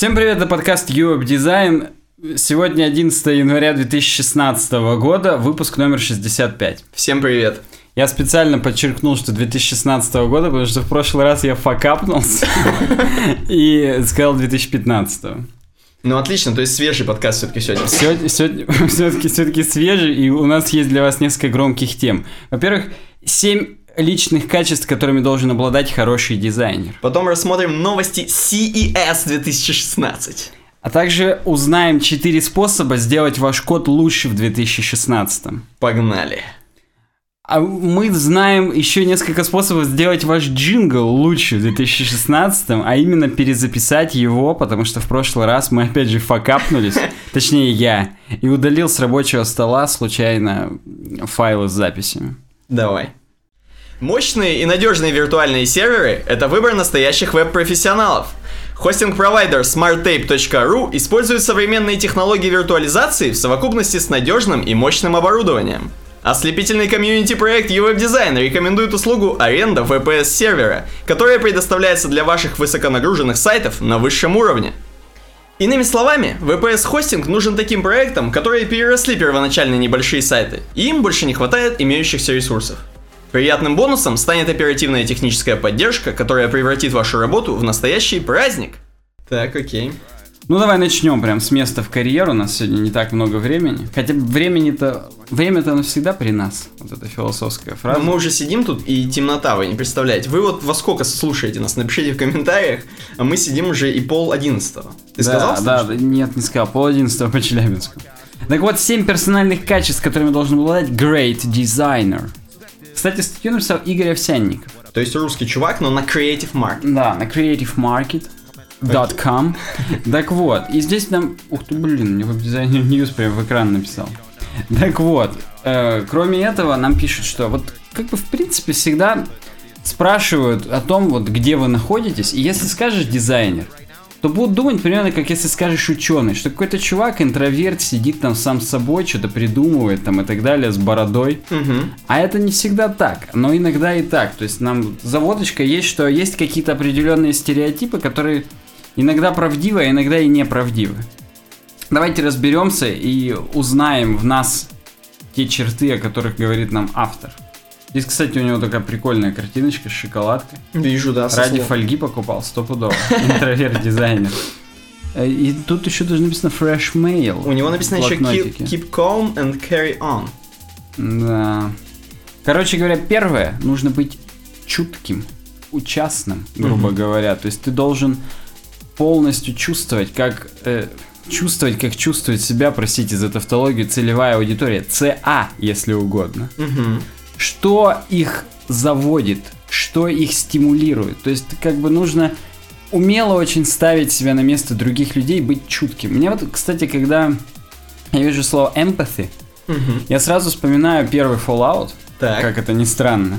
Всем привет, это подкаст Europe Design. Сегодня 11 января 2016 года, выпуск номер 65. Всем привет. Я специально подчеркнул, что 2016 года, потому что в прошлый раз я факапнулся и сказал 2015. Ну отлично, то есть свежий подкаст все-таки сегодня. Сегодня, сегодня все-таки, все-таки свежий, и у нас есть для вас несколько громких тем. Во-первых, 7 личных качеств, которыми должен обладать хороший дизайнер. Потом рассмотрим новости CES 2016. А также узнаем 4 способа сделать ваш код лучше в 2016. Погнали. А мы знаем еще несколько способов сделать ваш джингл лучше в 2016, а именно перезаписать его, потому что в прошлый раз мы опять же факапнулись, точнее я, и удалил с рабочего стола случайно файлы с записями. Давай. Мощные и надежные виртуальные серверы – это выбор настоящих веб-профессионалов. Хостинг-провайдер smarttape.ru использует современные технологии виртуализации в совокупности с надежным и мощным оборудованием. Ослепительный комьюнити-проект UWeb рекомендует услугу аренда VPS-сервера, которая предоставляется для ваших высоконагруженных сайтов на высшем уровне. Иными словами, VPS-хостинг нужен таким проектам, которые переросли первоначальные небольшие сайты, и им больше не хватает имеющихся ресурсов. Приятным бонусом станет оперативная техническая поддержка, которая превратит вашу работу в настоящий праздник. Так, окей. Ну давай начнем прям с места в карьеру. У нас сегодня не так много времени. Хотя времени-то... Время-то оно всегда при нас. Вот эта философская фраза. Но мы уже сидим тут, и темнота, вы не представляете. Вы вот во сколько слушаете нас? Напишите в комментариях. А мы сидим уже и пол одиннадцатого. Ты да, сказал? Да, да, нет, не сказал. Пол одиннадцатого по Челябинску. Так вот, семь персональных качеств, которыми должен обладать great designer. Кстати, статью написал Игорь Овсянников. То есть русский чувак, но на Creative Market. Да, на Creative Market. .com. Так вот, и здесь нам... Ух ты, блин, мне веб-дизайнер News прям в экран написал. Так вот, э, кроме этого, нам пишут, что вот как бы в принципе всегда спрашивают о том, вот где вы находитесь, и если скажешь дизайнер, то будут думать примерно как если скажешь ученый, что какой-то чувак, интроверт, сидит там сам с собой, что-то придумывает там и так далее, с бородой. Угу. А это не всегда так, но иногда и так. То есть нам заводочка есть, что есть какие-то определенные стереотипы, которые иногда правдивы, а иногда и неправдивы. Давайте разберемся и узнаем в нас те черты, о которых говорит нам автор. Здесь, кстати, у него такая прикольная картиночка с шоколадкой. Вижу, да. Ради слов. фольги покупал, стопудово. Интроверт-дизайнер. И тут еще даже написано Fresh Mail. У него написано еще keep, keep calm and carry on. Да. Короче говоря, первое, нужно быть чутким, участным, грубо угу. говоря. То есть ты должен полностью чувствовать, как... Э, чувствовать, как чувствует себя, простите за тавтологию, целевая аудитория. ЦА, если угодно. Угу что их заводит, что их стимулирует. То есть как бы нужно умело очень ставить себя на место других людей, быть чутким. Мне вот, кстати, когда я вижу слово empathy, угу. я сразу вспоминаю первый Fallout, так. как это ни странно.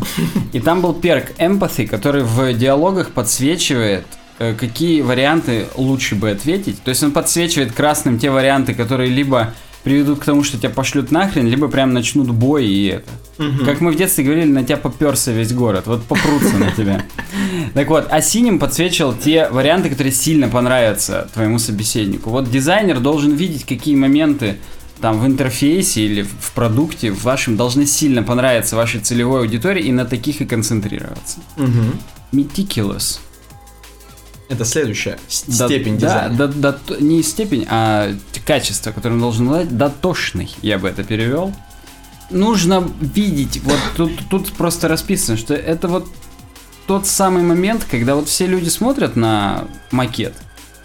И там был перк empathy, который в диалогах подсвечивает э, какие варианты лучше бы ответить. То есть он подсвечивает красным те варианты, которые либо приведут к тому, что тебя пошлют нахрен, либо прям начнут бой и это. Угу. Как мы в детстве говорили, на тебя поперся весь город, вот попрутся на тебя. Так вот, а синим подсвечивал те варианты, которые сильно понравятся твоему собеседнику. Вот дизайнер должен видеть, какие моменты там в интерфейсе или в продукте в вашем должны сильно понравиться вашей целевой аудитории и на таких и концентрироваться. Угу. Meticulous. Это следующая да, степень да, дизайна. Да, да, не степень, а качество, которым должен обладать, дотошный, я бы это перевел. Нужно видеть, вот тут, тут просто расписано, что это вот тот самый момент, когда вот все люди смотрят на макет,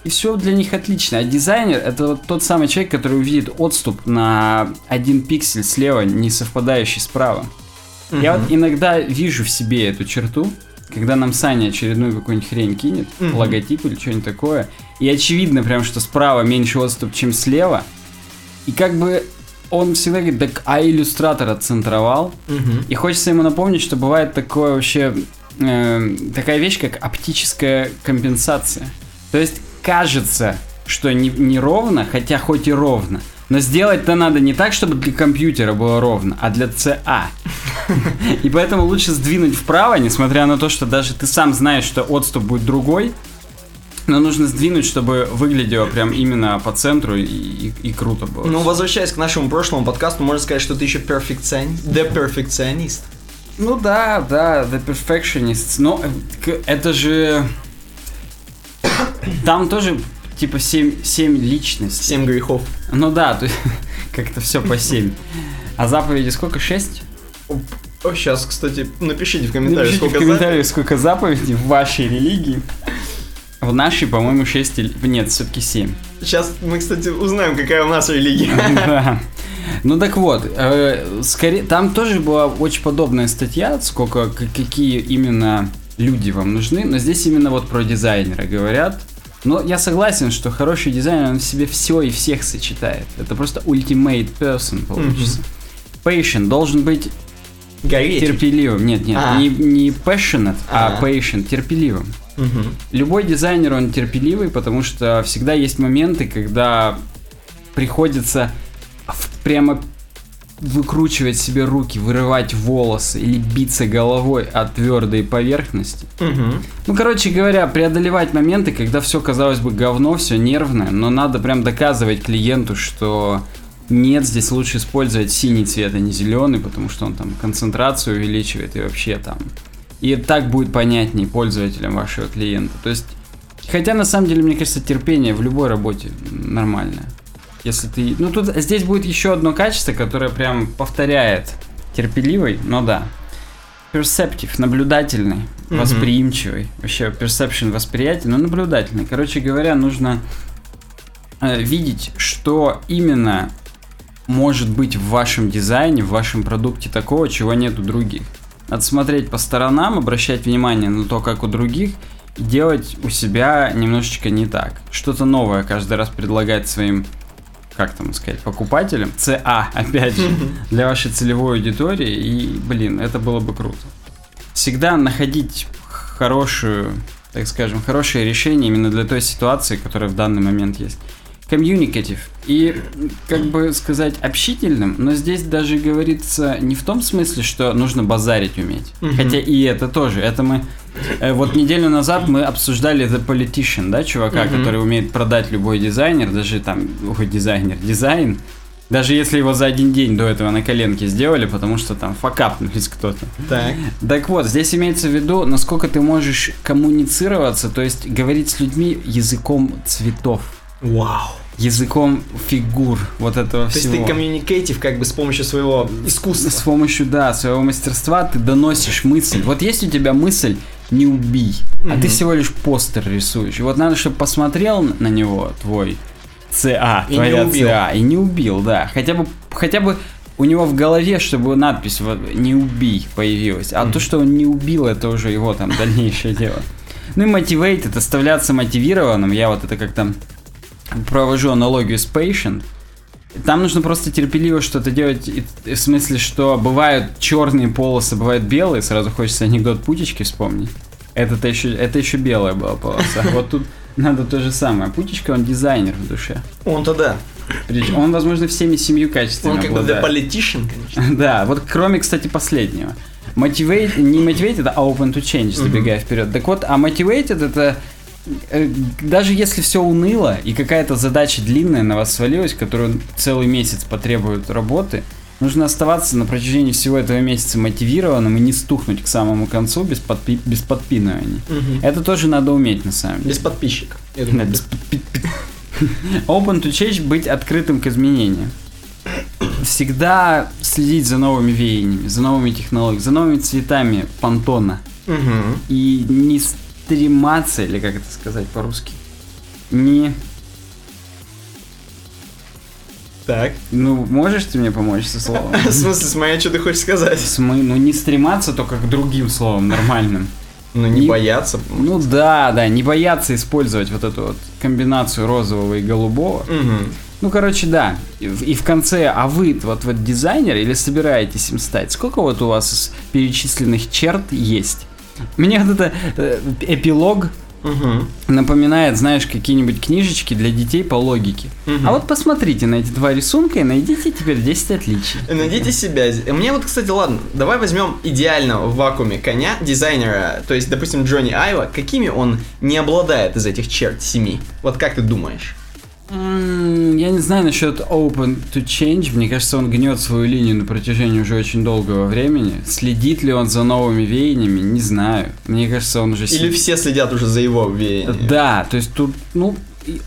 и все для них отлично. А дизайнер это вот тот самый человек, который увидит отступ на один пиксель слева, не совпадающий справа. Угу. Я вот иногда вижу в себе эту черту, когда нам Саня очередную какую-нибудь хрень кинет, mm-hmm. логотип или что-нибудь такое, и очевидно прям, что справа меньше отступ, чем слева, и как бы он всегда говорит, так а иллюстратор отцентровал, mm-hmm. и хочется ему напомнить, что бывает такое вообще, э, такая вещь, как оптическая компенсация. То есть кажется, что не, не ровно, хотя хоть и ровно, но сделать-то надо не так, чтобы для компьютера было ровно, а для ЦА. И поэтому лучше сдвинуть вправо, несмотря на то, что даже ты сам знаешь, что отступ будет другой. Но нужно сдвинуть, чтобы выглядело прям именно по центру и, и, и круто было. Ну, возвращаясь к нашему прошлому подкасту, можно сказать, что ты еще перфекционист. The перфекционист. Ну да, да, The Perfectionist. Но э, это же... Там тоже типа 7, 7 личностей. Семь грехов. Ну да, то есть как-то все по 7. А заповеди сколько? 6? О, сейчас, кстати, напишите в комментариях, Напишите в сколько комментариях, сколько заповедей в вашей религии. В нашей, по-моему, 6 или... Нет, все-таки 7. Сейчас мы, кстати, узнаем, какая у нас религия. Да. Ну так вот, э, скорее, там тоже была очень подобная статья, сколько, какие именно люди вам нужны, но здесь именно вот про дизайнера говорят. Но я согласен, что хороший дизайнер, он в себе все и всех сочетает. Это просто ultimate person получится. Patient должен быть Гореть. терпеливым. Нет, нет, А. не, не passionate, а А. patient, терпеливым. Мгм. Любой дизайнер, он терпеливый, потому что всегда есть моменты, когда приходится в- прямо выкручивать себе руки, вырывать волосы или биться головой от твердой поверхности. Мгм. Ну, короче говоря, преодолевать моменты, когда все, казалось бы, говно, все нервное, но надо прям доказывать клиенту, что нет, здесь лучше использовать синий цвет, а не зеленый, потому что он там концентрацию увеличивает и вообще там. И так будет понятнее пользователям вашего клиента. То есть, хотя на самом деле, мне кажется, терпение в любой работе нормальное. Если ты... Ну, тут здесь будет еще одно качество, которое прям повторяет терпеливый, но да. Perceptive, наблюдательный, Мгм. восприимчивый. Вообще, perception восприятие, но наблюдательный. Короче говоря, нужно э, видеть, что именно может быть в вашем дизайне, в вашем продукте такого, чего нет у других. Надо смотреть по сторонам, обращать внимание на то, как у других, и делать у себя немножечко не так. Что-то новое каждый раз предлагать своим, как там сказать, покупателям. ЦА, опять же, для вашей целевой аудитории. И, блин, это было бы круто. Всегда находить хорошую, так скажем, хорошее решение именно для той ситуации, которая в данный момент есть. Communicative. И, как бы сказать, общительным, но здесь даже говорится не в том смысле, что нужно базарить уметь. Хотя и это тоже. Это мы... э, Вот неделю назад мы обсуждали The Politician, да, чувака, Мгм. который умеет продать любой дизайнер, даже там, ой, дизайнер, дизайн, даже если его за один день до этого на коленке сделали, потому что там факапнулись кто-то. Так. Так вот, здесь имеется в виду, насколько ты можешь коммуницироваться, то есть говорить с людьми языком цветов, Вау. языком фигур, вот этого То есть всего. ты коммуникатив как бы с помощью своего искусства. С помощью, да, своего мастерства ты доносишь мысль. Вот есть у тебя мысль «не убий», а ты всего лишь постер рисуешь. И вот надо, чтобы посмотрел на него твой ЦА, И не твоя убил. ЦА, и не убил, да. Хотя бы, хотя бы у него в голове, чтобы надпись вот, «не убий» появилась. А то, что он не убил, это уже его там дальнейшее дело. Ну и мотивейт, это оставляться мотивированным. Я вот это как-то провожу аналогию с patient. Там нужно просто терпеливо что-то делать, и- и в смысле, что бывают черные полосы, бывают белые, сразу хочется анекдот Путечки вспомнить. Это еще, это еще белая была полоса. Вот тут надо то же самое. Путечка, он дизайнер в душе. Он-то да. Он, возможно, всеми семью качествами Он как бы the politician, конечно. Да, вот кроме, кстати, последнего. Motivate, не motivated, а open to change, забегая вперед. Так вот, а motivated это даже если все уныло и какая-то задача длинная на вас свалилась, которую целый месяц потребует работы, нужно оставаться на протяжении всего этого месяца мотивированным и не стухнуть к самому концу без, подпи- без подпинываний. Мгм. Это тоже надо уметь на самом деле. Без подписчиков. Да, без Open to change быть открытым к изменениям. Всегда следить за новыми веяниями, за новыми технологиями, за новыми цветами понтона. Мгм. И не стрематься, или как это сказать по-русски, не... Так. Ну, можешь ты мне помочь со словом? В смысле, смотря, что ты хочешь сказать? Смы- Ну, не стрематься только к другим словам нормальным. Ну, не Не- бояться. Ну да, да, не бояться использовать вот эту вот комбинацию розового и голубого. Мгм. Ну, короче, да. И в, и в конце, а вы вот, вот дизайнер или собираетесь им стать? Сколько вот у вас из перечисленных черт есть? Мне вот это э, эпилог Мгм. Напоминает, знаешь, какие-нибудь книжечки для детей по логике. Мгм. А вот посмотрите на эти два рисунка и найдите теперь 10 отличий. Найдите себя. Мне вот, кстати, ладно, давай возьмем идеального в вакууме коня, дизайнера, то есть, допустим, Джонни Айва, какими он не обладает из этих черт семи? Вот как ты думаешь? Я не знаю насчет open to change. Мне кажется, он гнет свою линию на протяжении уже очень долгого времени. Следит ли он за новыми веяниями, не знаю. Мне кажется, он уже... Или си- все следят уже за его веянием? Да, то есть тут, ну,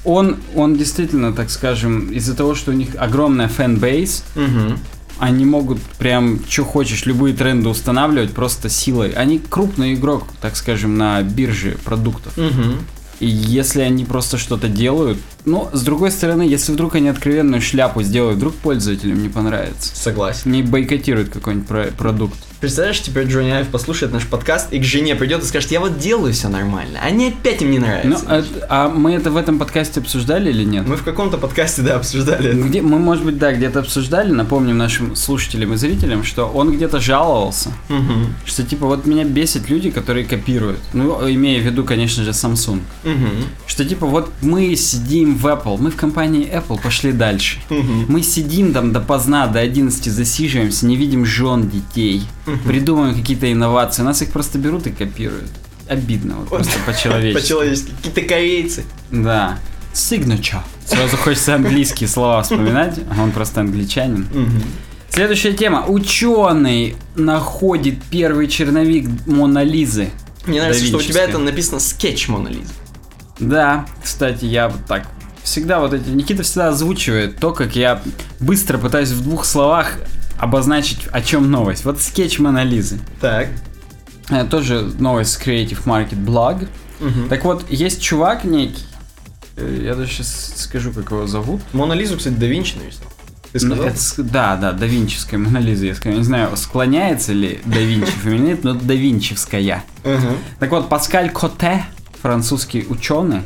он, он действительно, так скажем, из-за того, что у них огромная fan base, Мгм. они могут прям, что хочешь, любые тренды устанавливать просто силой. Они крупный игрок, так скажем, на бирже продуктов. Мгм. И если они просто что-то делают, ну, с другой стороны, если вдруг они откровенную шляпу сделают, вдруг пользователям не понравится. Согласен. Не бойкотируют какой-нибудь про- продукт. Представляешь, теперь Джонни Айв послушает наш подкаст и к жене придет и скажет, я вот делаю все нормально. Они опять им не Ну, нравятся. а, а мы это в этом подкасте обсуждали или нет? Мы в каком-то подкасте, да, обсуждали это. Где, мы, может быть, да, где-то обсуждали, напомним нашим слушателям и зрителям, что он где-то жаловался, Мгм. что типа вот меня бесит люди, которые копируют. Ну, имея в виду, конечно же, Samsung. Мгм. Что типа вот мы сидим в Apple, мы в компании Apple пошли дальше. Мгм. Мы сидим там допоздна, до 11 засиживаемся, не видим жен детей, придумываем какие-то инновации, нас их просто берут и копируют. Обидно, вот просто по-человечески. По-человечески. Какие-то корейцы. Да. Signature. Сразу хочется английские слова вспоминать, а он просто англичанин. Следующая тема. Ученый находит первый черновик Мона Лизы. Мне нравится, что у тебя это написано скетч Мона Лизы. Да, кстати, я вот так всегда вот эти... Никита всегда озвучивает то, как я быстро пытаюсь в двух словах обозначить, о чем новость. Вот скетч Мона Лизы. Так. Э, Тоже новость с Creative Market Blog. Мгм. Так вот, есть чувак некий, э, я даже сейчас скажу, как его зовут. Мона Лизу, кстати, да Винчи нарисовал. Ты Ну, сказал? это да, да, да Винчевская Мона Лиза, я скажу. Не знаю, склоняется ли да Винчи фамилия, но да Винчевская. Ага. Так вот, Паскаль Коте, французский ученый,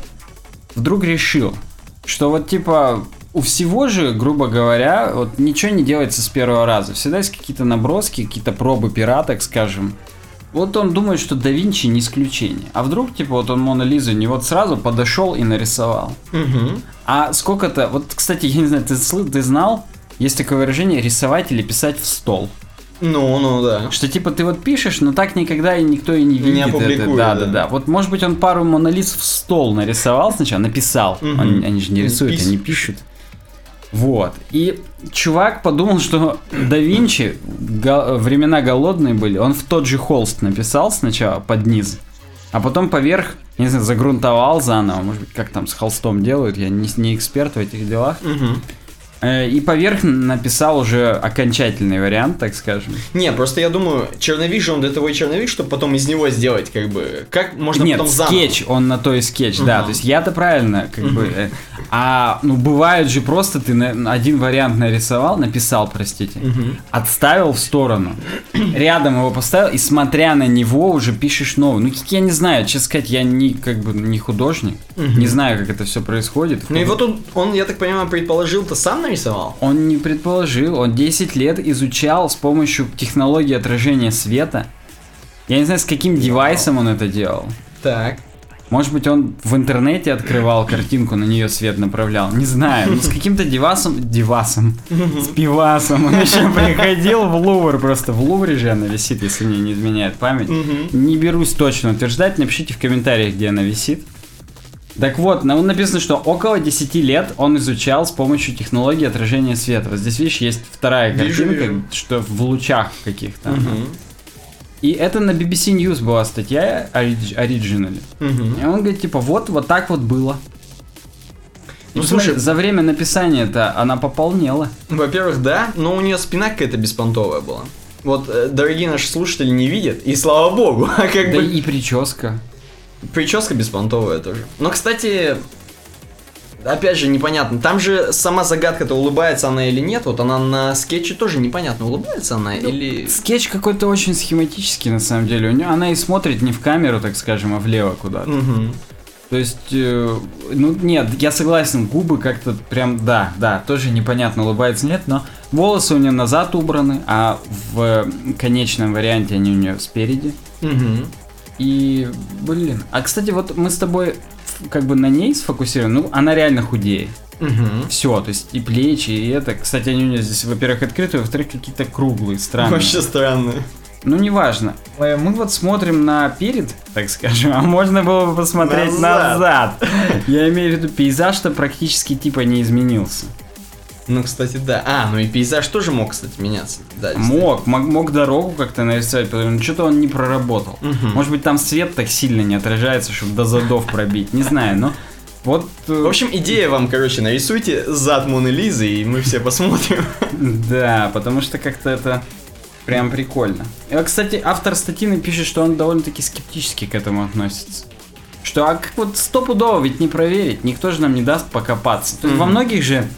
вдруг решил, что вот типа у всего же, грубо говоря, вот ничего не делается с первого раза. Всегда есть какие-то наброски, какие-то пробы пера, так скажем. Вот он думает, что да Винчи не исключение. А вдруг, типа, вот он Мона Лизу не вот сразу подошел и нарисовал. Мгм. А сколько-то, вот, кстати, я не знаю, ты, ты знал, есть такое выражение рисовать или писать в стол. Ну, ну, да. Что типа ты вот пишешь, но так никогда и никто и не Не видит это. опубликует, Да, да. да, да. Вот может быть он пару монолиз в стол нарисовал сначала, написал. Мгм. Они, они же не Не рисуют, пишут. они пишут. Вот. И чувак подумал, что да Винчи, го- времена голодные были, он в тот же холст написал сначала под низ, а потом поверх, не знаю, загрунтовал заново, может быть, как там с холстом делают, я не, не эксперт в этих делах. Мгм. Э, И поверх написал уже окончательный вариант, так скажем. Не, просто я думаю, черновик же он для того и черновик, чтобы потом из него сделать, как бы, как можно Нет, потом заново. скетч, он на то и скетч, да. Мгм. То есть я-то правильно, как бы. э, А, ну, бывает же просто ты на- один вариант нарисовал, написал, простите, Мгм. отставил в сторону, рядом его поставил, и смотря на него уже пишешь новый. Ну, я не знаю, честно сказать, я не, как бы, не художник, Мгм. не знаю, как это все происходит. Ну и вот он, он, я так понимаю, предположил-то сам нарисовал? Он не предположил, он 10 лет изучал с помощью технологии отражения света. Я не знаю, с каким девайсом он это делал. Так. Может быть, он в интернете открывал картинку, на нее свет направлял. Не знаю. Ну, с каким-то девасом... Девасом. С пивасом. Он еще приходил в Лувр. Просто в Лувре же она висит, если мне не изменяет память. Не берусь точно утверждать. Напишите в комментариях, где она висит. Так вот, на- написано, что около 10 лет он изучал с помощью технологии отражения света. Вот здесь, видишь, есть вторая Вижу, картинка, вижу. что в лучах каких-то. Мгм. И это на BBC News была статья Originally. Мгм. И он говорит, типа, вот, вот так вот было. Ну, И слушай- за время написания-то она пополнела. Во-первых, да, но у нее спина какая-то беспонтовая была. Вот, э, дорогие наши слушатели не видят, и слава богу, а как Да бы и прическа. Прическа беспонтовая тоже. Но, кстати, опять же, непонятно. Там же сама загадка-то, улыбается она или нет. Вот она на скетче тоже непонятно, улыбается она Ну, или... Скетч какой-то очень схематический, на самом деле. У нее, она и смотрит не в камеру, так скажем, а влево куда-то. Мгм. То есть, э, ну нет, я согласен, губы как-то прям, да, да, тоже непонятно, улыбается, нет, но волосы у нее назад убраны, а в конечном варианте они у нее спереди. Мгм. И, блин. А, кстати, вот мы с тобой как бы на ней сфокусированы. Ну, она реально худее. Угу. Все, то есть и плечи, и это. Кстати, они у нее здесь, во-первых, открытые, во-вторых, какие-то круглые, странные. Вообще странно. Ну, неважно. Э, Мы вот смотрим на перед, так скажем, а можно было бы посмотреть Назад. назад. Я имею в виду, пейзаж-то практически типа не изменился. Ну, кстати, да. А, ну и пейзаж тоже мог, кстати, меняться. Да. Мог, мог, мог дорогу как-то нарисовать, потому что что-то он не проработал. Мгм. Может быть, там свет так сильно не отражается, чтобы до задов пробить. Не знаю, но вот... э, В общем, идея вам, короче, нарисуйте зад Моны Лизы, и мы все посмотрим. Да, потому что как-то это прям прикольно. Вот, кстати, автор статьи пишет, что он довольно-таки скептически к этому относится. Что, а как вот стопудово ведь не проверить, никто же нам не даст покопаться. То есть во многих же,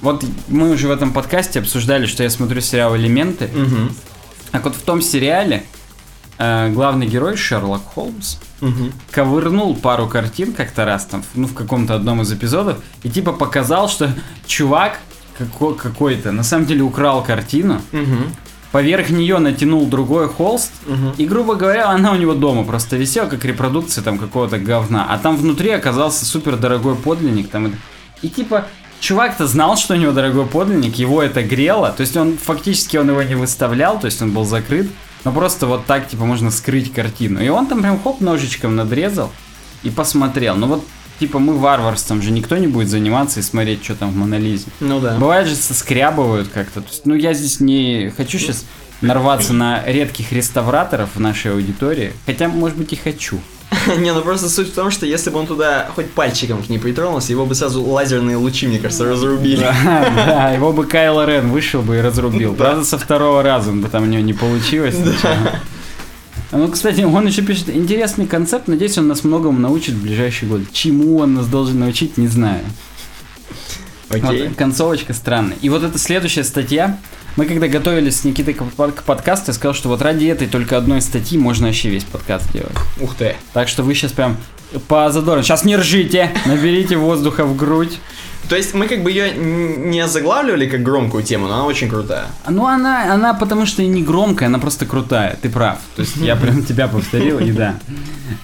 вот мы уже в этом подкасте обсуждали, что я смотрю сериал «Элементы», Угу. так вот в том сериале э, главный герой Шерлок Холмс Угу. ковырнул пару картин как-то раз там, ну, в каком-то одном из эпизодов, и типа показал, что чувак како- какой-то на самом деле украл картину, Угу. поверх нее натянул другой холст, Угу. и, грубо говоря, она у него дома просто висела, как репродукция там какого-то говна, а там внутри оказался супер дорогой подлинник, там, и типа... Чувак-то знал, что у него дорогой подлинник, его это грело, то есть он фактически он его не выставлял, то есть он был закрыт, но просто вот так, типа, можно скрыть картину. И он там прям хоп ножичком надрезал и посмотрел. Ну вот, типа, мы варварством же никто не будет заниматься и смотреть, что там в Монолизе. Ну да. Бывает же соскрябывают как-то. То есть, ну, я здесь не хочу сейчас нарваться на редких реставраторов в нашей аудитории. Хотя, может быть, и хочу. Не, ну просто суть в том, что если бы он туда хоть пальчиком к ней притронулся, его бы сразу лазерные лучи, мне кажется, разрубили. Да, его бы Кайло Рен вышел бы и разрубил. Правда, со второго раза бы там у него не получилось. ничего. Ну, кстати, он еще пишет, интересный концепт, надеюсь, он нас многому научит в ближайший год. Чему он нас должен научить, не знаю. Окей. Вот, концовочка странная. И вот эта следующая статья. Мы когда готовились с Никитой к под- к подкасту, я сказал, что вот ради этой только одной статьи можно вообще весь подкаст делать. Ух ты. Так что вы сейчас прям по задору. Сейчас не ржите, наберите воздуха в грудь. То есть мы как бы ее не заглавливали как громкую тему, но она очень крутая. Ну, она, она потому что не громкая, она просто крутая, ты прав. То есть я прям тебя повторил, и да.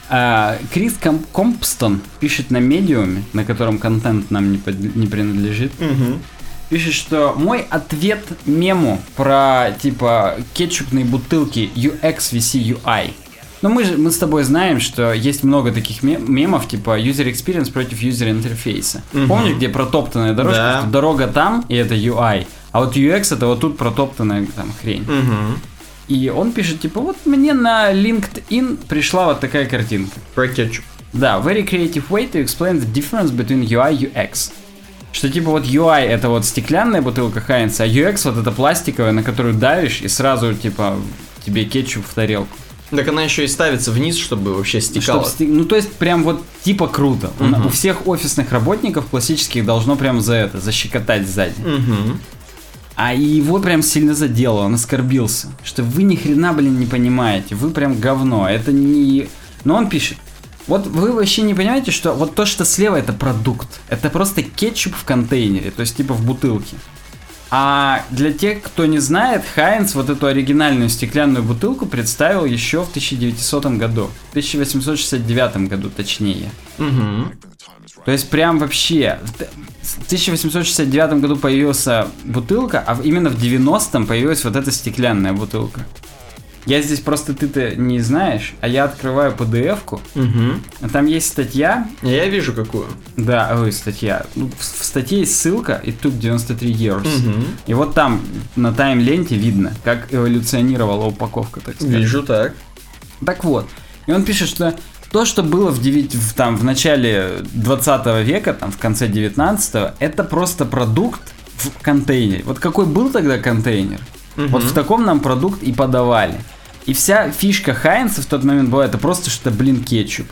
А, Крис Ком- Компстон пишет на медиуме, на котором контент нам не, под- не принадлежит, Угу. пишет, что мой ответ мему про типа кетчупные бутылки UX VC UI. Ну мы же мы с тобой знаем, что есть много таких ме- мемов типа user experience против user интерфейса. Мгм. Помнишь, где протоптанная дорожка, Да. что дорога там и это UI, а вот UX это вот тут протоптанная там хрень. Угу. И он пишет типа вот мне на LinkedIn пришла вот такая картинка. Про кетчуп. Да, very creative way to explain the difference between UI и UX. Что типа вот UI это вот стеклянная бутылка Хайнца, а UX вот это пластиковая, на которую давишь и сразу типа тебе кетчуп в тарелку. Так она еще и ставится вниз, чтобы вообще стекала. Чтоб сте- Ну то есть прям вот типа круто. Мгм. У всех офисных работников классических должно прям за это, защекотать сзади. Угу. А его прям сильно задело, он оскорбился. Что вы ни хрена, блин, не понимаете. Вы прям говно. Это не... Но он пишет. Вот вы вообще не понимаете, что вот то, что слева, это продукт. Это просто кетчуп в контейнере, то есть типа в бутылке. А для тех, кто не знает, Хайнц вот эту оригинальную стеклянную бутылку представил еще в 1900 году. В 1869 году, точнее. Угу. То есть прям вообще в т- в 1869 году появилась бутылка, а именно в 90-м появилась вот эта стеклянная бутылка. Я здесь просто ты-то не знаешь, а я открываю PDF-ку, Угу. а там есть статья, Я вижу какую. да, ой, статья, ну, в, статье есть ссылка, и тут 93 years. Угу. И вот там на тайм-ленте видно, как эволюционировала упаковка, так сказать. Вижу так. Так вот, и он пишет, что то, что было в, девять- в, там, в начале 20 века, там, в конце 19 это просто продукт в контейнере. Вот какой был тогда контейнер, вот в таком нам продукт и подавали. И вся фишка Хайнца в тот момент была, это просто что, блин, кетчуп.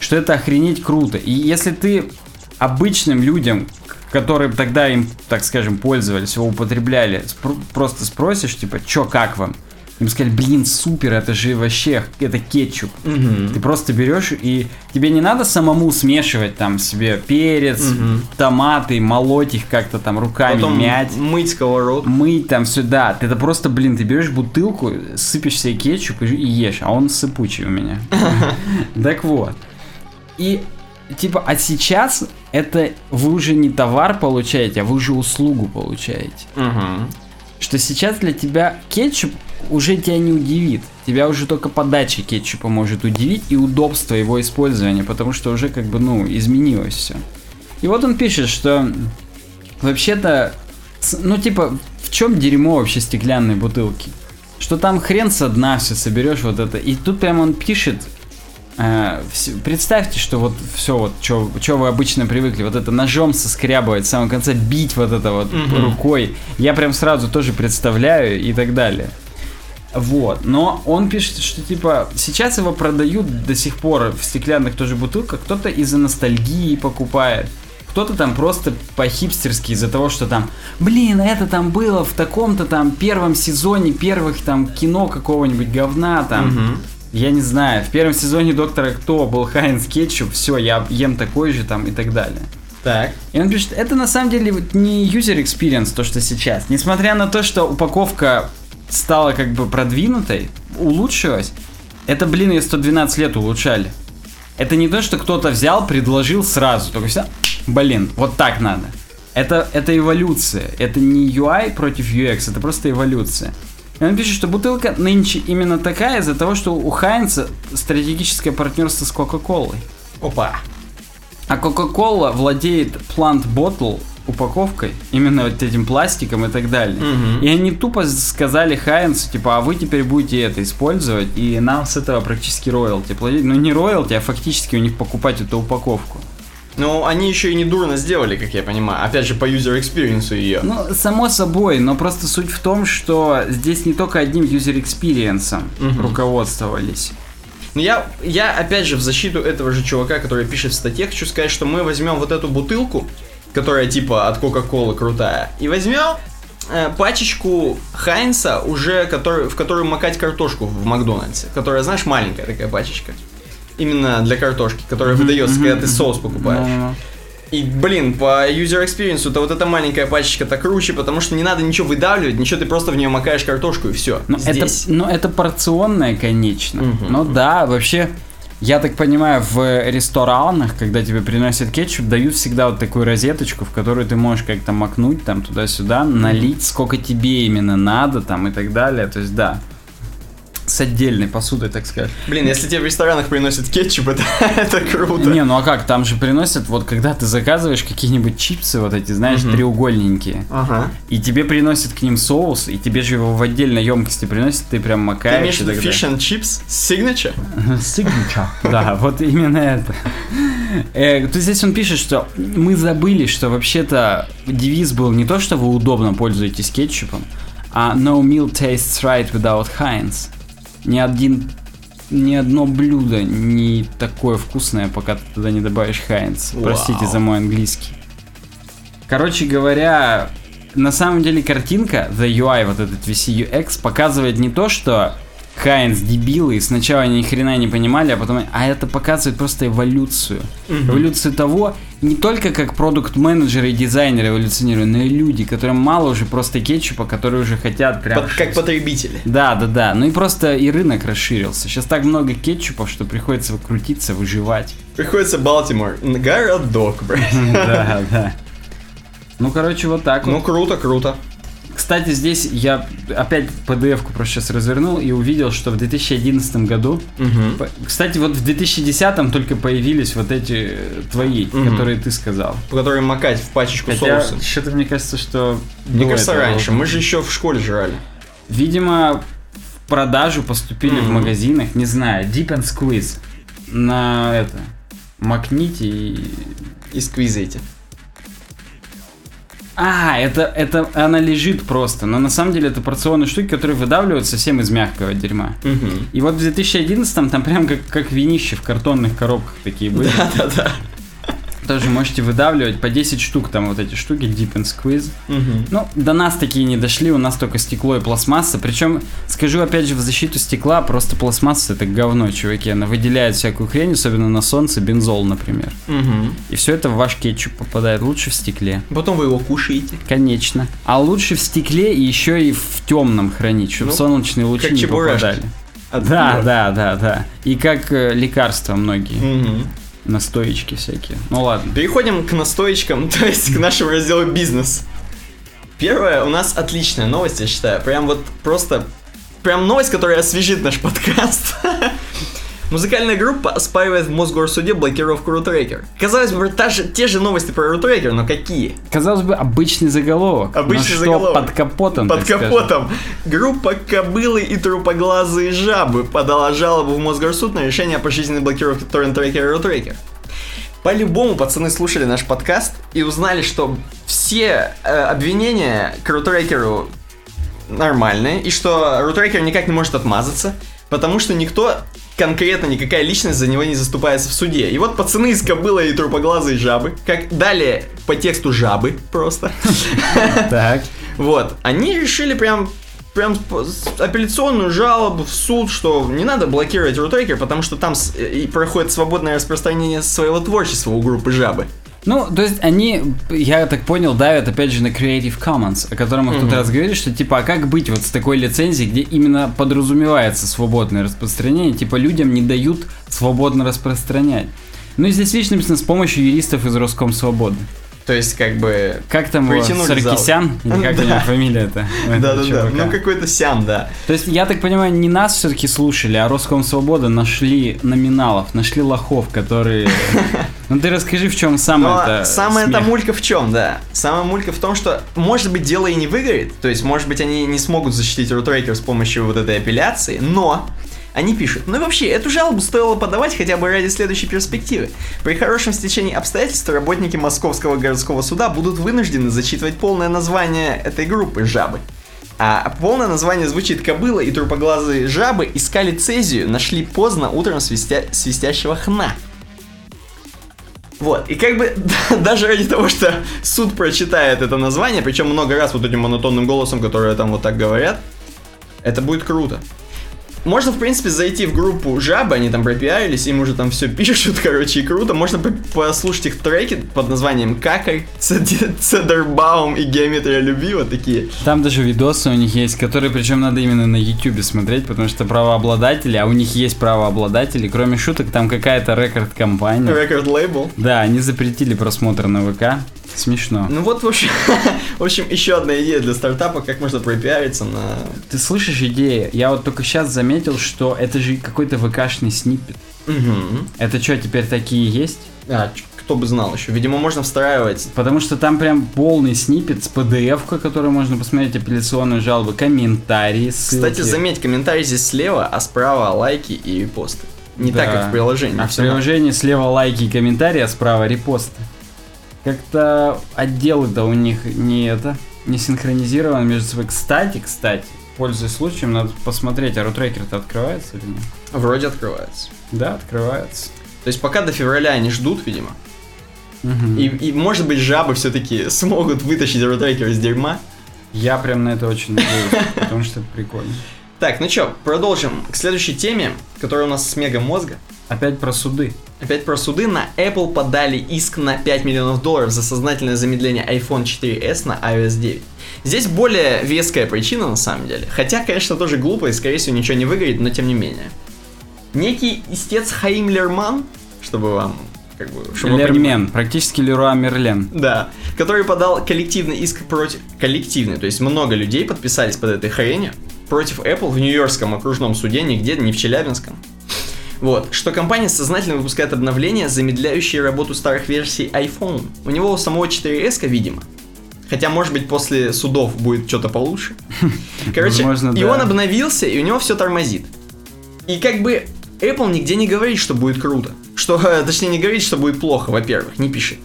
Что это охренеть круто. И если ты обычным людям, которые тогда им, так скажем, пользовались, его употребляли, спро- просто спросишь, типа, чё, как вам? Им сказали, блин, супер, это же вообще, это кетчуп. Ты просто берешь и тебе не надо самому смешивать там себе перец, Мгм. томаты, молоть их как-то там руками, Потом мять. мыть сковородку. Мыть там сюда. Ты это просто, блин, ты берешь бутылку, сыпешь себе кетчуп и, и ешь, а он сыпучий у меня. Так вот. И типа, а сейчас это вы уже не товар получаете, а вы уже услугу получаете. Мгм. Что сейчас для тебя кетчуп уже тебя не удивит. Тебя уже только подача кетчупа может удивить и удобство его использования, потому что уже как бы, ну, изменилось все. И вот он пишет, что вообще-то, ну, типа, в чем дерьмо вообще стеклянной бутылки? Что там хрен со дна все соберешь вот это. И тут прямо он пишет, представьте, что вот все вот, что вы обычно привыкли, вот это ножом соскрябывать в самом конце, бить вот это вот Мгм. рукой. Я прям сразу тоже представляю и так далее. Вот, но он пишет, что типа сейчас его продают до сих пор в стеклянных тоже бутылках, кто-то из-за ностальгии покупает, кто-то там просто по-хипстерски из-за того, что там, блин, это там было в таком-то там первом сезоне первых там кино какого-нибудь говна там. Мгм. Я не знаю, в первом сезоне Доктора Кто был Хайнс Кетчуп, все, я ем такой же там и так далее. Так. И он пишет, это на самом деле не user experience, то, что сейчас. Несмотря на то, что упаковка стала как бы продвинутой, улучшилась, это, блин, ее 112 лет улучшали. Это не то, что кто-то взял, предложил сразу. Только все, блин, вот так надо. Это, это эволюция. Это не UI против UX, это просто эволюция. И он пишет, что бутылка нынче именно такая из-за того, что у Хайнца стратегическое партнерство с Кока-Колой. Опа. А Coca-Cola владеет Plant Bottle упаковкой, именно вот этим пластиком и так далее. Мгм. И они тупо сказали Хайнсу, типа, а вы теперь будете это использовать, и нам с этого практически роялти платить. Ну не роялти, а фактически у них покупать эту упаковку. Ну, они еще и не дурно сделали, как я понимаю. Опять же, по user experience ее. Ну, само собой, но просто суть в том, что здесь не только одним user experience Мгм. руководствовались. Но я, я, опять же, в защиту этого же чувака, который пишет в статье, хочу сказать, что мы возьмем вот эту бутылку, которая типа от Кока-Колы крутая, и возьмем э, пачечку Хайнса, уже который, в которую макать картошку в Макдональдсе, которая, знаешь, маленькая такая пачечка. Именно для картошки, которая выдается, когда ты соус покупаешь. И, блин, по user experience, то вот эта маленькая пачечка-то круче, потому что не надо ничего выдавливать, ничего, ты просто в нее макаешь картошку и все. Ну, это, ну, это порционное, конечно. Но да, вообще, я так понимаю, в ресторанах, когда тебе приносят кетчуп, дают всегда вот такую розеточку, в которую ты можешь как-то макнуть там туда-сюда, налить, сколько тебе именно надо там и так далее. То есть, да. С отдельной посудой, так сказать. Блин, если тебе в ресторанах приносят кетчуп, это, это круто. Не, ну а как, там же приносят, вот когда ты заказываешь какие-нибудь чипсы, вот эти, знаешь, Мгм. треугольненькие, Ага. и тебе приносят к ним соус, и тебе же его в отдельной емкости приносят, ты прям Ты макаешь. имеешь в виду fish and chips? Signature? Signature. Да, вот именно это. Э, то здесь он пишет, что мы забыли, что вообще-то девиз был не то, что вы удобно пользуетесь кетчупом, а no meal tastes right without Heinz. Ни один ни одно блюдо не такое вкусное, пока ты туда не добавишь Хайнц. Вау. Простите за мой английский. Короче говоря, на самом деле картинка, the UI, вот этот VCUX, показывает не то, что Хайнс дебилы, и сначала они ни хрена не понимали, а потом... А это показывает просто эволюцию. Эволюцию того, не только как продукт-менеджеры и дизайнеры эволюционируют, но и люди, которым мало уже просто кетчупа, которые уже хотят прям... Под- как потребители. Да, да, да. Ну и просто и рынок расширился. Сейчас так много кетчупов, что приходится крутиться, выживать. Приходится Балтимор. Городок, блядь. Да, да. Ну, короче, вот так Ну, вот. круто, круто. Кстати, здесь я опять PDF-ку просто сейчас развернул и увидел, что в 2011 году... П- Кстати, вот в 2010 только появились вот эти э, твои, Мгм. которые ты сказал. Который макать в пачечку Хотя, соуса. что-то мне кажется, что... Мне кажется, этого раньше. Мы же еще в школе жрали. Видимо, в продажу поступили в Мгм. магазинах, не знаю, Deep and Squeeze. На это... Макните и... И сквизайте. А, это, это она лежит просто, но на самом деле это порционные штуки, которые выдавливают совсем из мягкого дерьма. Мгм. И вот в 2011 там прям как, как винище в картонных коробках такие были. Да-да-да. Тоже можете выдавливать по 10 штук, там вот эти штуки, Deep and Squeeze. Мгм. Ну, до нас такие не дошли, у нас только стекло и пластмасса. Причем, скажу опять же в защиту стекла, просто пластмасса это говно, чуваки. Она выделяет всякую хрень, особенно на солнце, бензол, например. Мгм. И все это в ваш кетчуп попадает. Лучше в стекле. Потом вы его кушаете. Конечно. А лучше в стекле и еще и в темном хранить, чтобы Ну, солнечные лучи не попадали. От Да, да, да, да. И как э, лекарства многие. Мгм. Настоечки всякие. Ну ладно. Переходим к настоечкам, то есть к нашему разделу бизнес. Первая у нас отличная новость, я считаю. Прям вот просто... Прям новость, которая освежит наш подкаст. Музыкальная группа оспаривает в Мосгорсуде блокировку рутрекер. Казалось бы, та же, те же новости про рутрекер, но какие? Казалось бы, обычный заголовок. Обычный но что заголовок. под капотом, Под так скажем? капотом. Группа Кобылы и Трупоглазые Жабы подала жалобу в Мосгорсуд на решение о пожизненной блокировке торрент-трекера рутрекер. По-любому пацаны слушали наш подкаст и узнали, что все э, обвинения к рутрекеру нормальные, и что рутрекер никак не может отмазаться, потому что никто конкретно, никакая личность за него не заступается в суде. И вот пацаны из кобыла и трупоглазые жабы, как далее по тексту жабы просто, Так. вот, они решили прям прям апелляционную жалобу в суд, что не надо блокировать рутрекер, потому что там проходит свободное распространение своего творчества у группы жабы. Ну, то есть они, я так понял, давят опять же на Creative Commons, о котором мы в тот раз говорили, что типа, а как быть вот с такой лицензией, где именно подразумевается свободное распространение, типа людям не дают свободно распространять. Ну и здесь лишь написано с помощью юристов из Роскомсвободы. То есть, как бы... Как там его, Саркисян? Или как у него у этого Да-да-да, ну какой-то сям, да. То есть, я так понимаю, не нас все-таки слушали, а Роскомсвобода нашли номиналов, нашли лохов, которые... Ну ты расскажи, в чем самое-то самая эта мулька в чем, да? Самая мулька в том, что, может быть, дело и не выгорит, то есть, может быть, они не смогут защитить рутрекер с помощью вот этой апелляции, но они пишут, ну и вообще, эту жалобу стоило подавать хотя бы ради следующей перспективы. При хорошем стечении обстоятельств работники Московского городского суда будут вынуждены зачитывать полное название этой группы «Жабы». А полное название звучит «Кобыла и трупоглазые жабы искали цезию, нашли поздно утром свистя... свистящего хна». Вот, и как бы даже ради того, что суд прочитает это название, причем много раз вот этим монотонным голосом, которые там вот так говорят, это будет круто. Можно, в принципе, зайти в группу Жабы, они там пропиарились, им уже там все пишут, короче, и круто. Можно по- послушать их треки под названием Какай, Цед- Цедербаум и Геометрия любви, вот такие. Там даже видосы у них есть, которые причем надо именно на YouTube смотреть, потому что правообладатели, а у них есть правообладатели, кроме шуток, там какая-то рекорд-компания. Рекорд лейбл. Да, они запретили просмотр на ВК. Смешно. Ну вот, в общем, в общем, еще одна идея для стартапа, как можно пропиариться на... Ты слышишь идеи? Я вот только сейчас заметил, что это же какой-то ВКшный сниппет. Мгм. Это что, теперь такие есть? А, кто бы знал еще. Видимо, можно встраивать Потому что там прям полный сниппет с PDF, который можно посмотреть, апелляционные жалобы, комментарии, ссылки. Кстати, заметь, комментарий здесь слева, а справа лайки и репосты. Не Да. так, как в приложении. А в приложении слева лайки и комментарии, а справа репосты. Как-то отделы-то у них не это, не синхронизированы между собой. Кстати, кстати, пользуясь случаем, надо посмотреть, а рутрекер-то открывается или нет? Вроде открывается. Да, открывается. То есть пока до февраля они ждут, видимо. Мгм. И, и, может быть жабы все-таки смогут вытащить рутрекер из дерьма. Я прям на это очень надеюсь, потому что это прикольно. Так, ну чё, продолжим к следующей теме, которая у нас с мега мозга. Опять про суды. Опять про суды. На Apple подали иск на 5 миллионов долларов за сознательное замедление iPhone 4s на iOS 9. Здесь более веская причина на самом деле. Хотя, конечно, тоже глупо и, скорее всего, ничего не выгорит, но тем не менее. Некий истец Хаим Лерман, чтобы вам как бы... чтобы Лермен, практически Леруа Мерлен. Да, который подал коллективный иск против... Коллективный, то есть много людей подписались под этой хренью против Apple в Нью-Йоркском окружном суде, нигде, не в Челябинском. Вот, что компания сознательно выпускает обновления, замедляющие работу старых версий iPhone. У него у самого 4S, видимо. Хотя, может быть, после судов будет что-то получше. Короче, Возможно, и да. он обновился, и у него все тормозит. И как бы Apple нигде не говорит, что будет круто. Что, точнее, не говорит, что будет плохо, во-первых, не пишет.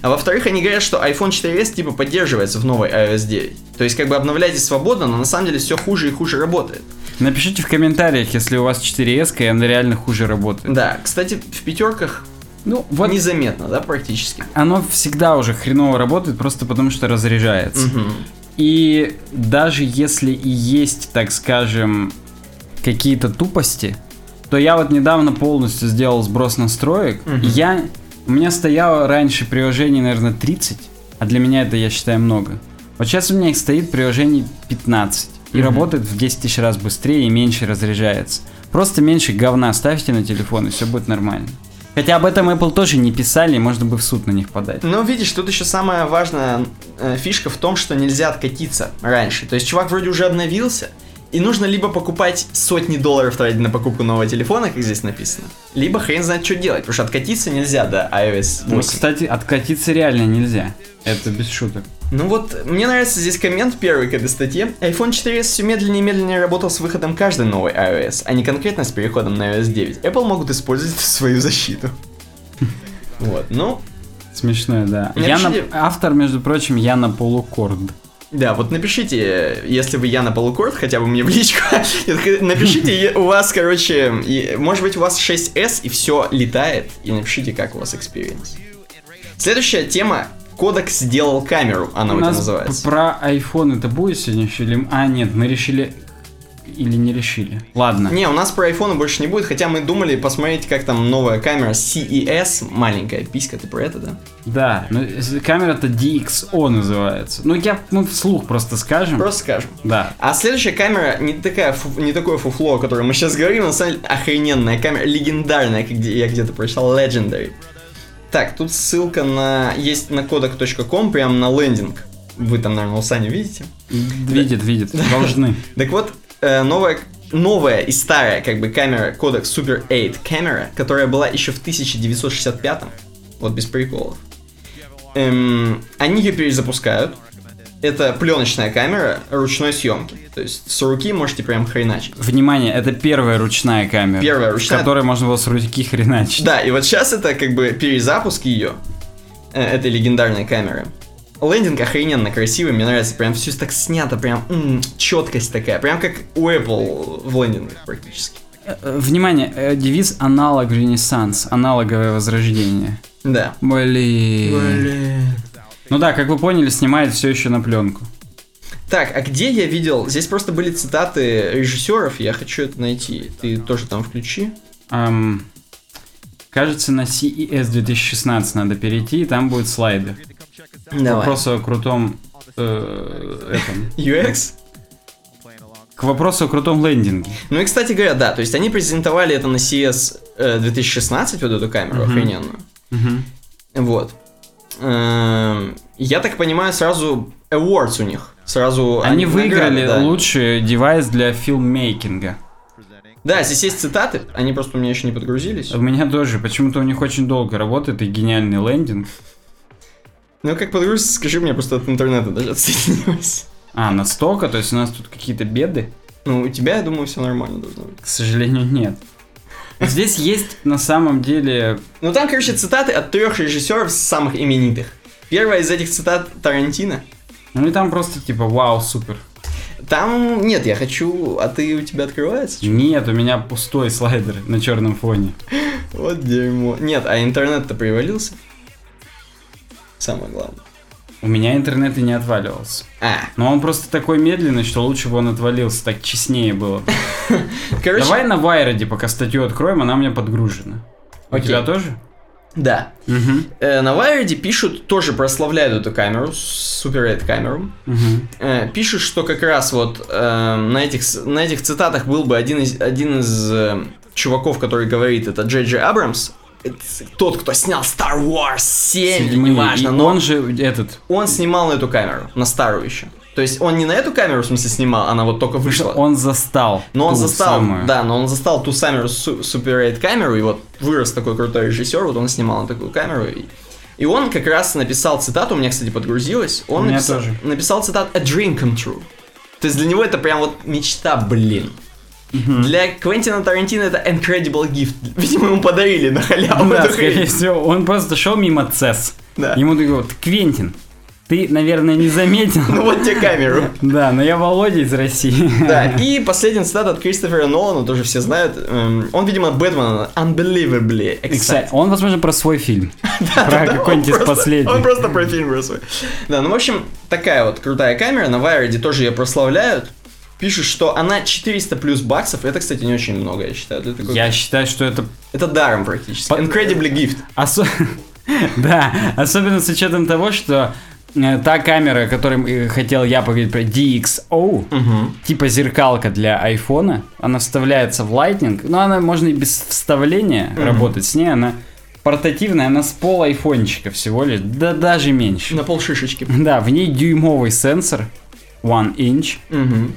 А во-вторых, они говорят, что iPhone 4s типа поддерживается в новой iOS 9. То есть как бы обновляйтесь свободно, но на самом деле все хуже и хуже работает. Напишите в комментариях, если у вас 4S, и она реально хуже работает. Да, кстати, в пятерках Ну, вот Незаметно, да, практически. оно всегда уже хреново работает, просто потому что разряжается. Мгм. И даже если и есть, так скажем, какие-то тупости, то я вот недавно полностью сделал сброс настроек. Мгм. Я, у меня стояло раньше приложений, наверное, 30, а для меня это, я считаю, много. Вот сейчас у меня их стоит приложений 15. И Мгм. работает в 10 тысяч раз быстрее и меньше разряжается. Просто меньше говна ставьте на телефон, и все будет нормально. Хотя об этом Apple тоже не писали, и можно бы в суд на них подать. Ну, видишь, тут еще самая важная э, фишка в том, что нельзя откатиться раньше. То есть чувак вроде уже обновился, и нужно либо покупать сотни долларов тратить на покупку нового телефона, как здесь написано, либо хрен знает, что делать, потому что откатиться нельзя до iOS 8. Ну, кстати, откатиться реально нельзя. Это без шуток. Ну вот, мне нравится здесь коммент первый к этой статье. iPhone 4s все медленнее и медленнее работал с выходом каждой новой iOS, а не конкретно с переходом на iOS 9. Apple могут использовать в свою защиту. Вот, ну, Смешное, да. Я на... Напишите- Автор, между прочим, я на полукорд. Да, вот напишите, если вы я на полукорд, хотя бы мне в личку, напишите, у вас, короче, и, может быть, у вас 6S и все летает, и напишите, как у вас experience. Следующая тема. Кодек сделал камеру, она У у нас называется. про iPhone это будет сегодня еще или... А, нет, мы решили... Или не решили. Ладно. Не, у нас про iPhone больше не будет, хотя мы думали посмотреть, как там новая камера CES, маленькая писька, ты про это, да? Да, ну, камера-то DxO называется. Ну, я, мы вслух просто скажем. Просто скажем. Да. А следующая камера не такая, фу- не такое фуфло, о котором мы сейчас говорим, на самом деле охрененная камера, легендарная, как я где-то прочитал, legendary. Так, тут ссылка на есть на kodak.com, прям на лендинг. Вы там, наверное, у Сани видите? Видит, видит. Должны. Так вот, э, новая, новая и старая как бы камера Kodak Super 8 камера, которая была еще в 1965 вот без приколов. Эм, они ее перезапускают. Это пленочная камера ручной съемки. То есть с руки можете прям хреначить. Внимание, это первая ручная камера. Первая ручная. С которой можно было с руки хреначить. Да, и вот сейчас это как бы перезапуск ее, э, этой легендарной камеры. Лендинг охрененно красивый, мне нравится, прям все так снято, прям м, четкость такая, прям как у Apple в лендингах практически. Э, э, Внимание, девиз аналог ренессанс, аналоговое возрождение. Да. Блин. Ну да, как вы поняли, снимает все еще на пленку. Так, а где я видел? Здесь просто были цитаты режиссеров, я хочу это найти. Ты тоже там включи. Ам, кажется, на CES 2016 надо перейти, и там будут слайды. Вопрос о крутом э, этом. UX? К вопросу о крутом лендинге. Ну и, кстати говоря, да, то есть они презентовали это на CES э, 2016, вот эту камеру Мгм. охрененную. Мгм. Вот. Эм, Я так понимаю, сразу awards у них. Сразу Они выиграли награды, да. лучший девайс для филммейкинга. Да, здесь есть цитаты, они просто у меня еще не подгрузились. У меня тоже. Почему-то у них очень долго работает и гениальный лендинг. Ну, как подгрузится, скажи мне, просто от интернета даже отсоединилось. А, настолько? То есть у нас тут какие-то беды? Ну, у тебя, я думаю, все нормально должно быть. К сожалению, нет. Здесь есть на самом деле... Ну, там, короче, цитаты от трех режиссеров самых именитых. Первая из этих цитат Тарантино. Ну и там просто типа вау, супер. Там, нет, я хочу, а ты у тебя открывается? чё? Нет, у меня пустой слайдер на черном фоне. Вот дерьмо. Нет, а интернет-то привалился? Самое главное. У меня интернет и не отваливался. А, Но он просто такой медленный, что лучше бы он отвалился, так честнее было. бы. короче, Давай на Вайроде пока статью откроем, она у меня подгружена. У Окей. тебя тоже? да. Угу. Э, на Wired пишут, тоже прославляют эту камеру, Super 8 камеру. Угу. Э, пишут, что как раз вот э, на, этих, на этих цитатах был бы один из, один из э, чуваков, который говорит, это Джей Джей Абрамс, тот, кто снял Star Wars 7, или неважно, И но он же этот... он снимал на эту камеру, на старую еще. То есть он не на эту камеру, в смысле, снимал, она вот только вышла. Он застал. Но он застал, самую. да, но он застал ту самую Super 8 камеру, и вот вырос такой крутой режиссер, вот он снимал на такую камеру, и, и он как раз написал цитату, у меня, кстати, подгрузилось, он написал, тоже. написал цитату «A dream come true». То есть для него это прям вот мечта, блин. Для Квентина Тарантино это incredible gift. Видимо, ему подарили на халяву Да, скорее хрень. всего, он просто шел мимо ЦЕС. Да. Ему такой вот, Квентин, Ты, наверное, не заметил. Ну вот тебе камеру. Да, но я Володя из России. Да, и последний цитат от Кристофера Нолана, тоже все знают. Эм, Он, видимо, Бэтмен unbelievably excited. он, возможно, про свой фильм. Про какой-нибудь из последних. Он просто про фильм про свой. Да, ну, в общем, такая вот крутая камера. На Wired тоже ее прославляют. Пишут, что она 400 плюс баксов. Это, кстати, не очень много, я считаю. для такой- Я считаю, что это Это даром практически. Под- Incredibly gift. Осо- Да, особенно с учетом того, что э, та камера, о которой э, хотел я поговорить про DxO, типа зеркалка для айфона, она вставляется в Lightning, но она можно и без вставления работать с ней, она портативная, она с пол айфончика всего лишь, да даже меньше. На пол шишечки. Да, в ней дюймовый сенсор, one inch, Мгм.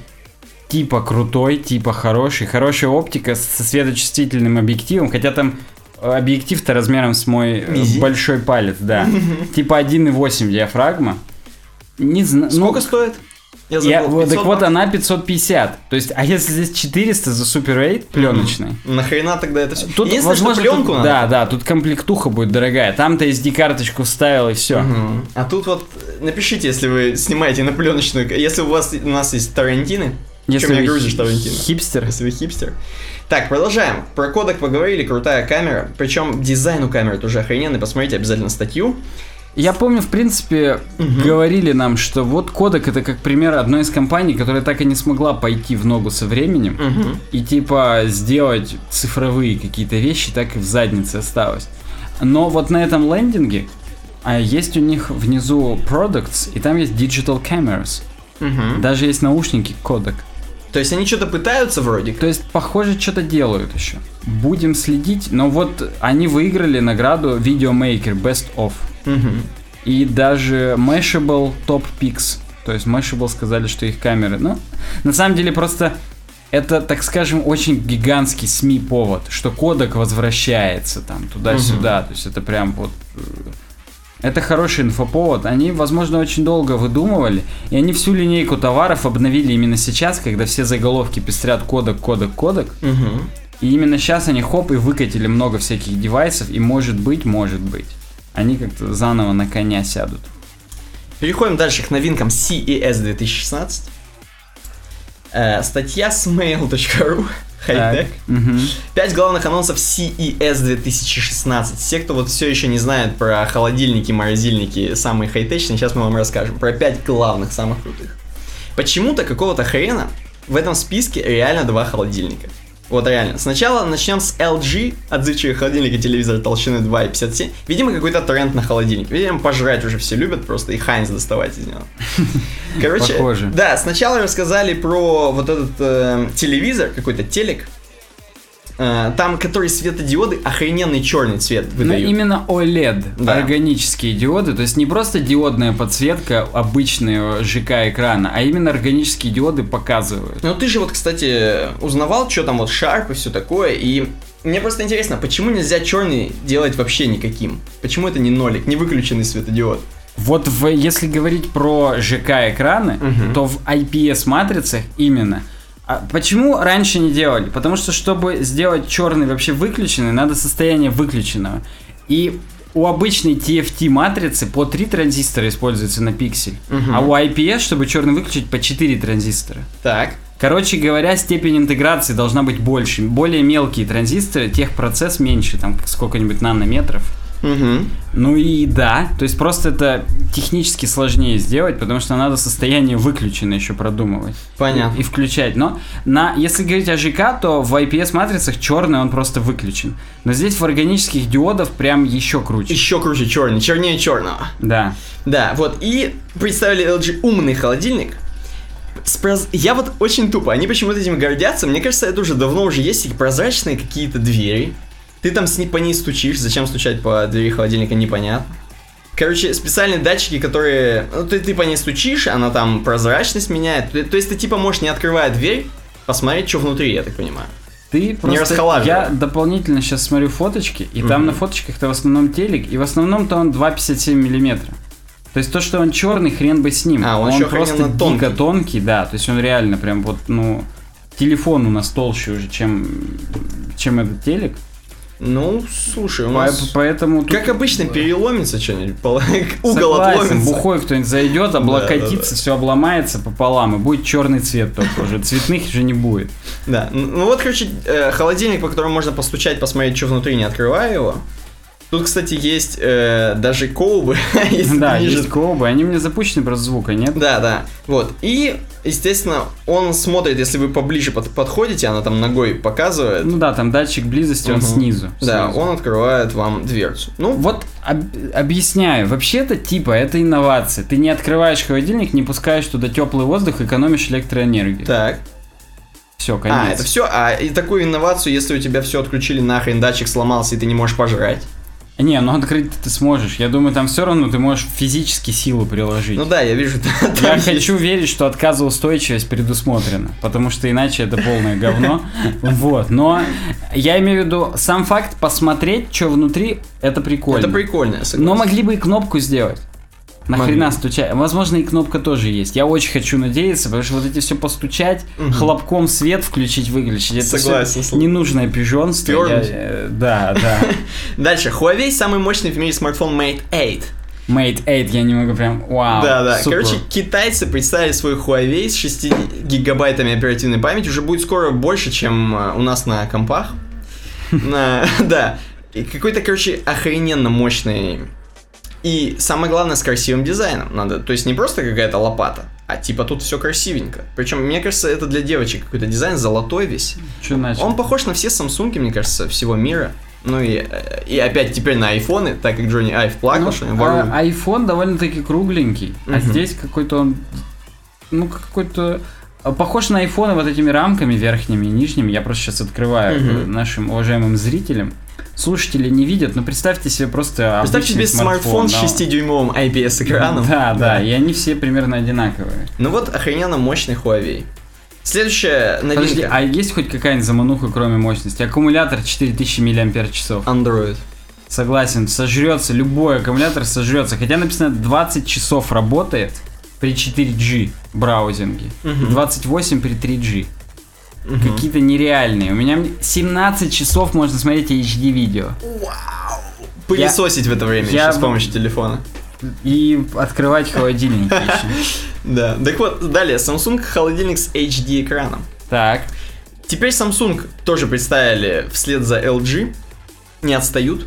Типа крутой, типа хороший, хорошая оптика со светочувствительным объективом, хотя там э, объектив-то размером с мой э, Мизинец. большой палец, да. Типа 1,8 диафрагма. Не знаю. Сколько стоит? Я Я, забыл. так 500 вот она 550. То есть, а если здесь 400 за Super 8 пленочный? Нахрена тогда это все? Тут, Единственное, возможно, что пленку тут- надо. да, да, тут комплектуха будет дорогая. Там-то SD-карточку вставил и все. А тут вот э, напишите, если вы снимаете на пленочную, если у вас у нас есть Тарантины, Если Чё меня грузишь, Тарантино? хипстер. если вы хипстер. Так, продолжаем. Про кодек поговорили, крутая камера. Причем дизайн у камеры тоже охрененный. Посмотрите обязательно статью. Я помню, в принципе, говорили нам, что вот Кодек это как пример одной из компаний, которая так и не смогла пойти в ногу со временем Мгм. и типа сделать цифровые какие-то вещи, так и в заднице осталось. Но вот на этом лендинге а есть у них внизу products, и там есть digital cameras. Мгм. Даже есть наушники Кодек. То есть они что-то пытаются вроде. То есть, похоже, что-то делают еще. Будем следить. Но вот они выиграли награду Videomaker Best of. Мгм. И даже Mashable Top Picks. То есть Mashable сказали, что их камеры. Ну, на самом деле просто это, так скажем, очень гигантский СМИ повод, что кодек возвращается там туда-сюда. То есть это прям вот... Это хороший инфоповод. Они, возможно, очень долго выдумывали, и они всю линейку товаров обновили именно сейчас, когда все заголовки пестрят кодек, кодек, кодек. Мгм. И именно сейчас они хоп и выкатили много всяких девайсов, и может быть, может быть, они как-то заново на коня сядут. Переходим дальше к новинкам CES 2016. Э, статья с mail.ru. Хай-тек. Мгм. Пять главных анонсов CES 2016. Все, кто вот все еще не знает про холодильники, морозильники, самые хай-течные, сейчас мы вам расскажем. Про пять главных, самых крутых. Почему-то какого-то хрена в этом списке реально два холодильника. Вот реально. Сначала начнем с LG, отзывчивый холодильник и телевизор толщины 2,57. Видимо, какой-то тренд на холодильник. Видимо, пожрать уже все любят просто и Хайнс доставать из него. Короче, Похоже. да, сначала рассказали про вот этот э, телевизор, какой-то телек, там, который светодиоды, охрененный черный цвет Ну, выдают. именно OLED, Да. органические диоды, то есть не просто диодная подсветка обычного ЖК экрана, а именно органические диоды показывают. Ну ты же вот, кстати, узнавал, что там вот Sharp и все такое, и мне просто интересно, почему нельзя черный делать вообще никаким? Почему это не нолик, не выключенный светодиод? Вот в, если говорить про ЖК экраны, Мгм. то в IPS матрицах именно. А почему раньше не делали? Потому что чтобы сделать черный вообще выключенный, надо состояние выключенного. И у обычной TFT матрицы по 3 транзистора используется на пиксель, Мгм. а у IPS, чтобы черный выключить, по 4 транзистора. Так. Короче говоря, степень интеграции должна быть больше. Более мелкие транзисторы, техпроцесс меньше, там сколько-нибудь нанометров. Угу. Ну и да, то есть просто это технически сложнее сделать, потому что надо состояние выключено еще продумывать. Понятно. И включать. Но на, если говорить о ЖК, то в IPS матрицах черный он просто выключен. Но здесь в органических диодов прям еще круче. Еще круче черный, чернее черного. Да. Да, вот, и представили LG умный холодильник. С проз- Я вот очень тупо, они почему-то этим гордятся. Мне кажется, это уже давно уже есть эти прозрачные какие-то двери. Ты там с ней по ней стучишь, зачем стучать по двери холодильника, непонятно. Короче, специальные датчики, которые... Ну, ты, ты по ней стучишь, она там прозрачность меняет. То, то есть ты типа можешь, не открывая дверь, посмотреть, что внутри, я так понимаю. Ты просто... расхолаживай. Я дополнительно сейчас смотрю фоточки, и там Мгм. на фоточках-то в основном телек, и в основном-то он 2,57 миллиметра. То есть то, что он черный, хрен бы с ним. А, он он просто тонкий. дико тонкий, да. То есть он реально прям вот, ну, телефон у нас толще уже, чем, чем этот телек. Ну, слушай, у По- нас... Поэтому... тут- Как обычно, переломится что-нибудь, угол Согласен, отломится. бухой кто-нибудь зайдет, облокотится, да. все обломается пополам, и будет черный цвет только уже. Цветных же не будет. Да, ну вот, короче, э, холодильник, по которому можно постучать, посмотреть, что внутри, не открывая его. Тут, кстати, есть э, даже колбы, Да, есть колбы, они мне запущены, просто звука нет. Да, да. Вот. И, естественно, он смотрит, если вы поближе под- подходите, она там ногой показывает. Ну да, там датчик близости, он Мгм. снизу. Да, снизу. он открывает вам дверцу. Ну, Вот об- объясняю, вообще-то типа это инновация. Ты не открываешь холодильник, не пускаешь туда теплый воздух, экономишь электроэнергию. так. Все, конец. А, это все. А и такую инновацию, если у тебя все отключили нахрен, датчик сломался, и ты не можешь пожрать. Не, ну открыть ты сможешь. Я думаю, там все равно ты можешь физически силу приложить. Ну да, я вижу. там Я есть. хочу верить, что отказоустойчивость предусмотрена, потому что иначе это полное говно. Вот, но я имею в виду сам факт посмотреть, что внутри, это прикольно. Это прикольно, я согласен. Но могли бы и кнопку сделать. Нахрена Могли. стучать? Возможно, и кнопка тоже есть. Я очень хочу надеяться, потому что вот эти все постучать, Мгм. хлопком свет включить, выключить, это Согласен, слушай. ненужное пижонство. Я, э, да, да. Дальше. Huawei самый мощный в мире смартфон Mate 8. Mate 8, я не могу прям, вау. да, да. супер. Короче, китайцы представили свой Huawei с 6 гигабайтами оперативной памяти. Уже будет скоро больше, чем э, у нас на компах. Да. Какой-то, короче, охрененно мощный. И самое главное, с красивым дизайном. Надо, то есть не просто какая-то лопата, а типа тут все красивенько. Причем, мне кажется, это для девочек какой-то дизайн золотой весь. Чё начал? Он похож на все Samsung, мне кажется, всего мира. Ну и, э, и опять теперь на айфоны, так как Джонни Айв плакал, Ну, что они воруют. а, iPhone довольно-таки кругленький, а Мгм. здесь какой-то он, ну какой-то а, похож на iPhone вот этими рамками верхними и нижними. Я просто сейчас открываю э, нашим уважаемым зрителям. Слушатели не видят, но представьте себе просто Представь обычный себе смартфон с да. 6-дюймовым IPS-экраном. Да, да, и они все примерно одинаковые. Ну вот охрененно мощный Huawei. Следующая новинка. Подожди, а есть хоть какая-нибудь замануха, кроме мощности? Аккумулятор 4000 мАч. Android. Согласен, сожрется, любой аккумулятор сожрется. Хотя написано 20 часов работает при 4G браузинге, Мгм. 28 при 3G. Мгм. Какие-то нереальные. У меня 17 часов можно смотреть HD видео. Пылесосить в это время я еще с помощью телефона. И открывать холодильник еще. Да. Так вот, далее, Samsung холодильник с HD экраном. Так, Теперь Samsung тоже представили вслед за LG. Не отстают.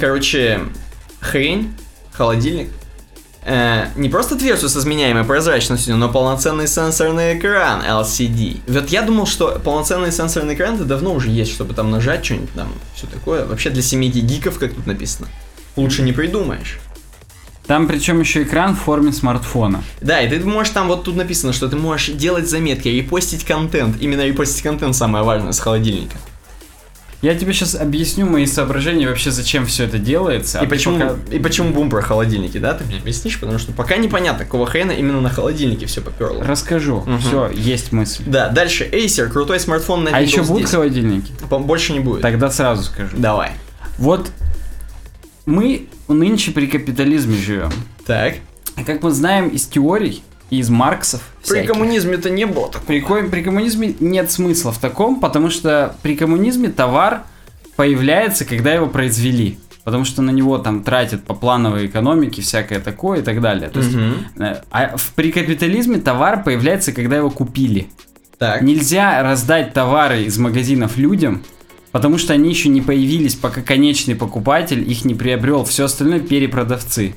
Короче, хрень, холодильник. Э, не просто дверцу с изменяемой прозрачностью, но полноценный сенсорный экран LCD. Вот я думал, что полноценный сенсорный экран это давно уже есть, чтобы там нажать что-нибудь там, все такое. Вообще для 7 гигов, как тут написано. Лучше не придумаешь. Там причем еще экран в форме смартфона. Да, и ты можешь там, вот тут написано, что ты можешь делать заметки, репостить контент. Именно репостить контент самое важное с холодильника. Я тебе сейчас объясню мои соображения вообще, зачем все это делается. а и, ты почему, пока- и почему бум про холодильники, да? Ты мне объяснишь? Потому что пока непонятно, какого хрена именно на холодильнике все поперло. Расскажу. Мгм. Все, есть мысль. Да, дальше Acer, крутой смартфон на А Windows еще будут 10. холодильники? Больше не будет. Тогда сразу скажу. Давай. Вот мы нынче при капитализме живем. Так. А как мы знаем из теорий, из Марксов, При всяких, коммунизме-то не было при, при коммунизме нет смысла в таком, потому что при коммунизме товар появляется, когда его произвели. Потому что на него там тратят по плановой экономике, всякое такое и так далее. То есть, Мгм. э, а в- при капитализме товар появляется, когда его купили. Так. Нельзя раздать товары из магазинов людям, потому что они еще не появились, пока конечный покупатель их не приобрел. Все остальное перепродавцы.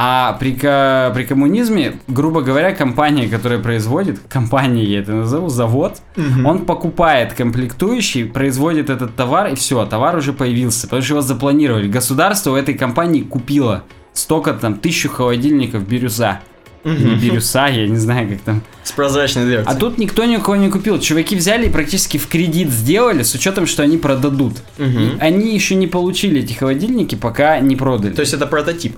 А при, при коммунизме, грубо говоря, компания, которая производит, компания я это назову, завод, Мгм. он покупает комплектующий, производит этот товар, и все, товар уже появился, потому что его запланировали. Государство у этой компании купило столько там, тысячу холодильников бирюза. Или бирюса, я не знаю, как там. С прозрачной дверцей. А тут никто никого не купил. Чуваки взяли и практически в кредит сделали, с учетом, что они продадут. И они еще не получили эти холодильники, пока не продали. То есть это прототип.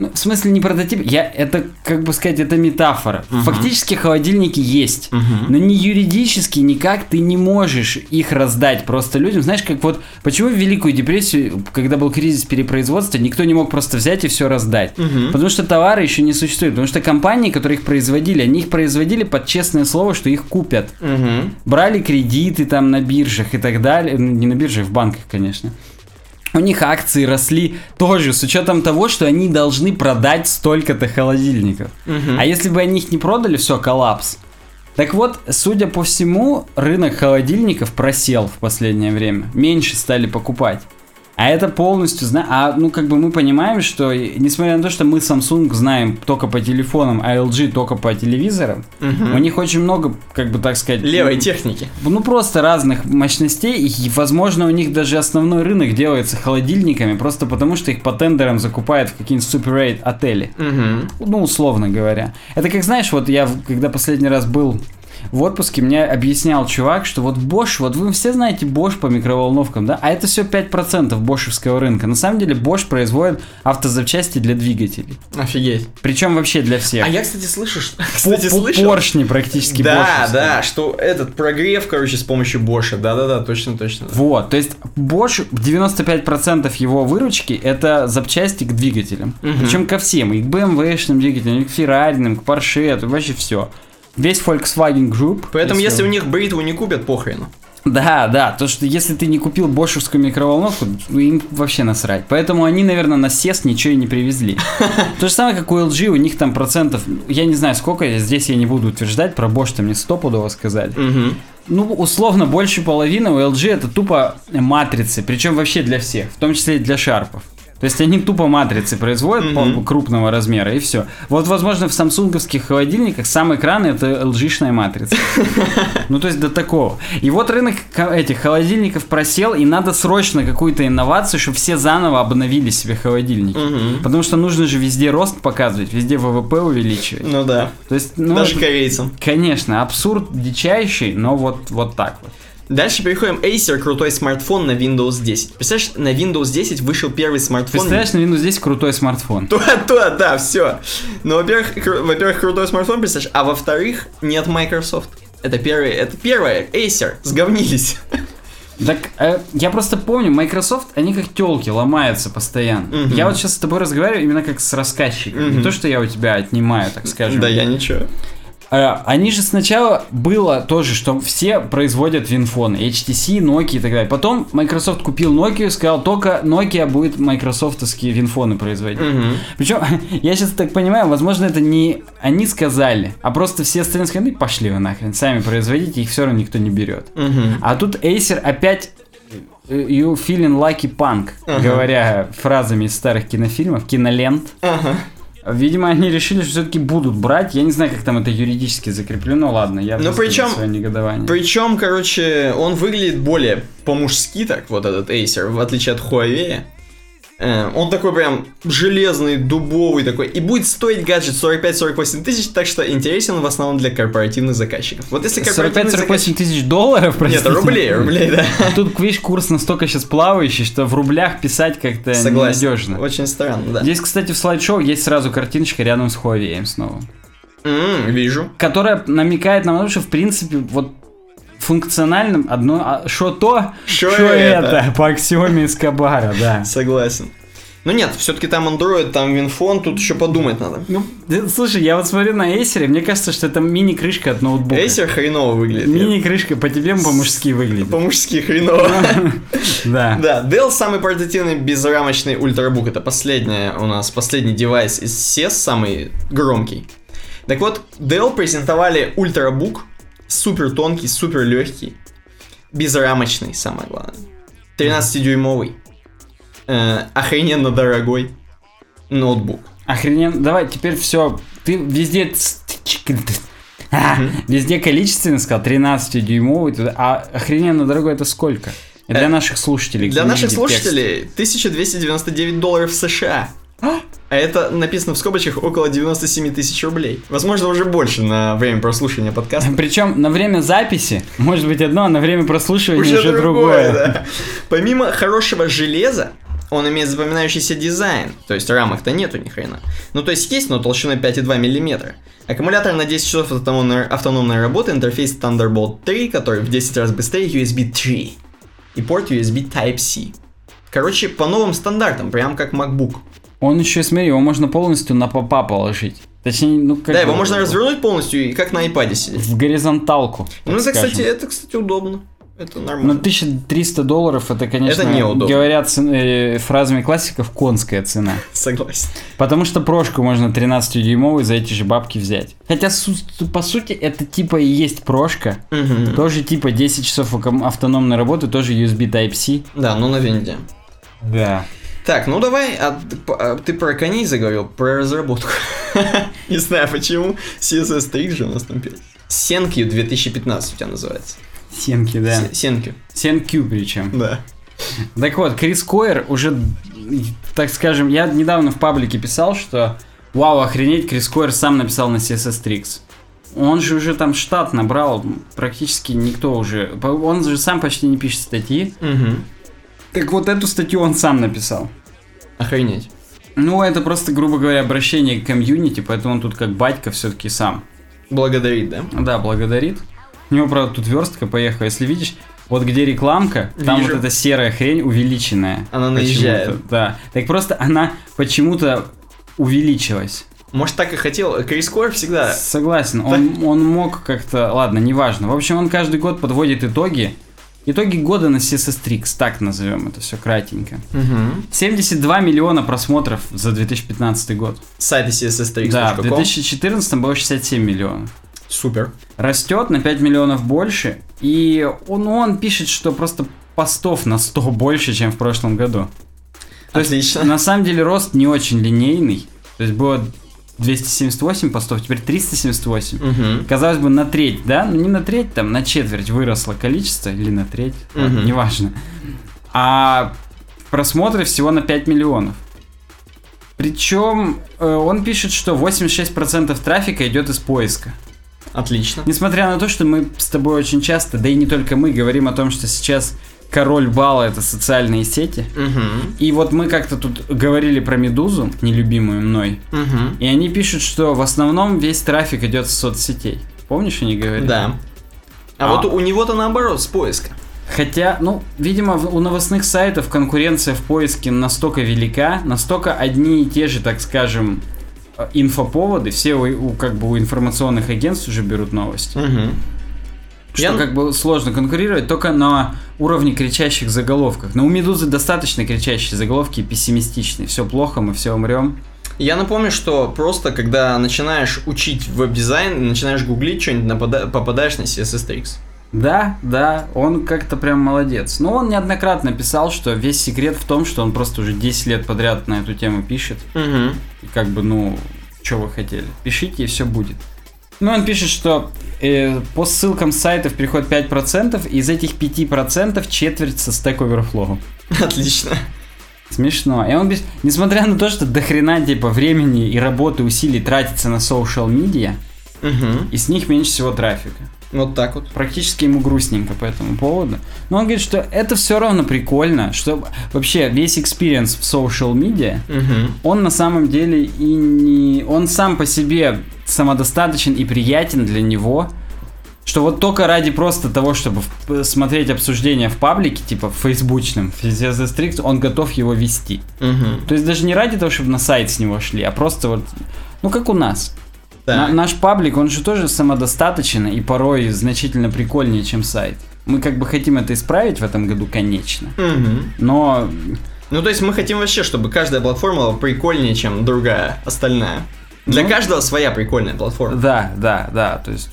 Ну, в смысле не прототип, я это как бы сказать, это метафора. Фактически холодильники есть, но не юридически никак ты не можешь их раздать просто людям. Знаешь, как вот почему в Великую депрессию, когда был кризис перепроизводства, никто не мог просто взять и все раздать, потому что товары еще не существуют, потому что компании, которые их производили, они их производили под честное слово, что их купят, Мгм. брали кредиты там на биржах и так далее, Ну, не на биржах, в банках, конечно. У них акции росли тоже с учетом того, что они должны продать столько-то холодильников. А если бы они их не продали, все, коллапс. Так вот, судя по всему, рынок холодильников просел в последнее время. Меньше стали покупать. А это полностью, зна... а ну как бы мы понимаем, что несмотря на то, что мы Samsung знаем только по телефонам, а LG только по телевизорам, у них очень много, как бы так сказать, Левой м, техники. ну просто разных мощностей, и, возможно, у них даже основной рынок делается холодильниками, просто потому что их по тендерам закупают в какие-нибудь Super 8 отели. Мгм. Ну, условно говоря. Это как, знаешь, вот я, когда последний раз был в отпуске, мне объяснял чувак, что вот Bosch, вот вы все знаете Bosch по микроволновкам, да? А это все 5% бошевского рынка. На самом деле Bosch производит автозапчасти для двигателей. Офигеть. Причем вообще для всех. А я, кстати, слышу, что... Кстати, слышал... Поршни практически Да, да, что этот прогрев, короче, с помощью Боша. Да-да-да, точно, точно. Вот, то есть Bosch, 95% его выручки это запчасти к двигателям. Причем ко всем, и к BMW-шным двигателям, и к Ferrari, к Porsche, это вообще все. Весь Volkswagen Group. Поэтому, если всё. у них бритву не купят, похрену. Да, да, то что если ты не купил бошевскую микроволновку, ну, им вообще насрать. Поэтому они, наверное, на сес ничего и не привезли. То же самое, как у LG, у них там процентов, я не знаю сколько, здесь я не буду утверждать, про Bosch там мне стопудово сказали. Ну, условно, больше половины у LG это тупо матрицы, причем вообще для всех, в том числе и для шарпов. То есть они тупо матрицы производят по- крупного размера и все. Вот, возможно, в самсунговских холодильниках сам экран это LG-шная матрица. Ну, то есть до такого. И вот рынок этих холодильников просел, и надо срочно какую-то инновацию, чтобы все заново обновили себе холодильники. Мгм. Потому что нужно же везде рост показывать, везде ВВП увеличивать. Ну да. То есть, ну, Даже корейцам. конечно, абсурд дичайший, но вот, вот так вот. Дальше переходим. Acer крутой смартфон на Windows 10. Представляешь, на Windows 10 вышел первый смартфон. Представляешь, на Windows здесь крутой смартфон. То, то, да, все. Ну, во-первых, кру- во-первых, крутой смартфон, представляешь, а во-вторых, нет Microsoft. Это первое, это первое, Acer, сговнились. Так, э, я просто помню, Microsoft, они как телки ломаются постоянно. Мгм. Я вот сейчас с тобой разговариваю именно как с рассказчиком. Не Мгм. то, что я у тебя отнимаю, так скажем. Да, я ничего. Э, Они же сначала было тоже, что все производят винфоны, HTC, Nokia и так далее. Потом Microsoft купил Nokia и сказал, только Nokia будет майкрософтовские винфоны производить. Мгм. Причем, я сейчас так понимаю, возможно, это не они сказали, а просто все остальные сказали, «Ну, пошли вы нахрен, сами производите, их все равно никто не берет. Мгм. А тут Acer опять э, You feeling lucky punk, Ага. говоря фразами из старых кинофильмов, кинолент. Ага. Видимо, они решили, что все-таки будут брать. Я не знаю, как там это юридически закреплено. Ладно, я Ну, причем- свое негодование. Причем, короче, он выглядит более по-мужски так, вот этот Acer, в отличие от Huawei. Э, Он такой прям железный, дубовый такой. И будет стоить гаджет 45-48 тысяч, так что интересен в основном для корпоративных заказчиков. Вот если корпоративный 45-48 тысяч долларов, заказчик- Нет, простите. рублей, рублей, да. Тут, видишь, курс настолько сейчас плавающий, что в рублях писать как-то ненадежно. Очень странно, да. Здесь, кстати, в слайд-шоу есть сразу картиночка рядом с Huawei снова. М, вижу. Которая намекает нам на то, что, в принципе, вот функциональным одно... а Что то, Шо что это? это, по аксиоме Эскобара, да. Согласен. Ну нет, все-таки там Android, там Винфон, тут еще подумать надо. Ну, да, слушай, я вот смотрю на Acer, и мне кажется, что это мини-крышка от ноутбука. Acer хреново выглядит. Мини-крышка по тебе по-мужски выглядит. По-мужски хреново. Да. Да, Dell самый портативный безрамочный ультрабук. Это последняя у нас, последний девайс из CES, самый громкий. Так вот, Dell презентовали ультрабук, супер тонкий, супер легкий, безрамочный, самое главное. 13-дюймовый, э, охрененно дорогой ноутбук. Охрененно. Давай, теперь все. Ты везде... А, Везде количественно сказал, 13-дюймовый, туда. а охрененно дорогой это сколько? Для Э, наших слушателей. Для наших видит текст. слушателей 1299 долларов США. А это написано в скобочках около 97 тысяч рублей. Возможно, уже больше на время прослушивания подкаста. Причем на время записи может быть одно, а на время прослушивания уже, другое. да. Помимо хорошего железа, Он имеет запоминающийся дизайн, то есть рамок-то нету ни хрена. Ну, то есть есть, но толщиной 5,2 мм. Аккумулятор на 10 часов автономной, автономной работы, интерфейс Thunderbolt 3, который в 10 раз быстрее USB 3. И порт USB Type-C. Короче, по новым стандартам, прям как MacBook. Он еще, смотри, его можно полностью на попа положить. Точнее, ну как Да, его можно развернуть полностью и как на iPad сидеть. в горизонталку. Ну, это, скажем. кстати, это, кстати, удобно. Это Ну, нормально. 1300 долларов, это, конечно, Это неудобно. говорят э, фразами классиков, конская цена. Согласен. Потому что прошку можно 13-дюймовый за эти же бабки взять. Хотя, по сути, это типа и есть прошка. Мгм. Тоже типа 10 часов автономной работы, тоже USB Type-C. Да, ну на винде. Да. Так, ну давай, а, ты а, ты про коней заговорил, про разработку. Не знаю почему, CSS 3 же у нас там 5. Сенкью 2015 у тебя называется. Сенки, да. Се- Сенкью, Сенкю причем. да. Так вот, Крис Койер уже, так скажем, я недавно в паблике писал, что вау, охренеть, Крис Койер сам написал на CSS Tricks. Он же уже там штат набрал, практически никто уже, он же сам почти не пишет статьи. Мгм. Так вот эту статью он сам написал. Охренеть. Ну, это просто, грубо говоря, обращение к комьюнити, поэтому он тут как батька все-таки сам. Благодарит, да? Да, благодарит. У него, правда, тут верстка поехала. Если видишь, вот где рекламка, там Вижу. вот эта серая хрень увеличенная. Она наезжает. Да. Так просто она почему-то увеличилась. Может, так и хотел. Крис Койер всегда... Согласен, он, он мог как-то... Ладно, неважно. В общем, он каждый год подводит итоги. Итоги года на CSS Tricks, так назовем это все кратенько. Мгм. 72 миллиона просмотров за 2015 год. Сайт CSS3.com. Да, в 2014 было 67 миллионов. Супер. Растет на 5 миллионов больше, и он, он пишет, что просто постов на 100 больше, чем в прошлом году. То есть, Отлично. на самом деле рост не очень линейный. То есть было 278 постов, теперь 378. Мгм. Казалось бы, на треть, да? Ну не на треть, там на четверть выросло количество, или на треть, ладно, Мгм. неважно. А просмотры всего на 5 миллионов. Причем э, он пишет, что 86% трафика идет из поиска. Отлично. Несмотря на то, что мы с тобой очень часто, да и не только мы, говорим о том, что сейчас король бала это социальные сети. Мгм. И вот мы как-то тут говорили про Медузу, нелюбимую мной, Мгм. и они пишут, что в основном весь трафик идет с соцсетей. Помнишь, они говорили? Да. А, А. вот у него-то наоборот, с поиска. Хотя, ну, видимо, у новостных сайтов конкуренция в поиске настолько велика, настолько одни и те же, так скажем, э, инфоповоды, все у, у, как бы у информационных агентств уже берут новости. Мгм. Что Я- как бы сложно конкурировать только на уровне кричащих заголовков. Но у Медузы достаточно кричащие заголовки и пессимистичные. Все плохо, мы все умрем. Я напомню, что просто когда начинаешь учить веб-дизайн, начинаешь гуглить что-нибудь, напада- попадаешь на CSS Tricks. Да, да, он как-то прям молодец. Но он неоднократно писал, что весь секрет в том, что он просто уже 10 лет подряд на эту тему пишет. Мгм. И как бы, ну, что вы хотели? Пишите, и все будет. Ну, он пишет, что э, по ссылкам сайтов приходит 5%, и из этих 5% четверть со Stack Overflow. Отлично. Смешно. И он без... Несмотря на то, что дохрена типа времени и работы, усилий тратится на social media, Мгм. и с них меньше всего трафика. Вот так вот. Практически ему грустненько по этому поводу. Но он говорит, что это все равно прикольно, что вообще весь experience в social media, Мгм. он на самом деле и не... Он сам по себе самодостаточен и приятен для него, что вот только ради просто того, чтобы в- смотреть обсуждения в паблике, типа в фейсбучном, в он готов его вести. Мгм. То есть даже не ради того, чтобы на сайт с него шли, а просто вот, ну как у нас. На- наш паблик, он же тоже самодостаточен и порой значительно прикольнее, чем сайт. Мы как бы хотим это исправить в этом году, конечно. Мгм. Но Ну, то есть мы хотим вообще, чтобы каждая платформа была прикольнее, чем другая, остальная. Для Ну. каждого своя прикольная платформа. да, да, да, то есть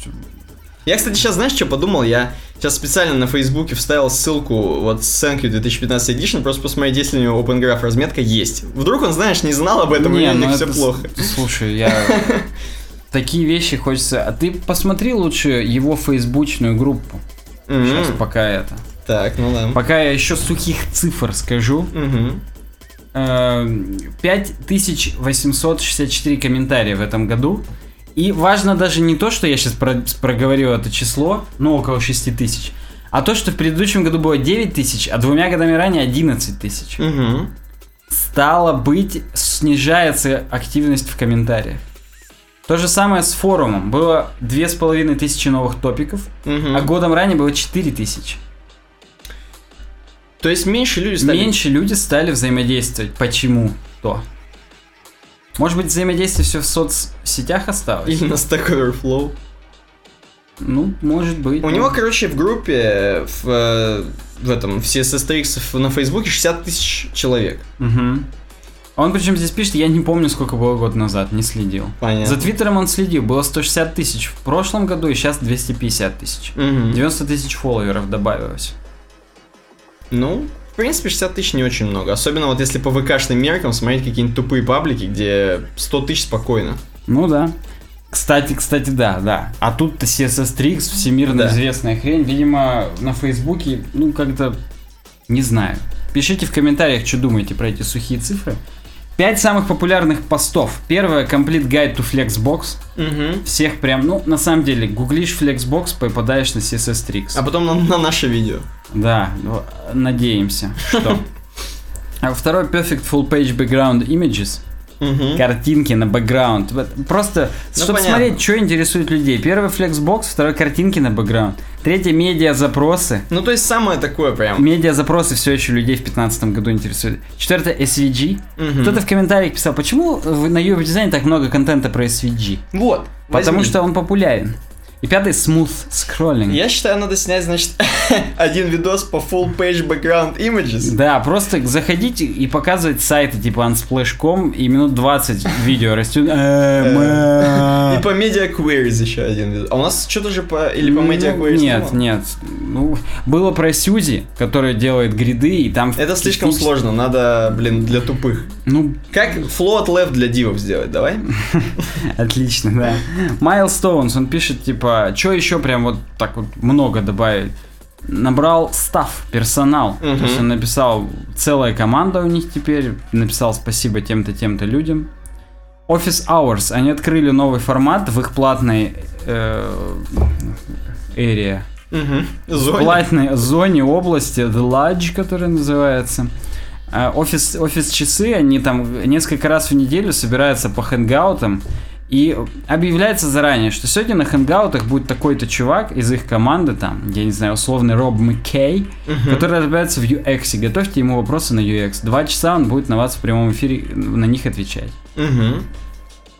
Я, кстати, сейчас знаешь, что подумал? Я сейчас специально на Фейсбуке вставил ссылку вот с Thank You 2015 Edition, просто посмотреть, если у него Open Graph разметка есть. Вдруг он, знаешь, не знал об этом, и у ну них все плохо. Слушай, я такие вещи хочется. А ты посмотри лучше его фейсбучную группу. Сейчас пока это. Так, ну да. Пока я еще сухих цифр скажу. Мгм. Э, 5864 комментария в этом году. И важно даже не то, что я сейчас проговорил это число, ну около 6 тысяч, а то, что в предыдущем году было 9 тысяч, а двумя годами ранее 11 тысяч. Мгм. стало быть, снижается активность в комментариях. То же самое с форумом. Было две с половиной тысячи новых топиков, Мгм. а годом ранее было четыре тысячи. То есть меньше люди стали... Меньше люди стали взаимодействовать. Почему? То. Может быть, взаимодействие все в соцсетях осталось? Или на Stack Overflow. Ну, может быть. У да. него, короче, в группе, в, э, в этом, в CSS3X на Фейсбуке 60 тысяч человек. А Он причем здесь пишет, я не помню, сколько было год назад, не следил. Понятно. За Твиттером он следил, было 160 тысяч в прошлом году, и сейчас 250 тысяч. Мгм. 90 тысяч фолловеров добавилось. Ну, в принципе, 60 тысяч не очень много. Особенно вот если по ВКшным меркам смотреть какие-нибудь тупые паблики, где 100 тысяч спокойно. Ну да. Кстати, кстати, да, да. А тут-то CSS Tricks, всемирно Да. известная хрень. Видимо, на Фейсбуке, ну, как-то, не знаю. Пишите в комментариях, что думаете про эти сухие цифры. Пять самых популярных постов. Первое, Complete Guide to Flexbox. Угу. Всех прям, ну, на самом деле, гуглишь Flexbox, попадаешь на CSS Tricks. А потом на, на наше видео. Да, ну, надеемся, что. А второй Perfect Full Page Background Images. Мгм. Картинки на бэкграунд. Просто, Ну, чтобы понятно. смотреть, что интересует людей. Первый Flexbox, второй картинки на бэкграунд. Третье медиа запросы. Ну, то есть самое такое прям. Медиа запросы все еще людей в 2015 году интересуют. Четвертое SVG. Мгм. Кто-то в комментариях писал, почему на Юб дизайне так много контента про SVG? Вот. Потому возьми. что он популярен. И пятый smooth scrolling. Я считаю, надо снять, значит, один видос по full page background images. Да, просто заходить и показывать сайты типа unsplash.com и минут 20 видео растет. Э, И по media queries еще один видос. А у нас что-то же по... Или по media Ну, queries? Нет, нет. Ну, было про Сьюзи, которая делает гриды, и там... Это слишком сложно, надо, блин, для тупых. Ну, Как float left для дивов сделать, давай? отлично, да. Milestones, он пишет, типа, что еще прям вот так вот много добавить? Набрал став, персонал. То есть он написал, целая команда у них теперь, написал спасибо тем-то, тем-то людям. Office Hours, они открыли новый формат в их платной э, area. Угу. В Зоне. платной зоне области, The Lodge, которая называется. А, Офис, офис часы, они там несколько раз в неделю собираются по хэнгаутам и объявляется заранее, что сегодня на хэнгаутах будет такой-то чувак из их команды, там, я не знаю, условный Роб Маккей, Мгм. который разбирается в UX, и готовьте ему вопросы на UX. Два часа он будет на вас в прямом эфире на них отвечать. Мгм.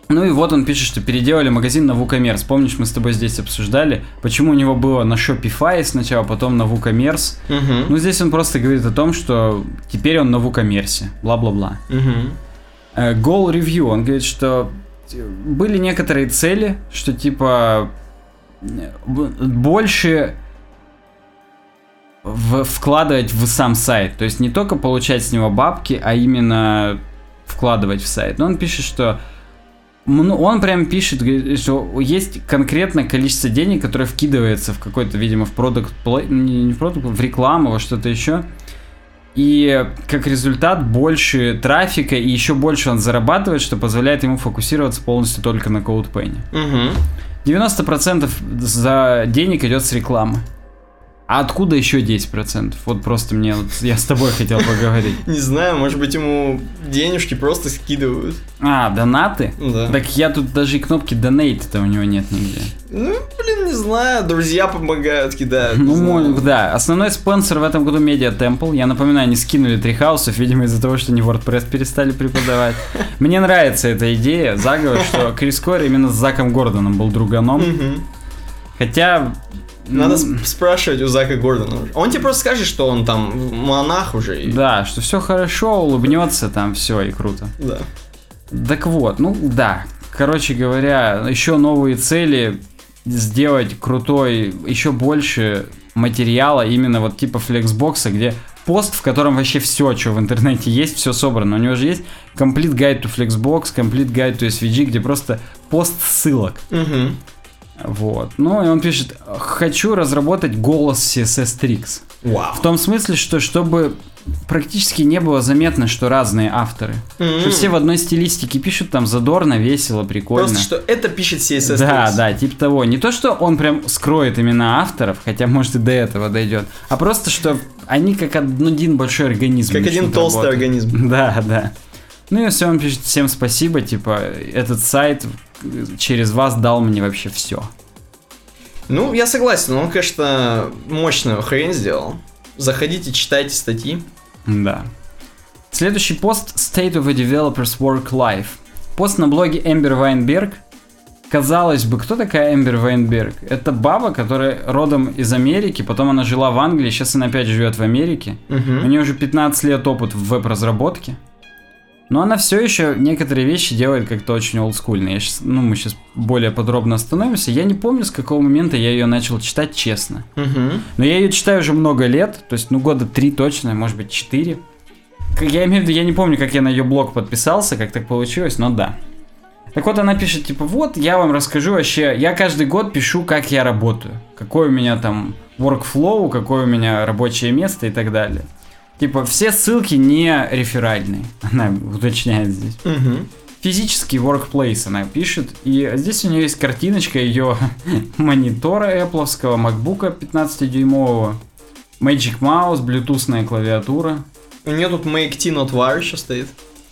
Ну и вот он пишет, что переделали магазин на WooCommerce. Помнишь, мы с тобой здесь обсуждали, почему у него было на Shopify сначала, потом на WooCommerce. Мгм. Ну здесь он просто говорит о том, что теперь он на WooCommerce, бла-бла-бла. Э, Goal Review, он говорит, что э, были некоторые цели, что типа больше в- вкладывать в сам сайт. То есть не только получать с него бабки, а именно вкладывать в сайт. Но он пишет, что он прям пишет, что есть конкретное количество денег, которое вкидывается в какой-то, видимо, в продукт, не в продукт, в рекламу, во что-то еще. И как результат больше трафика и еще больше он зарабатывает, что позволяет ему фокусироваться полностью только на CodePen. Мгм. 90% за денег идет с рекламы. А откуда еще 10%? Вот просто мне, вот, я с тобой хотел поговорить. Не знаю, может быть, ему денежки просто скидывают. А, донаты? Да. Так я тут даже и кнопки donate-то у него нет нигде. Ну, блин, не знаю, друзья помогают, кидают. Ну, мой- да. Основной спонсор в этом году Media Temple. Я напоминаю, они скинули три хаусов, видимо, из-за того, что они WordPress перестали преподавать. Мне нравится эта идея, заговор, что Крис Койер именно с Заком Гордоном был друганом. Хотя... Надо сп- спрашивать у Зака Гордона. Он тебе просто скажет, что он там монах уже. и- Да, что все хорошо, улыбнется там, все и круто. Да. Так вот, ну да. Короче говоря, еще новые цели сделать крутой, еще больше материала именно вот типа флексбокса, где пост, в котором вообще все, что в интернете есть, все собрано. У него же есть Complete Guide to Flexbox, Complete Guide to SVG, где просто пост ссылок. Мгм. Вот. Ну и он пишет, хочу разработать голос CSS Tricks. Вау. В том смысле, что чтобы практически не было заметно, что разные авторы. Что все в одной стилистике пишут там задорно, весело, прикольно. Просто что это пишет CSS. Да, Tricks. да, типа того. Не то, что он прям скроет имена авторов, хотя, может, и до этого дойдет, а просто, что они как один большой организм. Как один толстый работать. организм. Да, да. Ну и все, он пишет всем спасибо, типа, этот сайт через вас дал мне вообще все. Ну, я согласен, он, конечно, мощную хрень сделал. Заходите, читайте статьи. Да. Следующий пост State of a Developer's Work Life. Пост на блоге Эмбер Вайнберг. Казалось бы, кто такая Эмбер Вайнберг? Это баба, которая родом из Америки, потом она жила в Англии, сейчас она опять живет в Америке. У Мгм. нее уже 15 лет опыт в веб-разработке. Но она все еще некоторые вещи делает как-то очень олдскульно. Я щас, ну, мы сейчас более подробно остановимся. Я не помню, с какого момента я ее начал читать, честно. Мгм. Но я ее читаю уже много лет, то есть, ну, года три точно, может быть, четыре. Я имею в виду, я не помню, как я на ее блог подписался, как так получилось, но да. Так вот, она пишет, типа, вот, я вам расскажу вообще, я каждый год пишу, как я работаю, какой у меня там workflow, какое у меня рабочее место и так далее. Типа, все ссылки не реферальные, она уточняет здесь. Мгм. Физический workplace она пишет, и здесь у нее есть картиночка ее монитора Apple, MacBook 15-дюймового, Magic Mouse, блютусная клавиатура. У нее тут Make Tea Not War еще стоит.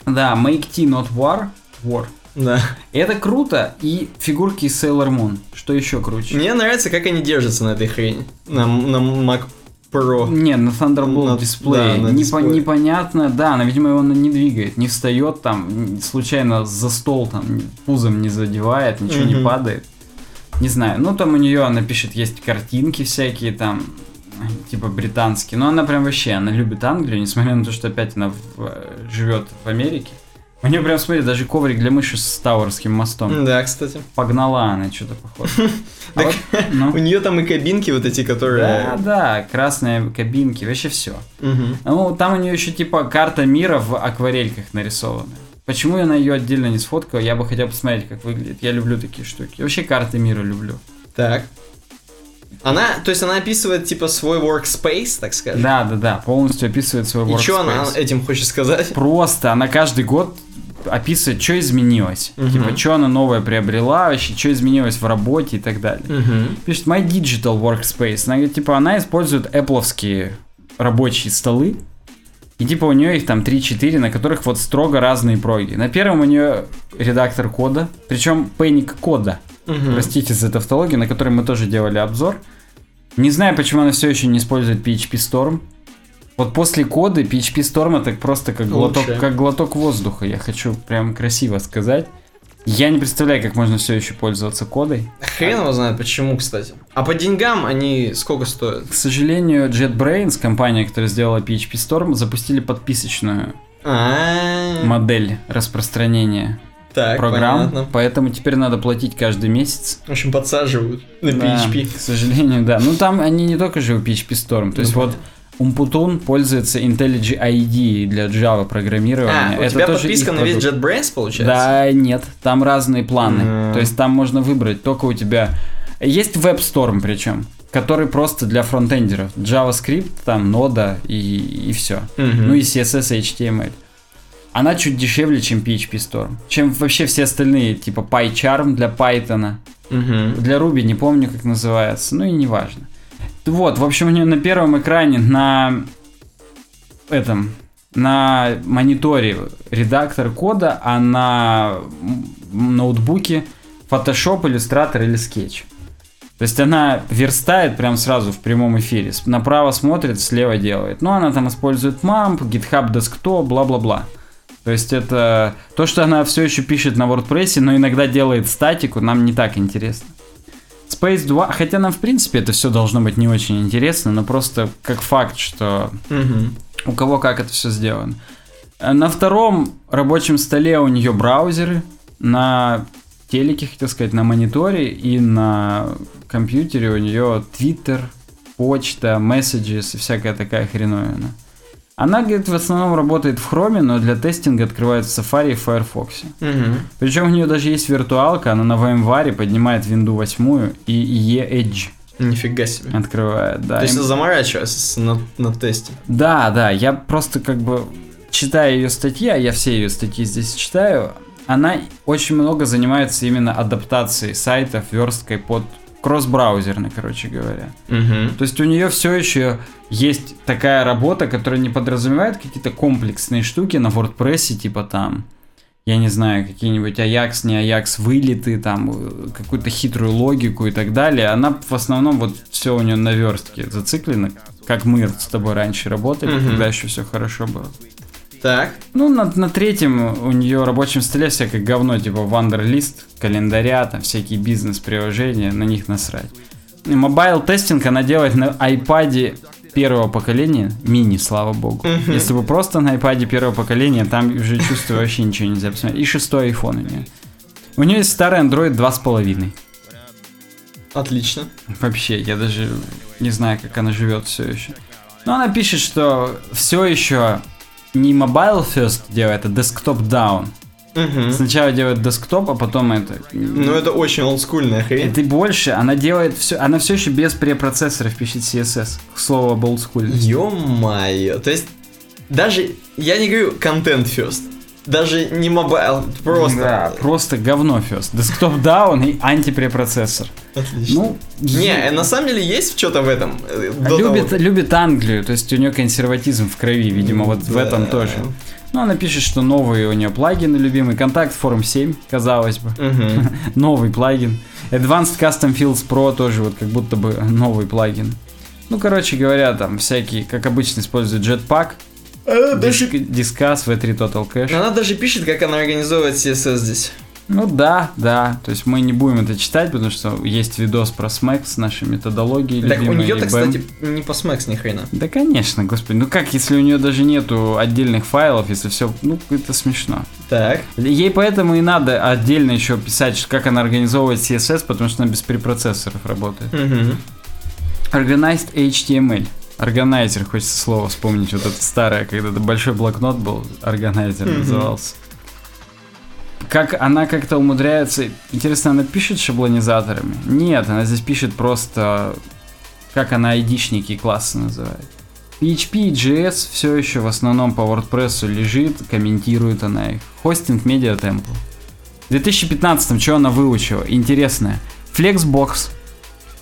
Да, Make Tea Not War. War. Да. Это круто, и фигурки из Sailor Moon, что еще круче. Мне нравится, как они держатся на этой хрени. На, на Mac Pro. Не, на Thunderbolt На- дисплее. да, на Непо- дисплее. непонятно, да, она, видимо, его не двигает, не встает там, случайно за стол там пузом не задевает, ничего не Мгм. падает. Не знаю, ну там у нее, она пишет, есть картинки всякие там, типа британские. Но она прям вообще, она любит Англию, несмотря на то, что опять она в- э, живет в Америке. У нее прям, смотри, даже коврик для мыши с Тауэрским мостом. Да, кстати. Погнала она что-то похоже. А ну, У нее там и кабинки вот эти, да, которые... да, красные кабинки, вообще все. Ну, там у нее еще типа карта мира в акварельках нарисована. Почему я на ее отдельно не сфоткал? Я бы хотел посмотреть, как выглядит. Я люблю такие штуки. Вообще карты мира люблю. Так. Она, то есть она описывает типа свой workspace, так скажем. Да, да, да, полностью описывает свой И что она workspace. этим хочет сказать? Просто она каждый год описывает, что изменилось. Мгм. Типа, что она новое приобрела, вообще, что изменилось в работе и так далее. Мгм. Пишет My Digital Workspace. Она говорит, типа, она использует Apple'овские рабочие столы. И типа у нее их там 3-4, на которых вот строго разные проги. На первом у нее редактор кода, причем пэник кода. Мгм. Простите за тавтологию, на которой мы тоже делали обзор. Не знаю, почему она все еще не использует PHP Storm. Вот после кода PHP Storm это просто как глоток, Лучше. как глоток воздуха. Я хочу прям красиво сказать. Я не представляю, как можно все еще пользоваться кодой. Хрен его знает почему, кстати. А по деньгам они сколько стоят? К сожалению, JetBrains, компания, которая сделала PHP Storm, запустили подписочную А, модель распространения так, программ, понятно. поэтому теперь надо платить каждый месяц. В общем, подсаживают на Да, PHP. К сожалению, да. Ну там они не только же у PHP Storm, то есть Ну, вот Умпутун пользуется IntelliJ IDE для Java программирования. А, у Это тебя тоже подписка на весь. JetBrains, получается? Да, нет, там разные планы. М. То есть там можно выбрать только у тебя... Есть WebStorm причем, который просто для фронтендеров. JavaScript, там, нода и, и все. Мгм. Ну и CSS и HTML. Она чуть дешевле, чем PHP Storm. Чем вообще все остальные, типа PyCharm для Python. Мгм. Для Ruby не помню, как называется. Ну и неважно. Вот, в общем, у нее на первом экране на этом на мониторе редактор кода, а на ноутбуке Photoshop, Illustrator или Sketch. То есть она верстает прям сразу в прямом эфире. Направо смотрит, слева делает. Ну, она там использует MAMP, GitHub Desktop, бла-бла-бла. То есть это то, что она все еще пишет на WordPress, но иногда делает статику, нам не так интересно. Space 2, хотя нам в принципе это все должно быть не очень интересно, но просто как факт, что Мгм. у кого как это все сделано. На втором рабочем столе у нее браузеры, на телеке, хотел сказать, на мониторе и на компьютере у нее Twitter, почта, Messages и всякая такая хреновина. Она, говорит, в основном работает в Chrome, но для тестинга открывает в Safari и Firefox. Мгм. Причем у нее даже есть виртуалка, она на VMware поднимает Windows 8 и E-Edge. Нифига себе. открывает, да. То есть Им- заморачивается на, на тесте. Да, да, я просто как бы читаю ее статьи, а я все ее статьи здесь читаю, она очень много занимается именно адаптацией сайтов, версткой под кросс-браузерный, короче говоря. Угу. То есть у нее все еще есть такая работа, которая не подразумевает какие-то комплексные штуки на WordPress, типа там, я не знаю, какие-нибудь Ajax, не Ajax вылеты, там, э, какую-то хитрую логику и так далее. Она в основном вот все у нее на верстке зациклено, как мы с тобой раньше работали, Мгм. когда еще все хорошо было. Так. Ну, на, на третьем у нее рабочем столе всякое говно, типа Wunderlist, календаря, там всякие бизнес-приложения, на них насрать. Mobile testing она делает на iPad первого поколения, мини, слава богу. Если бы просто на iPad первого поколения, там уже чувствую вообще ничего нельзя посмотреть. И шестой iPhone у нее. У нее есть старый Android 2,5. Отлично. Вообще, я даже не знаю, как она живет все еще. Но она пишет, что все еще не mobile first делает, а desktop down. Угу. Сначала делает десктоп, а потом это. Ну, это очень олдскульная хрень. Это и больше, она делает все, она все еще без препроцессоров пишет CSS. К слову об олдскульности. Ё-моё. То есть, даже, я не говорю контент first. Даже не mobile, просто. Да, просто говно first. Desktop down и антипрепроцессор. Отлично. Ну, Не, э, на самом деле есть что-то в этом. э, до любит, того, любит Англию, то есть у нее консерватизм в крови, видимо, вот в Да. этом тоже. Ну, она пишет, что новые у нее плагины любимый. Контакт Form 7, казалось бы. Мгм. новый плагин. Advanced Custom Fields Pro тоже вот как будто бы новый плагин. Ну, короче говоря, там всякие, как обычно, используют Jetpack, Она даже Disc- Discuss, V3 Total Cache. Она даже пишет, как она организовывает CSS здесь. Ну да, да. То есть мы не будем это читать, потому что есть видос про Smack с нашей методологией Так у нее, так, кстати, не по смэкс ни хрена. Да, конечно, господи. Ну как, если у нее даже нету отдельных файлов, если все... Ну, это смешно. Так. Ей поэтому и надо отдельно еще писать, как она организовывает CSS, потому что она без препроцессоров работает. Мгм. Organized HTML. Органайзер, хочется слово вспомнить, вот это старое, когда это большой блокнот был, органайзер Мгм. назывался. Как она как-то умудряется... Интересно, она пишет шаблонизаторами? Нет, она здесь пишет просто, как она айдишники классы называет. PHP и JS все еще в основном по WordPress лежит, комментирует она их. Хостинг Media Temple. В 2015 что она выучила? Интересное. Flexbox.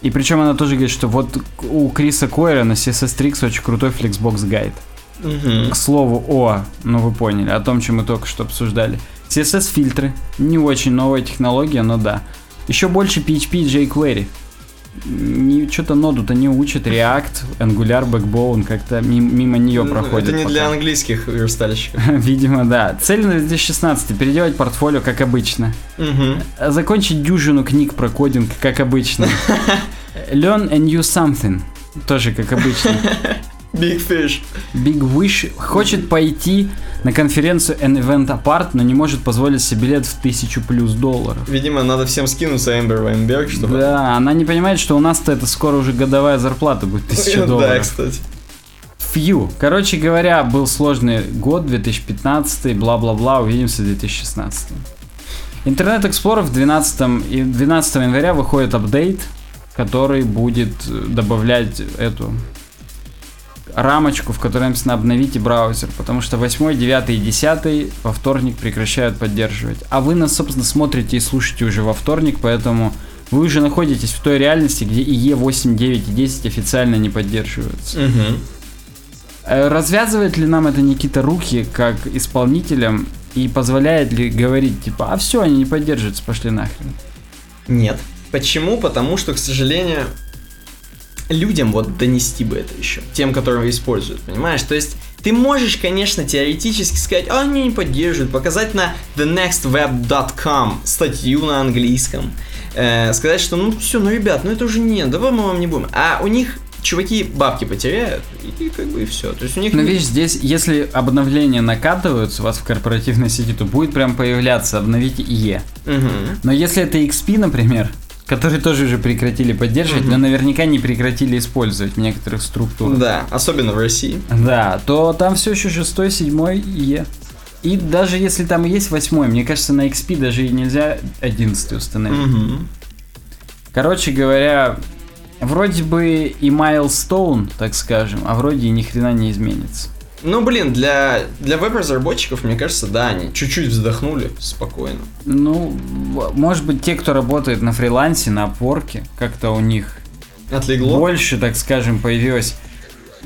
И причем она тоже говорит, что вот у Криса Койера на CSS Tricks очень крутой Flexbox гайд. Мгм. К слову о, ну вы поняли, о том, чем мы только что обсуждали. CSS фильтры. Не очень новая технология, но да. Еще больше PHP и jQuery. Что-то ноду-то не учат. React, Angular, Backbone как-то ми- мимо нее проходит. Это не пока. для английских верстальщиков. Видимо, да. Цель на 2016 переделать портфолио, как обычно. Мгм. Закончить дюжину книг про кодинг, как обычно. Learn a new something. Тоже как обычно. Big Fish. Big Wish хочет пойти на конференцию An Event Apart, но не может позволить себе билет в тысячу плюс долларов. Видимо, надо всем скинуться Эмбер Вайнберг, чтобы... Да, она не понимает, что у нас-то это скоро уже годовая зарплата будет тысяча Да, долларов. кстати. Фью. Короче говоря, был сложный год, 2015, бла-бла-бла, увидимся в 2016. Интернет Explorer в 12, и 12 января выходит апдейт, который будет э, добавлять эту рамочку, в которой написано обновите браузер, потому что 8, 9 и 10 во вторник прекращают поддерживать. А вы нас, собственно, смотрите и слушаете уже во вторник, поэтому вы уже находитесь в той реальности, где и E8, 9 и 10 официально не поддерживаются. Э, Развязывает ли нам это Никита руки как исполнителям и позволяет ли говорить типа, а все, они не поддерживаются, пошли нахрен. Нет. Почему? Потому что, к сожалению, людям вот донести бы это еще. Тем, которые используют, понимаешь? То есть ты можешь, конечно, теоретически сказать, а они не поддерживают, показать на thenextweb.com статью на английском, э, сказать, что ну все, ну ребят, ну это уже нет, давай мы вам не будем. А у них чуваки бабки потеряют, и как бы и все. То есть у них... Но не- видишь, здесь, если обновления накатываются у вас в корпоративной сети, то будет прям появляться, обновите IE. Мгм. Но если это XP, например, который тоже уже прекратили поддерживать, но наверняка не прекратили использовать в некоторых структурах. Да, особенно в России. Да, то там все еще шестой, седьмой Е. И даже если там есть восьмой, мне кажется, на XP даже и нельзя одиннадцатый установить. Мгм. Короче говоря, вроде бы и майлстоун, так скажем, а вроде и ни хрена не изменится. Ну, блин, для, для веб-разработчиков, мне кажется, да, они чуть-чуть вздохнули спокойно. Ну, может быть, те, кто работает на фрилансе, на опорке, как-то у них Отлегло? больше, так скажем, появилось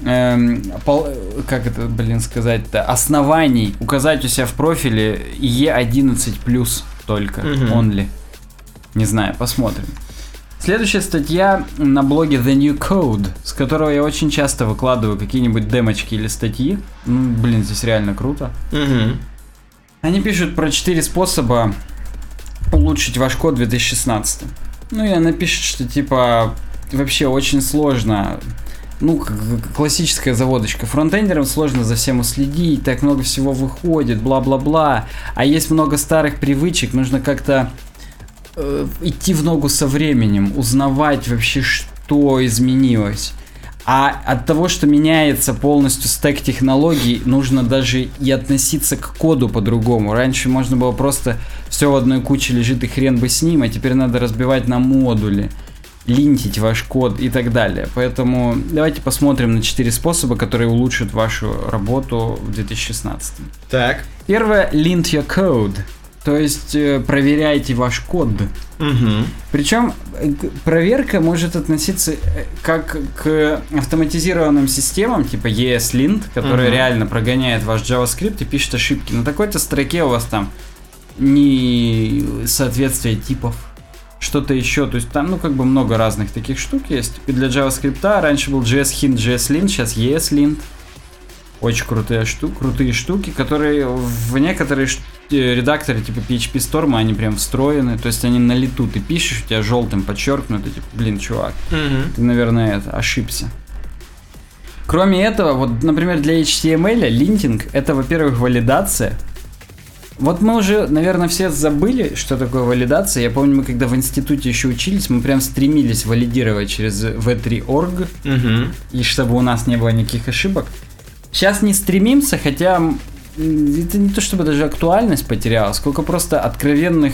эм, пол- как это, блин, сказать-то, оснований указать у себя в профиле E11 плюс только, Мгм. only. Не знаю, посмотрим. Следующая статья на блоге The New Code, с которого я очень часто выкладываю какие-нибудь демочки или статьи. Ну, блин, здесь реально круто. Мгм. Они пишут про 4 способа улучшить ваш код в 2016. Ну и она пишет, что типа вообще очень сложно. Ну, классическая заводочка. Фронтендерам сложно за всем уследить, так много всего выходит, бла-бла-бла. А есть много старых привычек, нужно как-то э, идти в ногу со временем, узнавать вообще, что изменилось. А от того, что меняется полностью стек технологий, нужно даже и относиться к коду по-другому. Раньше можно было просто все в одной куче лежит и хрен бы с ним, а теперь надо разбивать на модули, линтить ваш код и так далее. Поэтому давайте посмотрим на 4 способа, которые улучшат вашу работу в 2016. Так. Первое, lint your code. То есть э, проверяйте ваш код. Мгм. Причем э, проверка может относиться э, как к автоматизированным системам, типа ESLint, который Мгм. реально прогоняет ваш JavaScript и пишет ошибки. На такой-то строке у вас там не соответствие типов, что-то еще. То есть там, ну, как бы много разных таких штук есть. И для JavaScript раньше был JSHint, JSLint, сейчас ESLint. Очень крутые, штуки, крутые штуки, которые в некоторые ш- э, редакторы типа PHP Storm, они прям встроены, то есть они на лету ты пишешь, у тебя желтым подчеркнуто, типа, блин, чувак, Мгм. ты, наверное, это, ошибся. Кроме этого, вот, например, для HTML линтинг это, во-первых, валидация. Вот мы уже, наверное, все забыли, что такое валидация. Я помню, мы когда в институте еще учились, мы прям стремились валидировать через v3.org, Мгм. и чтобы у нас не было никаких ошибок. Сейчас не стремимся, хотя это не то чтобы даже актуальность потеряла, сколько просто откровенных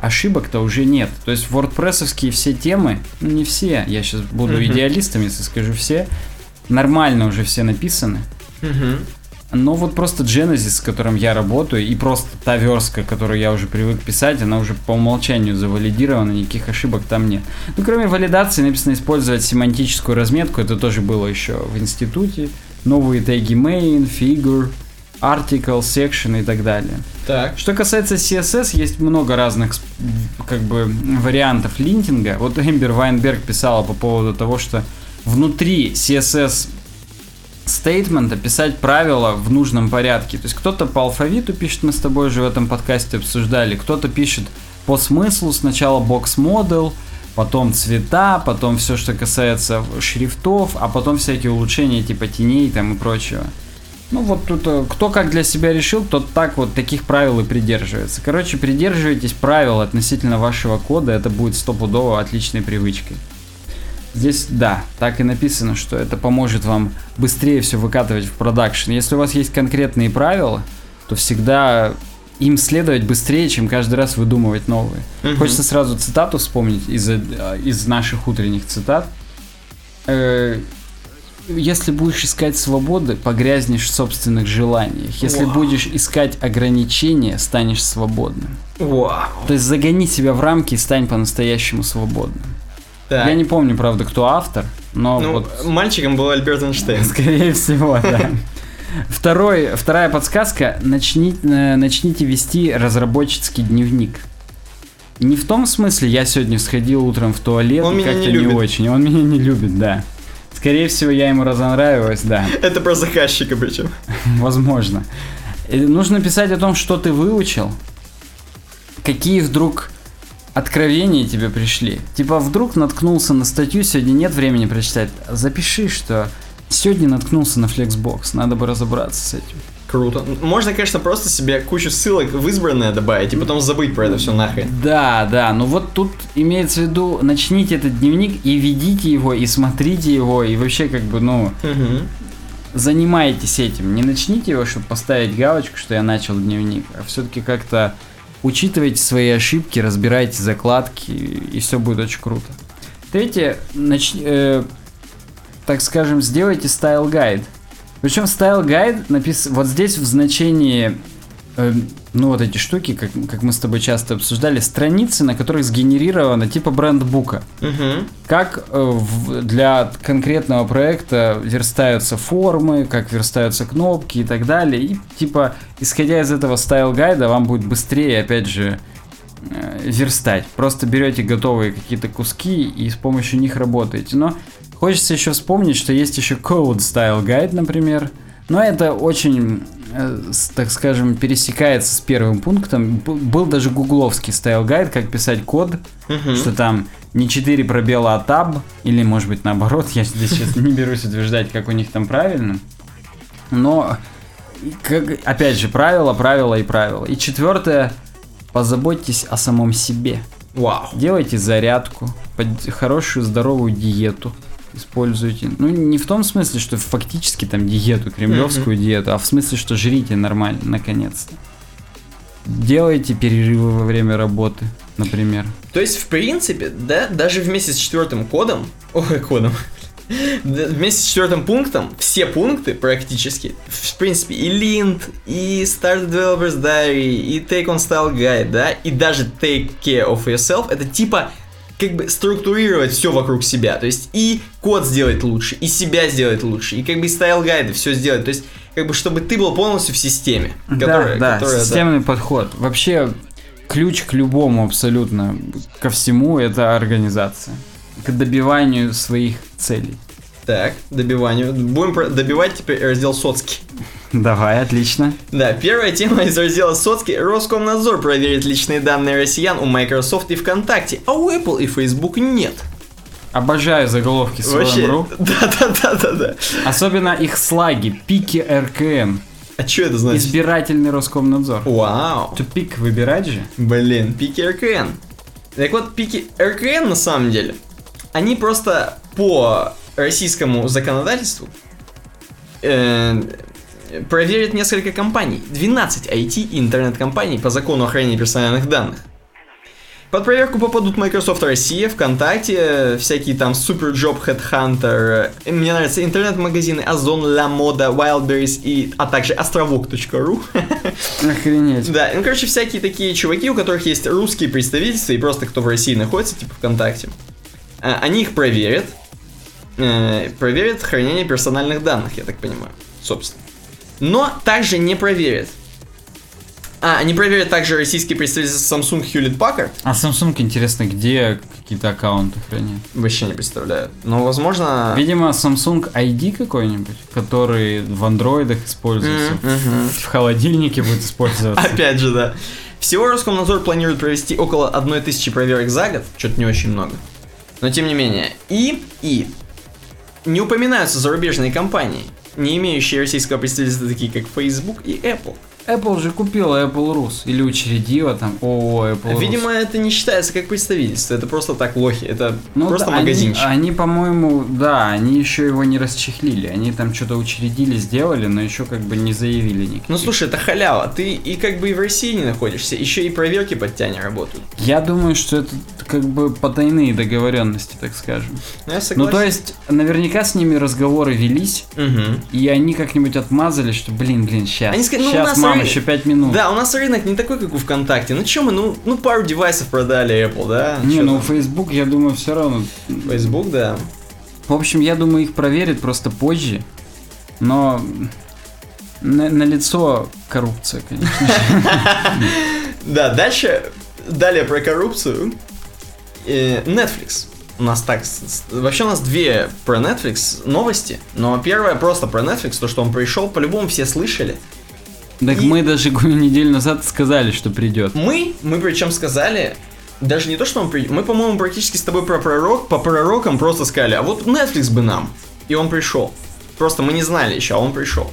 ошибок-то уже нет. То есть WordPressовские все темы, ну не все, я сейчас буду Мгм. идеалистом, если скажу все, нормально уже все написаны. Мгм. Но вот просто Genesis, с которым я работаю, и просто та верстка, которую я уже привык писать, она уже по умолчанию завалидирована, никаких ошибок там нет. Ну, кроме валидации, написано использовать семантическую разметку, это тоже было еще в институте. Новые теги main, figure, article, section и так далее. Так. Что касается CSS, есть много разных как бы вариантов линтинга. Вот Эмбер Вайнберг писала по поводу того, что внутри CSS стейтмента писать правила в нужном порядке. То есть кто-то по алфавиту пишет, мы с тобой уже в этом подкасте обсуждали, кто-то пишет по смыслу сначала бокс модел, потом цвета, потом все, что касается шрифтов, а потом всякие улучшения типа теней там и прочего. Ну вот тут э, кто как для себя решил, тот так вот таких правил и придерживается. Короче, придерживайтесь правил относительно вашего кода, это будет стопудово отличной привычкой. Здесь, да, так и написано, что это поможет вам быстрее все выкатывать в продакшн. Если у вас есть конкретные правила, то всегда им следовать быстрее, чем каждый раз выдумывать новые. Мгм. Хочется сразу цитату вспомнить из, э, из наших утренних цитат. Если будешь искать свободы, погрязнешь в собственных желаниях. Если Вау. будешь искать ограничения, станешь свободным. Вау. То есть загони себя в рамки и стань по-настоящему свободным. Так. Я не помню, правда, кто автор, но Ну, вот мальчиком был Альберт Эйнштейн. Скорее всего, да. Второй, вторая подсказка. Начни, э, начните вести разработческий дневник. Не в том смысле, я сегодня сходил утром в туалет Он и как-то не не, любит. очень. Он меня не любит, да. Скорее всего, я ему разонравилась, да. Это про заказчика причем. Возможно. Нужно писать о том, что ты выучил, какие вдруг откровения тебе пришли. Типа вдруг наткнулся на статью, сегодня нет времени прочитать. Запиши, что сегодня наткнулся на Flexbox, надо бы разобраться с этим. Круто. Можно, конечно, просто себе кучу ссылок в избранное добавить и потом забыть про это все нахрен. Да, да, но вот тут имеется в виду, начните этот дневник и ведите его, и смотрите его, и вообще как бы, ну, Мгм. занимайтесь этим. Не начните его, чтобы поставить галочку, что я начал дневник, а все-таки как-то учитывайте свои ошибки, разбирайте закладки, и все будет очень круто. Третье, нач... э, так скажем, сделайте стайл гайд. Причем стайл гайд написан вот здесь в значении, э, ну вот эти штуки, как, как мы с тобой часто обсуждали, страницы, на которых сгенерировано типа брендбука. Угу. Как э, в- для конкретного проекта верстаются формы, как верстаются кнопки и так далее. И типа, исходя из этого стайл гайда, вам будет быстрее, опять же, э, верстать. Просто берете готовые какие-то куски и с помощью них работаете. Но хочется еще вспомнить, что есть еще Code Style Guide, например. Но это очень, э, так скажем, пересекается с первым пунктом. Был даже гугловский Guide, как писать код, что там не 4 пробела, а таб, или может быть наоборот, я здесь сейчас не берусь утверждать, как у них там правильно. Но, как- опять же, правила, правила и правила. И четвертое, позаботьтесь о самом себе. Вау. Делайте зарядку, под- хорошую здоровую диету используйте. Ну, не в том смысле, что фактически там диету, кремлевскую диету, а в смысле, что жрите нормально, наконец-то. Делайте перерывы во время работы, например. То есть, в принципе, да, даже вместе с четвертым кодом, ой, кодом, вместе с четвертым пунктом, все пункты практически, в принципе, и Lint, и Start Developers Diary, и Take on Style Guide, да, и даже Take Care of Yourself, это типа как бы структурировать все вокруг себя. То есть и код сделать лучше, и себя сделать лучше, и как бы стайл гайды все сделать. То есть как бы чтобы ты был полностью в системе. которая- да, да, которая, да. системный подход. Вообще, ключ к любому абсолютно, ко всему, это организация. К добиванию своих целей. Так, добиванию. Будем добивать теперь раздел соцки. Давай, отлично. Да, первая тема из раздела соцки. Роскомнадзор проверит личные данные россиян у Microsoft и ВКонтакте, а у Apple и Facebook нет. Обожаю заголовки с Вообще, да-да-да-да-да. Особенно их слаги. Пики РКН. А что это значит? Избирательный Роскомнадзор. Вау. Тупик выбирать же. Блин, пики РКН. Так вот, пики РКН на самом деле, они просто по российскому законодательству э, проверят несколько компаний. 12 IT и интернет-компаний по закону о хранении персональных данных. Под проверку попадут Microsoft Россия, ВКонтакте, всякие там Superjob, Headhunter, э, мне нравятся интернет-магазины Озон, La Moda, Wildberries и, а также островок.ру. Охренеть. Да, ну, короче, всякие такие чуваки, у которых есть русские представительства и просто кто в России находится, типа ВКонтакте. А, Они их проверят. э, Проверят хранение персональных данных, я так понимаю, собственно. Но также не проверят. А, они проверят также российские представительства Samsung Hewlett Packard. А Samsung, интересно, где какие-то аккаунты хранят? Вообще не представляю. Но, возможно... Видимо, Samsung ID какой-нибудь, который в андроидах используется, Мгм, мгм. в холодильнике будет использоваться. Опять же, да. Всего Роскомнадзор планирует провести около 1000 проверок за год, что-то не очень много. Но тем не менее. И, и, не упоминаются зарубежные компании, не имеющие российского представительства, такие как Facebook и Apple. Apple же купила Apple Rus или учредила там ООО Apple Rus. Видимо, это не считается как представительство, это просто так лохи, это Ну просто да, они- магазинчик. Они, по-моему, да, они еще его не расчехлили. Они там что-то учредили, сделали, но еще как бы не заявили никаких. Ну слушай, это халява, ты и как бы и в России не находишься, еще и проверки под тебя не работают. Я думаю, что это как бы потайные договоренности, так скажем. Ну, я Ну, согласен. то есть, наверняка с ними разговоры велись, Мгм. и они как-нибудь отмазали, что, блин, блин, сейчас, Они сказали, ну, у сейчас, нас мам, рынок- еще пять минут. Да, у нас рынок не такой, как у ВКонтакте. Ну чё мы, ну, ну пару девайсов продали Apple, да? Не, Чё ну там? Facebook, я думаю, все равно. Facebook, да. В общем, я думаю, их проверят просто позже. Но на, лицо коррупция, конечно. Да, дальше, далее про коррупцию. Э, Netflix. У нас так, вообще у нас две про Netflix новости, но первая просто про Netflix, то, что он пришел, по-любому все слышали. Так И- мы даже неделю назад сказали, что придет. Мы, мы причем сказали, даже не то, что он придет, мы, по-моему, практически с тобой про пророк, по пророкам просто сказали, а вот Netflix бы нам. И он пришел. Просто мы не знали еще, а он пришел.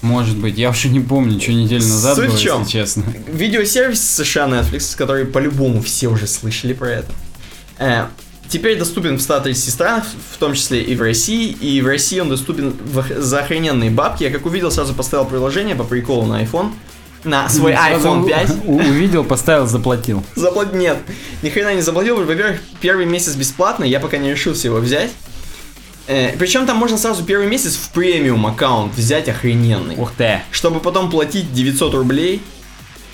Может быть, я уже не помню, что неделю назад Суть было, в чём? если честно. Видеосервис США Netflix, который по-любому все уже слышали про это, э, теперь доступен в 130 странах, в том числе и в России, и в России он доступен в за охрененные бабки. Я как увидел, сразу поставил приложение по приколу на iPhone. на свой iPhone 5. у- Увидел, поставил, заплатил. Заплат... Нет, ни хрена не заплатил. Во-первых, первый месяц бесплатно, я пока не решился его взять. причем там можно сразу первый месяц в премиум аккаунт взять охрененный. Ух ты. Чтобы потом платить 900 рублей,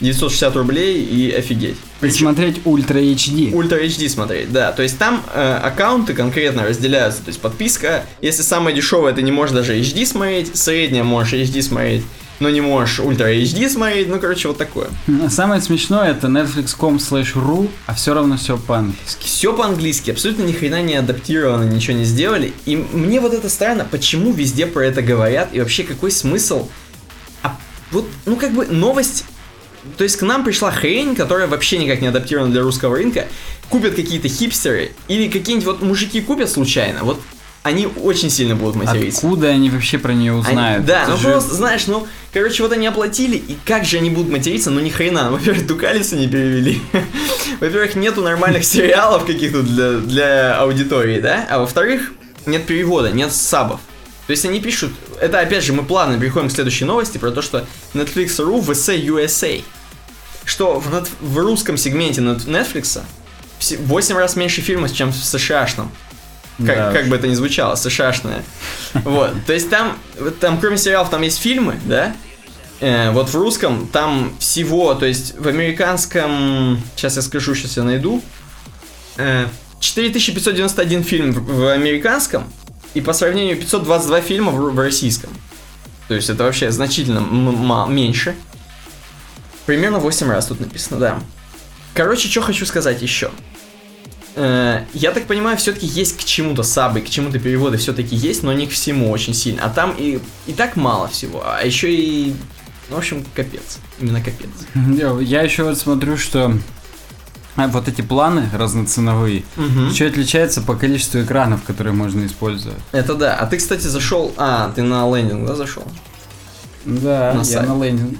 960 рублей и офигеть. И смотреть Ultra HD. Ultra HD смотреть, да. То есть там э, аккаунты конкретно разделяются. То есть подписка, если самая дешевая, ты не можешь даже HD смотреть, средняя можешь HD смотреть, но не можешь Ultra HD смотреть. Ну, короче, вот такое. Самое смешное это netflix.com slash ru, а все равно все по-английски. Все по-английски, абсолютно ни хрена не адаптировано, ничего не сделали. И мне вот это странно, почему везде про это говорят, и вообще какой смысл? А вот, ну как бы новость то есть к нам пришла хрень, которая вообще никак не адаптирована для русского рынка. Купят какие-то хипстеры или какие-нибудь вот мужики купят случайно. Вот они очень сильно будут материться. Откуда они вообще про нее узнают? Они- да, Это ну же- просто, знаешь, ну, короче, вот они оплатили, и как же они будут материться, ну ни хрена. Во-первых, Дукалиса не перевели. Во-первых, нету нормальных сериалов каких-то для, для аудитории, да? А во-вторых, нет перевода, нет сабов. То есть они пишут, это опять же мы плавно переходим к следующей новости про то, что Netflix.ru vs USA. Что в, в русском сегменте Netflix 8 раз меньше фильмов, чем в США-шном. Как, Да как бы это ни звучало, США-шное. Вот, то есть там, там кроме сериалов, там есть фильмы, да? Э, вот в русском там всего, то есть в американском, сейчас я скажу, сейчас я найду, э, 4591 фильм в, в американском, и по сравнению 522 фильма в, в российском. То есть это вообще значительно меньше. Примерно 8 раз тут написано, да. Короче, что хочу сказать еще. Э, я так понимаю, все-таки есть к чему-то сабы, к чему-то переводы все-таки есть, но не к всему очень сильно. А там и, и так мало всего, а еще и... Ну, в общем, капец. Именно капец. Я еще вот смотрю, что вот эти планы разноценовые, Мгм. еще отличаются по количеству экранов, которые можно использовать. Это да. А ты, кстати, зашел... А, ты на лендинг, да, зашел? Да, На я сайт. на лендинг...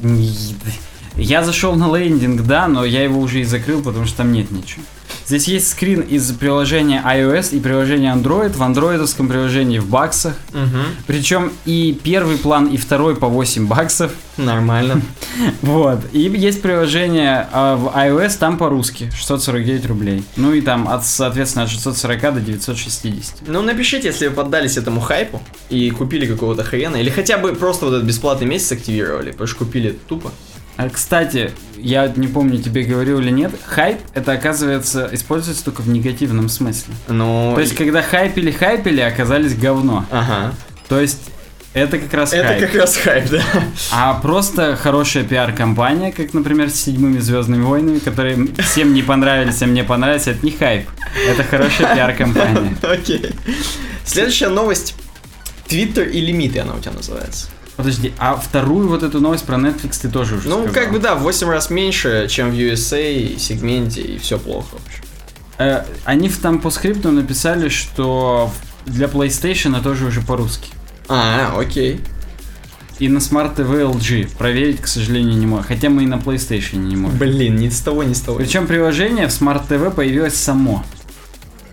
Я зашел на лендинг, да, но я его уже и закрыл, потому что там нет ничего. Здесь есть скрин из приложения iOS и приложения Android. В андроидовском приложении в баксах. Угу. Причем и первый план, и второй по 8 баксов. Нормально. Вот. И есть приложение а, в iOS, там по-русски, 649 рублей. Ну и там, от, соответственно, от 640 до 960. Ну, напишите, если вы поддались этому хайпу и купили какого-то хрена, или хотя бы просто вот этот бесплатный месяц активировали, потому что купили тупо. А, кстати, я не помню, тебе говорил или нет, хайп, это, оказывается, используется только в негативном смысле. Ну, То есть, когда хайпили-хайпили, оказались говно. Ага. То есть, это как раз Это хайп. как раз хайп, да. А просто хорошая пиар-компания, как, например, с седьмыми Звездными войнами, которые всем не понравились, а мне понравились, это не хайп. Это хорошая пиар-компания. Окей. Следующая новость. Твиттер и лимиты она у тебя называется. Подожди, а вторую вот эту новость про Netflix ты тоже уже Ну, сказал. как бы да, в 8 раз меньше, чем в USA, сегменте, и все плохо, в общем. Э, они в там по скрипту написали, что для PlayStation тоже уже по-русски. А, окей. И на Smart TV LG проверить, к сожалению, не можем. Хотя мы и на PlayStation не можем. Блин, ни с того, ни с того. Причем приложение в Smart TV появилось само.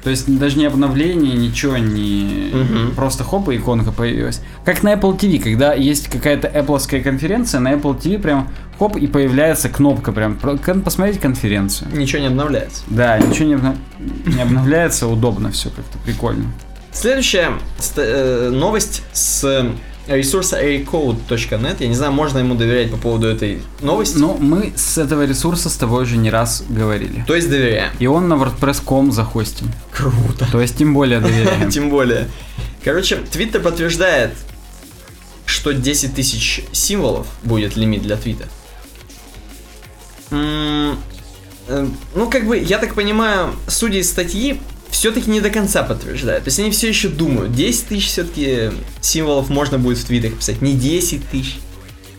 То есть даже не обновление, ничего не... Мгм. Просто хоп, и иконка появилась. Как на Apple TV, когда есть какая-то Apple конференция, на Apple TV прям хоп, и появляется кнопка прям посмотреть конференцию. Ничего не обновляется. Да, ничего не, обна- не обновляется, удобно все как-то, прикольно. Следующая э, новость с ресурса aircode.net. Я не знаю, можно ему доверять по поводу этой новости. Но мы с этого ресурса с тобой уже не раз говорили. То есть доверяем. И он на WordPress.com захостим. Круто. То есть тем более доверяем. Тем более. Короче, Твиттер подтверждает, что 10 тысяч символов будет лимит для твита. Э, Ну, как бы, я так понимаю, судя из статьи, все-таки не до конца подтверждают. То есть они все еще думают, 10 тысяч все-таки символов можно будет в твитах писать, не 10 тысяч.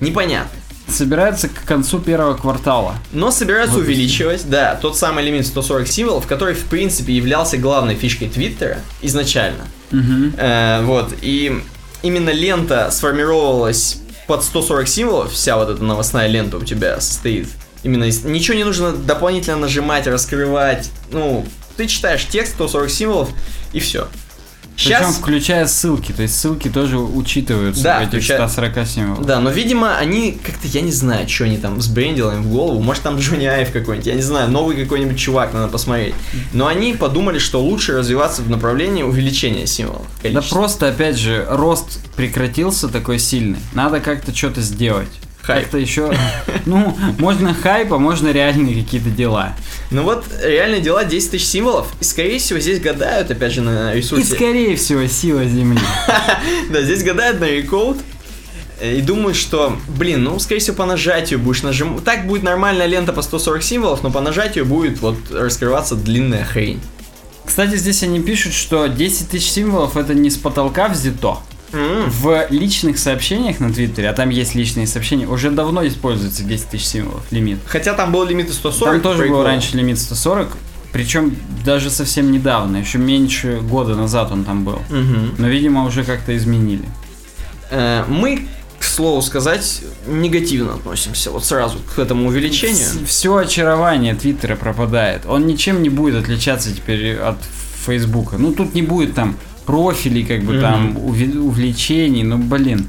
Непонятно. Собирается к концу первого квартала. Но собираются Выпустить. увеличивать, да, тот самый лимит 140 символов, который, в принципе, являлся главной фишкой Твиттера изначально. Мгм. Э, вот, и именно лента сформировалась под 140 символов, вся вот эта новостная лента у тебя состоит. Именно из... Ничего не нужно дополнительно нажимать, раскрывать. Ну, ты читаешь текст, 140 символов, и все. Причем Сейчас включая ссылки, то есть ссылки тоже учитываются Да, в этих включая- 140 символов. Да, но, видимо, они как-то, я не знаю, что они там сбрендили им в голову. Может, там Джонни Айв какой-нибудь, я не знаю, новый какой-нибудь чувак, надо посмотреть. Но они подумали, что лучше развиваться в направлении увеличения символов. Да количества. просто, опять же, рост прекратился такой сильный. Надо как-то что-то сделать. Хайп. Как-то еще, ну, можно хайп, а можно реальные какие-то дела. Ну вот, реальные дела 10 тысяч символов. И, скорее всего, здесь гадают, опять же, на И, ресурсе. скорее всего, сила Земли. Да, здесь гадают на рекоуд. И думают, что, блин, ну, скорее всего, по нажатию будешь нажимать. Так будет нормальная лента по 140 символов, но по нажатию будет вот раскрываться длинная хрень. Кстати, здесь они пишут, что 10 тысяч символов это не с потолка взято. В личных сообщениях на Твиттере, а там есть личные сообщения, уже давно используется 10 тысяч символов лимит. Хотя там был лимит и 140. Там тоже был раньше лимит 140, причем даже совсем недавно, еще меньше года назад он там был. Мгм. Но, видимо, уже как-то изменили. Э, Мы, к слову сказать, негативно относимся вот сразу к этому увеличению. Все очарование Твиттера пропадает. Он ничем не будет отличаться теперь от Фейсбука. Ну, тут не будет там профилей, как бы там увлечений. Ну, блин.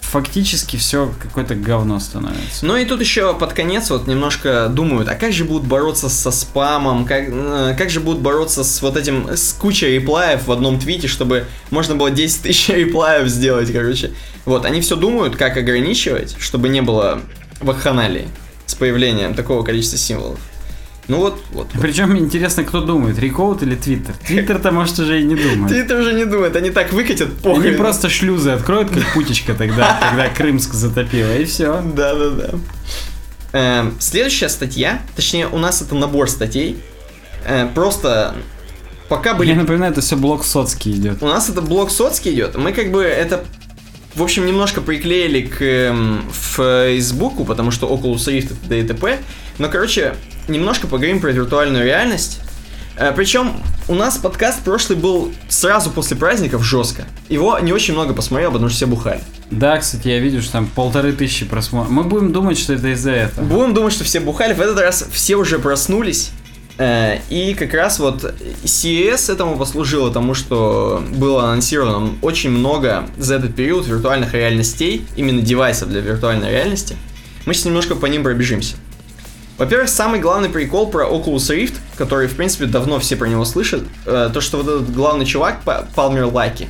Фактически все какое-то говно становится. Ну и тут еще под конец вот немножко думают, а как же будут бороться со спамом, как, э, как же будут бороться с вот этим, с кучей реплаев в одном твите, чтобы можно было 10 тысяч реплаев сделать, короче. Вот, они все думают, как ограничивать, чтобы не было вакханалии с появлением такого количества символов. Ну вот, вот. Причем интересно, кто думает, Рекоут или Твиттер? Твиттер-то, может, уже и не думает. Твиттер уже не думает, они так выкатят похуй. Они просто шлюзы откроют, как путечка тогда, когда Крымск затопило, и все. Да-да-да. Эм, следующая статья, точнее, у нас это набор статей. Э, просто пока были Я напоминаю, это все блок соцкий идет. У нас это блок соцкий идет. Мы как бы это, в общем, немножко приклеили к эм, Фейсбуку, потому что Oculus Rift это ДТП. Но, короче, немножко поговорим про виртуальную реальность. причем у нас подкаст прошлый был сразу после праздников жестко. Его не очень много посмотрел, потому что все бухали. Да, кстати, я вижу, что там полторы тысячи просмотров. Мы будем думать, что это из-за этого. Будем думать, что все бухали. В этот раз все уже проснулись. Э, И как раз вот CES этому послужило тому, что было анонсировано очень много за этот период виртуальных реальностей, именно девайсов для виртуальной реальности. Мы сейчас немножко по ним пробежимся. Во-первых, самый главный прикол про Oculus Rift, который, в принципе, давно все про него слышат, э, то, что вот этот главный чувак, Па- Палмер Лаки,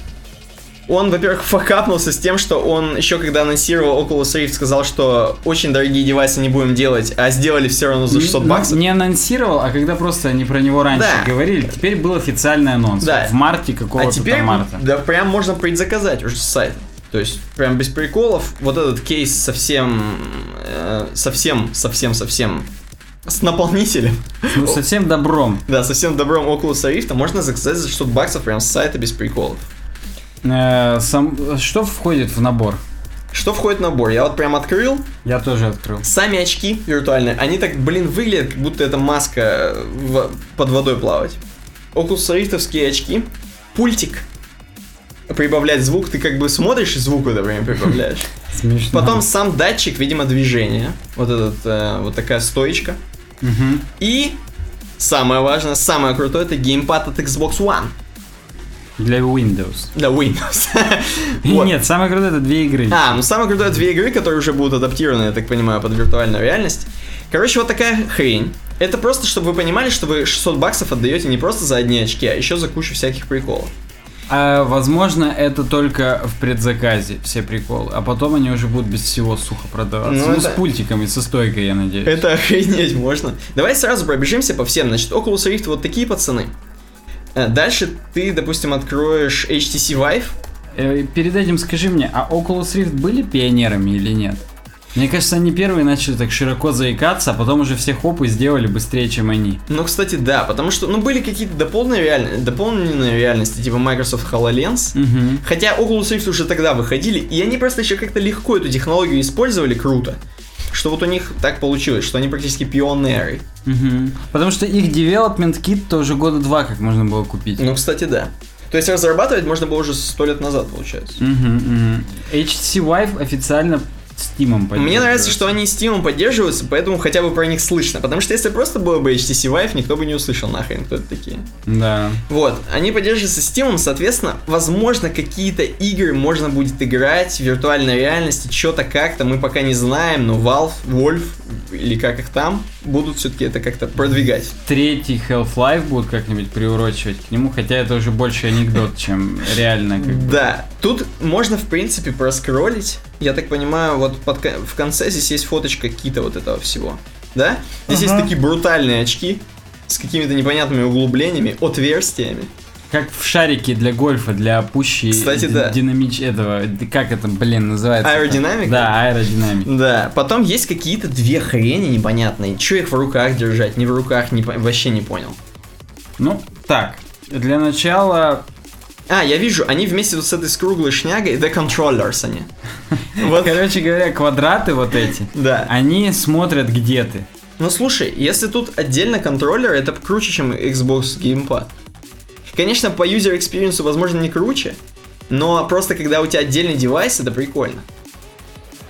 он, во-первых, факапнулся с тем, что он еще когда анонсировал Oculus Rift, сказал, что очень дорогие девайсы не будем делать, а сделали все равно за 600 Ну, баксов. Не анонсировал, а когда просто они про него раньше Да. говорили, теперь был официальный анонс. Да. В марте А какого-то теперь, там марта. да, прям можно предзаказать уже с сайта. То есть, прям без приколов, вот этот кейс совсем, э, совсем, совсем, совсем с наполнителем. Ну, совсем добром. Да, совсем добром Oculus Rift можно заказать за 600 баксов прям с сайта без приколов. Э, сам, что входит в набор? Что входит в набор? Я вот прям открыл, Я тоже открыл. Сами очки виртуальные, они так, блин, выглядят, как будто это маска э, в- под водой плавать. Oculus Rift'овские очки, пультик, прибавлять звук, ты как бы смотришь и звук это время прибавляешь. Смешно. Потом сам датчик, видимо, движения, вот этот, э, вот такая стоечка. Мгм. И самое важное, самое крутое, это геймпад от Xbox One. Для Windows. Для Windows. Вот. Нет, самое крутое это две игры. А, ну самое крутое две игры, которые уже будут адаптированы, я так понимаю, под виртуальную реальность. Короче, вот такая хрень. Это просто, чтобы вы понимали, что вы 600 баксов отдаете не просто за одни очки, а еще за кучу всяких приколов. А, возможно, это только в предзаказе все приколы, а потом они уже будут без всего сухо продаваться. Ну, Ну, это- с пультиком и со стойкой, я надеюсь. Это охренеть можно. Давай сразу пробежимся по всем. Значит, Oculus Rift вот такие пацаны. Э, Дальше ты, допустим, откроешь HTC Vive. Э, Перед этим скажи мне, а Oculus Rift были пионерами или нет? Мне кажется, они первые начали так широко заикаться, а потом уже все хопы сделали быстрее, чем они. Ну, кстати, да, потому что, ну, были какие-то дополненные, реаль... дополненные реальности, типа Microsoft HoloLens. Угу. Хотя Oculus Rift уже тогда выходили, и они просто еще как-то легко эту технологию использовали круто. Что вот у них так получилось, что они практически пионеры. Угу. Потому что их development kit тоже года два как можно было купить. Ну, кстати, да. То есть разрабатывать можно было уже сто лет назад, получается. Угу, угу. HTC Vive официально Steam Мне нравится, что они Steam поддерживаются, поэтому хотя бы про них слышно. Потому что если просто было бы HTC Vive, никто бы не услышал нахрен, кто это такие. Да. Вот, они поддерживаются Steam, соответственно, возможно, какие-то игры можно будет играть в виртуальной реальности, что-то как-то, мы пока не знаем, но Valve, Wolf, или как их там, будут все-таки это как-то продвигать. Третий Half-Life будут как-нибудь приурочивать к нему, хотя это уже больше анекдот, чем реально. Да, тут можно, в принципе, проскролить. Я так понимаю, вот под, в конце здесь есть фоточка кита вот этого всего. Да? Здесь ага. есть такие брутальные очки с какими-то непонятными углублениями, отверстиями. Как в шарике для гольфа, для пущей Кстати, да. динамич этого, как это, блин, называется? Аэродинамика? Да, аэродинамика. Да, потом есть какие-то две хрени непонятные. Че их в руках держать, не в руках, не, вообще не понял. Ну, так, для начала... А, я вижу, они вместе вот с этой с круглой шнягой, The Controllers они. Вот. Короче говоря, квадраты вот эти, да. они смотрят, где ты. Ну слушай, если тут отдельно контроллер, это круче, чем Xbox Gamepad. Конечно, по user experience, возможно, не круче, но просто когда у тебя отдельный девайс, это прикольно.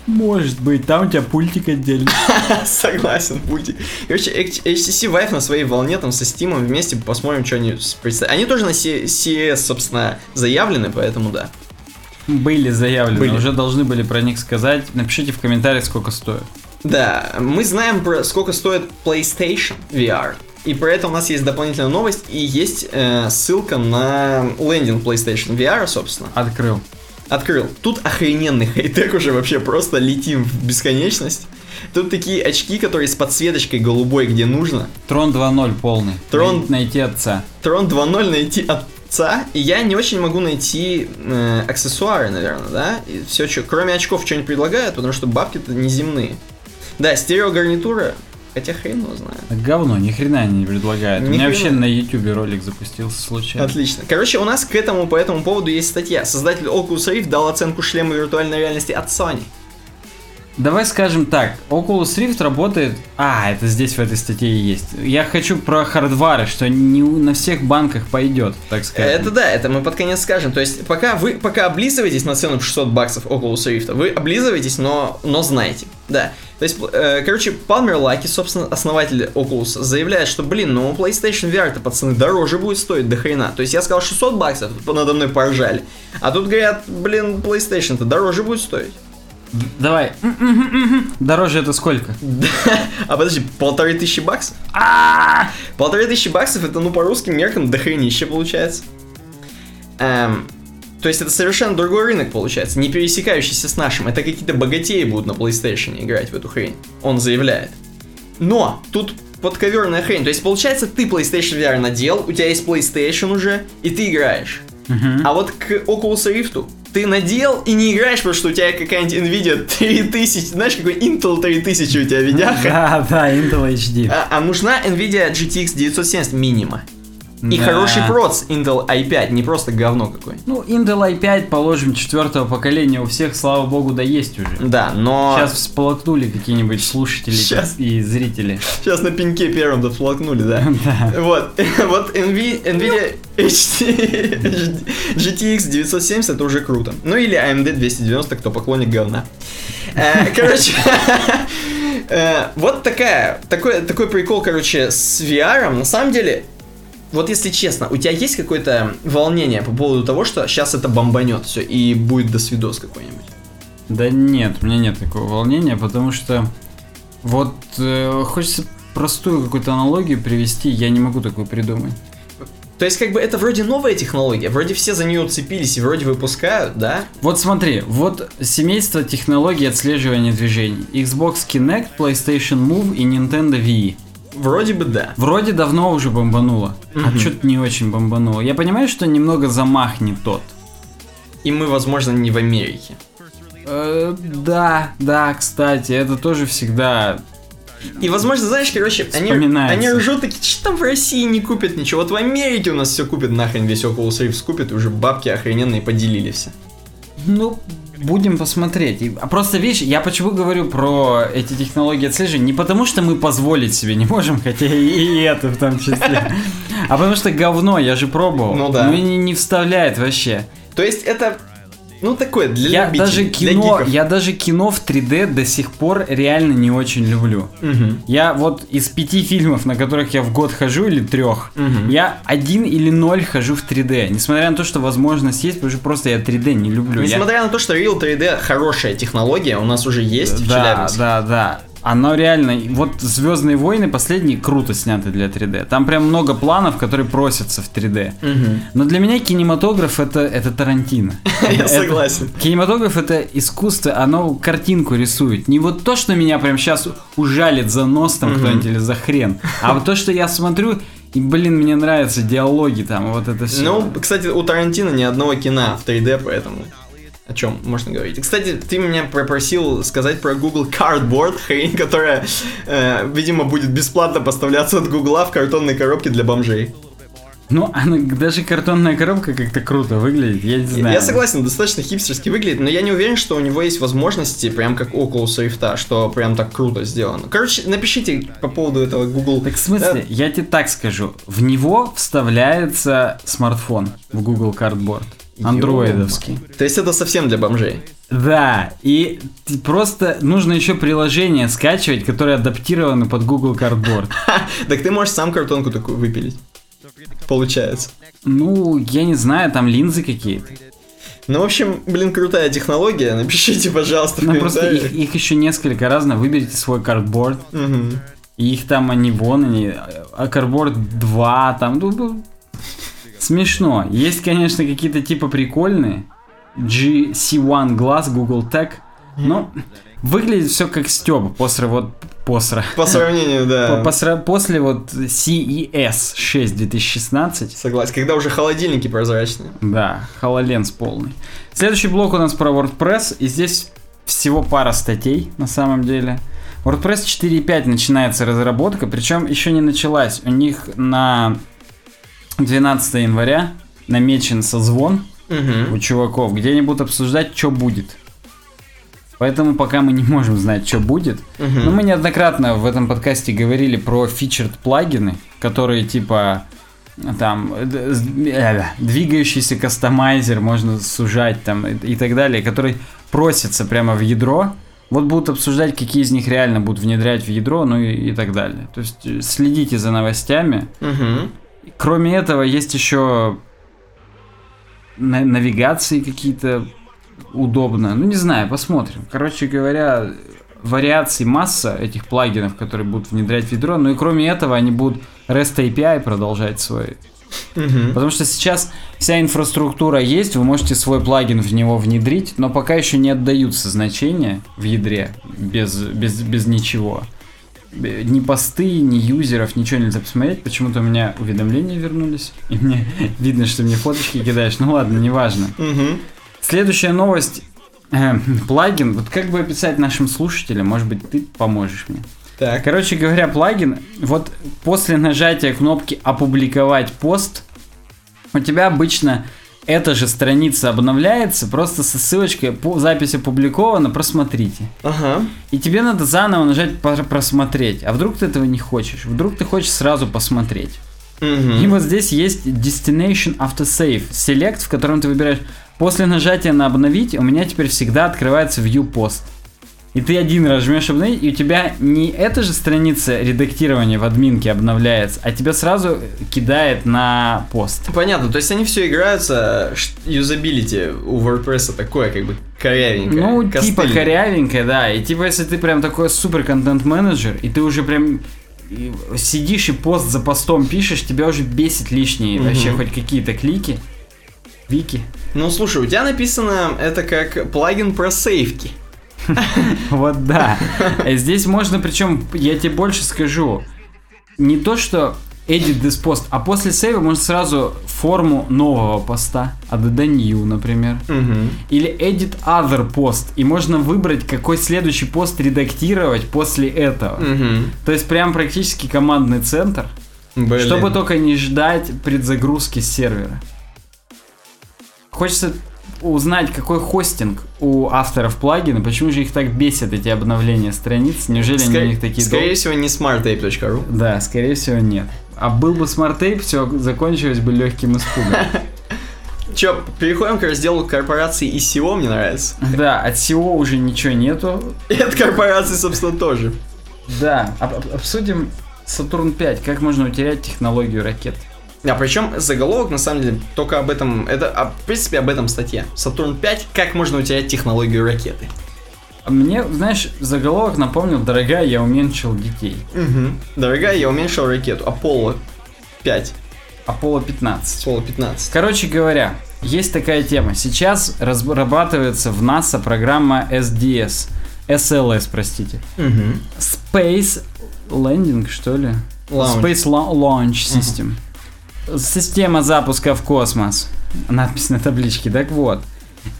Может быть, там у тебя пультик отдельный. Согласен, пультик. Короче, HTC Vive на своей волне там со Steam вместе посмотрим, что они представляют. Они тоже на CES, собственно, заявлены, поэтому да. Были заявлены, были. уже должны были про них сказать. Напишите в комментариях, сколько стоит. Да, мы знаем, про сколько стоит PlayStation VR. И про это у нас есть дополнительная новость, и есть э, ссылка на лендинг PlayStation VR, собственно. Открыл. Открыл. Тут охрененный хай-тек уже вообще просто летим в бесконечность. Тут такие очки, которые с подсветочкой голубой, где нужно. Трон 2.0 полный. Трон... Найти отца. Трон 2.0 найти отца. И я не очень могу найти э, аксессуары, наверное, да? И все, что, кроме очков, что-нибудь предлагают, потому что бабки-то неземные. Да, стереогарнитура Хотя хрен его знает. Говно, ни хрена они не предлагают. Ни У меня хрена. вообще на ютубе ролик запустился случайно. Отлично. Короче, у нас к этому по этому поводу есть статья. Создатель Oculus Rift дал оценку шлема виртуальной реальности от Sony. Давай скажем так, Oculus Rift работает... А, это здесь в этой статье есть. Я хочу про хардвары, что не на всех банках пойдет, так сказать. Это да, это мы под конец скажем. То есть, пока вы пока облизываетесь на цену в 600 баксов Oculus Rift, вы облизываетесь, но, но знаете. Да. То есть, э, короче, Палмер Лаки, собственно, основатель Oculus, заявляет, что, блин, ну PlayStation VR-то, пацаны, дороже будет стоить до хрена. То есть я сказал 600 баксов, надо мной поржали. А тут говорят, блин, PlayStation-то дороже будет стоить. Давай. Дороже это сколько? А подожди, полторы тысячи баксов? Полторы тысячи баксов это, ну, по русским меркам до хренище получается. Эм, то есть это совершенно другой рынок получается, не пересекающийся с нашим. Это какие-то богатеи будут на PlayStation играть в эту хрень. Он заявляет. Но тут подковерная хрень. То есть получается ты PlayStation VR надел, у тебя есть PlayStation уже, и ты играешь. Uh-huh. А вот к Oculus Rift ты надел и не играешь, потому что у тебя какая-нибудь Nvidia 3000, знаешь, какой Intel 3000 у тебя видяха? Да, да, Intel HD. А, а нужна Nvidia GTX 970 минима. И да. хороший проц Intel i5, не просто говно какое. Ну, Intel i5, положим, четвертого поколения у всех, слава богу, да есть уже. Да, но... Сейчас всполокнули какие-нибудь слушатели Сейчас... и зрители. Сейчас на пеньке первым да всполокнули, да. да. Вот, вот Nvidia GTX 970 это уже круто. Ну или AMD 290, кто поклонник говна. Э, короче, э, вот такая, такой, такой прикол, короче, с VR. На самом деле, вот если честно, у тебя есть какое-то волнение по поводу того, что сейчас это бомбанет все и будет до свидос какой-нибудь? Да нет, у меня нет такого волнения, потому что вот э, хочется простую какую-то аналогию привести, я не могу такую придумать. То есть, как бы это вроде новая технология, вроде все за нее уцепились и вроде выпускают, да? Вот смотри, вот семейство технологий отслеживания движений. Xbox Kinect, PlayStation Move и Nintendo Wii. Вроде бы да. Вроде давно уже бомбануло, угу. а что-то не очень бомбануло. Я понимаю, что немного замах не тот. И мы, возможно, не в Америке. Э, да, да, кстати, это тоже всегда и, возможно, знаешь, короче, они, они ржут такие, что там в России не купят ничего. Вот в Америке у нас все купят, нахрен весь Oculus Rift купят, и уже бабки охрененные поделили все. Ну, будем посмотреть. А просто видишь, я почему говорю про эти технологии отслеживания? Не потому, что мы позволить себе не можем, хотя и это в том числе. А потому что говно, я же пробовал. Ну да. Ну не, не вставляет вообще. То есть это Ну, такое, для Я любителей, даже для кино, гиков. я даже кино в 3D до сих пор реально не очень люблю. Мгм. Я вот из пяти фильмов, на которых я в год хожу, или трех, Мгм. я один или ноль хожу в 3D. Несмотря на то, что возможность есть, потому что просто я 3D не люблю. Я- Несмотря на то, что Real 3D хорошая технология, у нас уже есть в да, Челябинске. да, да. Оно реально, вот Звездные войны последние круто сняты для 3D. Там прям много планов, которые просятся в 3D. Мгм. Но для меня кинематограф это, это Тарантино. Я согласен. Кинематограф это искусство, оно картинку рисует. Не вот то, что меня прям сейчас ужалит за нос там кто-нибудь или за хрен, а вот то, что я смотрю, и, блин, мне нравятся диалоги там, вот это все. Ну, кстати, у Тарантино ни одного кино в 3D, поэтому о чем можно говорить. Кстати, ты меня попросил сказать про Google Cardboard, хрень, которая, э, видимо, будет бесплатно поставляться от Гугла в картонной коробке для бомжей. Ну, она- даже картонная коробка как-то круто выглядит, я не знаю. Я согласен, достаточно хипстерски выглядит, но я не уверен, что у него есть возможности, прям как Oculus Rift, что прям так круто сделано. Короче, напишите по поводу этого Google. Так в смысле, я тебе так скажу, в него вставляется смартфон в Google Cardboard, андроидовский. То есть это совсем для бомжей. Да, и просто нужно еще приложение скачивать, которые адаптированы под Google Cardboard. Так ты можешь сам картонку такую выпилить. Получается. Ну, я не знаю, там линзы какие-то. Ну, в общем, блин, крутая технология. Напишите, пожалуйста, в Ну, просто их, еще несколько разных. Выберите свой картборд. И их там они вон, они, а картборд 2, там, ну, ну, смешно. Есть, конечно, какие-то типа прикольные. GC1 Glass, Google Tech. Но выглядит все как Степ после вот после, По сравнению, да. после вот CES 6 2016. Согласен. Когда уже холодильники прозрачные. Да, HoloLens полный. Следующий блок у нас про WordPress, и здесь всего пара статей на самом деле. WordPress 4.5 начинается разработка, причем еще не началась. У них на 12 января намечен созвон Мгм. у чуваков, где они будут обсуждать, что будет. Поэтому пока мы не можем знать, что будет. Мгм. Но мы неоднократно в этом подкасте говорили про фичерд плагины, которые типа там д- с- э, двигающийся кастомайзер можно сужать там и, и так далее, который просится прямо в ядро. Вот будут обсуждать, какие из них реально будут внедрять в ядро, ну и, и так далее. То есть э, следите за новостями. Мгм. Кроме этого, есть еще на- навигации какие-то удобно. Ну, не знаю, посмотрим. Короче говоря, вариаций масса этих плагинов, которые будут внедрять в ядро. Ну и кроме этого, они будут REST API продолжать свой. Потому что сейчас вся инфраструктура есть, вы можете свой плагин в него внедрить, но пока еще не отдаются значения в ядре без, без, без ничего. Б- Ни посты, ни юзеров, ничего нельзя посмотреть. Почему-то у меня уведомления вернулись. И мне видно, что мне фоточки кидаешь. Ну ладно, неважно. Мгм. Следующая новость. Э, плагин. Вот как бы описать нашим слушателям? Может быть, ты поможешь мне. Так. Короче говоря, плагин, вот после нажатия кнопки «Опубликовать пост», у тебя обычно эта же страница обновляется, просто со ссылочкой по запись опубликована, просмотрите. Ага. И тебе надо заново нажать «Про- «Просмотреть». А вдруг ты этого не хочешь? Вдруг ты хочешь сразу посмотреть? Мгм. И вот здесь есть Destination After Save, Select, в котором ты выбираешь после нажатия на обновить, у меня теперь всегда открывается View Post. И ты один раз жмешь обновить, и у тебя не эта же страница редактирования в админке обновляется, а тебя сразу кидает на пост. Понятно, то есть они все играются, юзабилити у WordPress такое, как бы корявенькое. Ну, типа костыльное. корявенькое, да. И типа, если ты прям такой супер контент-менеджер, и ты уже прям сидишь и пост за постом пишешь, тебя уже бесит лишние Мгм. вообще хоть какие-то клики. Вики. Ну, слушай, у тебя написано это как плагин про сейфки. Вот да. Э, Здесь можно, причем, я тебе больше скажу, не то, что edit this post, а после сейва можно сразу форму нового поста, add new, например. Или edit other post, и можно выбрать, какой следующий пост редактировать после этого. То есть прям практически командный центр, Блин. чтобы только не ждать предзагрузки сервера. Хочется узнать, какой хостинг у авторов плагина, почему же их так бесят эти обновления страниц, неужели они Ска- у них такие Скорее дол- всего, не smartape.ru. Да, скорее всего нет. А был бы SmartApe, все закончилось бы легким испугом. чё, переходим к разделу корпораций и SEO, мне нравится. Да, от всего уже ничего нету. И от корпораций, собственно, тоже. Да, об- об- обсудим Сатурн 5, как можно утерять технологию ракет. А причем заголовок, на самом деле, только об этом, это, а, в принципе, об этом статья. Сатурн 5, как можно утерять технологию ракеты. А Мне, знаешь, заголовок напомнил, дорогая, я уменьшил детей. Угу. Дорогая, я уменьшил ракету. Аполло 5, Аполло 15. Аполло 15. Короче говоря, есть такая тема. Сейчас разрабатывается в НАСА программа SDS. SLS, простите. Угу. Space Landing, что ли? Launch. Space Launch System. Система запуска в космос. Надпись на табличке. Так вот.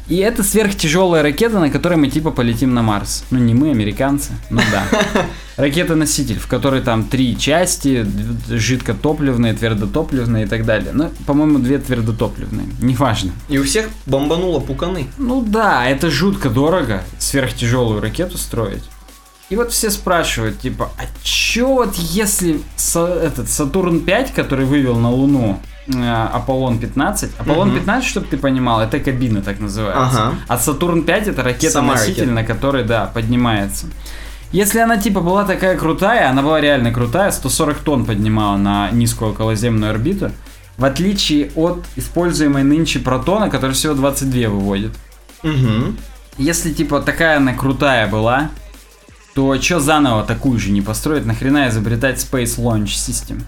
И это сверхтяжелая ракета, на которой мы типа полетим на Марс. Ну, не мы, американцы. Ну да. Ракета-носитель, в которой там три части, жидкотопливные, твердотопливные и так далее. Ну, по-моему, две твердотопливные. Неважно. И у всех бомбануло пуканы. Ну да, это жутко дорого, сверхтяжелую ракету строить. И вот все спрашивают, типа, а чё вот если Са- этот Сатурн 5, который вывел на Луну э, Аполлон 15, Аполлон Мгм. 15, чтобы ты понимал, это кабина так называется. Ага. А Сатурн 5 это ракета-носитель, ракета. на которой, да, поднимается. Если она типа была такая крутая, она была реально крутая, 140 тонн поднимала на низкую околоземную орбиту, в отличие от используемой нынче протона, который всего 22 выводит. Угу. Если типа такая она крутая была, то чё заново такую же не построить? Нахрена изобретать Space Launch System?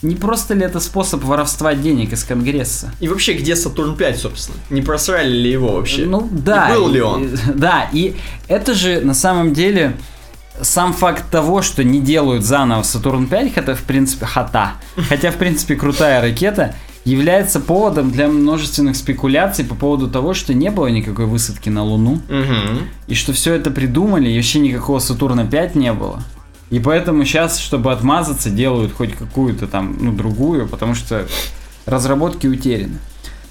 Не просто ли это способ воровства денег из Конгресса? И вообще, где Сатурн 5, собственно? Не просрали ли его вообще? Ну да. И был ли и- он? Да, и это же на самом деле сам факт того, что не делают заново Сатурн 5, это в принципе хата. Хотя в принципе крутая ракета является поводом для множественных спекуляций по поводу того, что не было никакой высадки на Луну. Угу. И что все это придумали, и вообще никакого Сатурна 5 не было. И поэтому сейчас, чтобы отмазаться, делают хоть какую-то там, ну, другую, потому что разработки утеряны.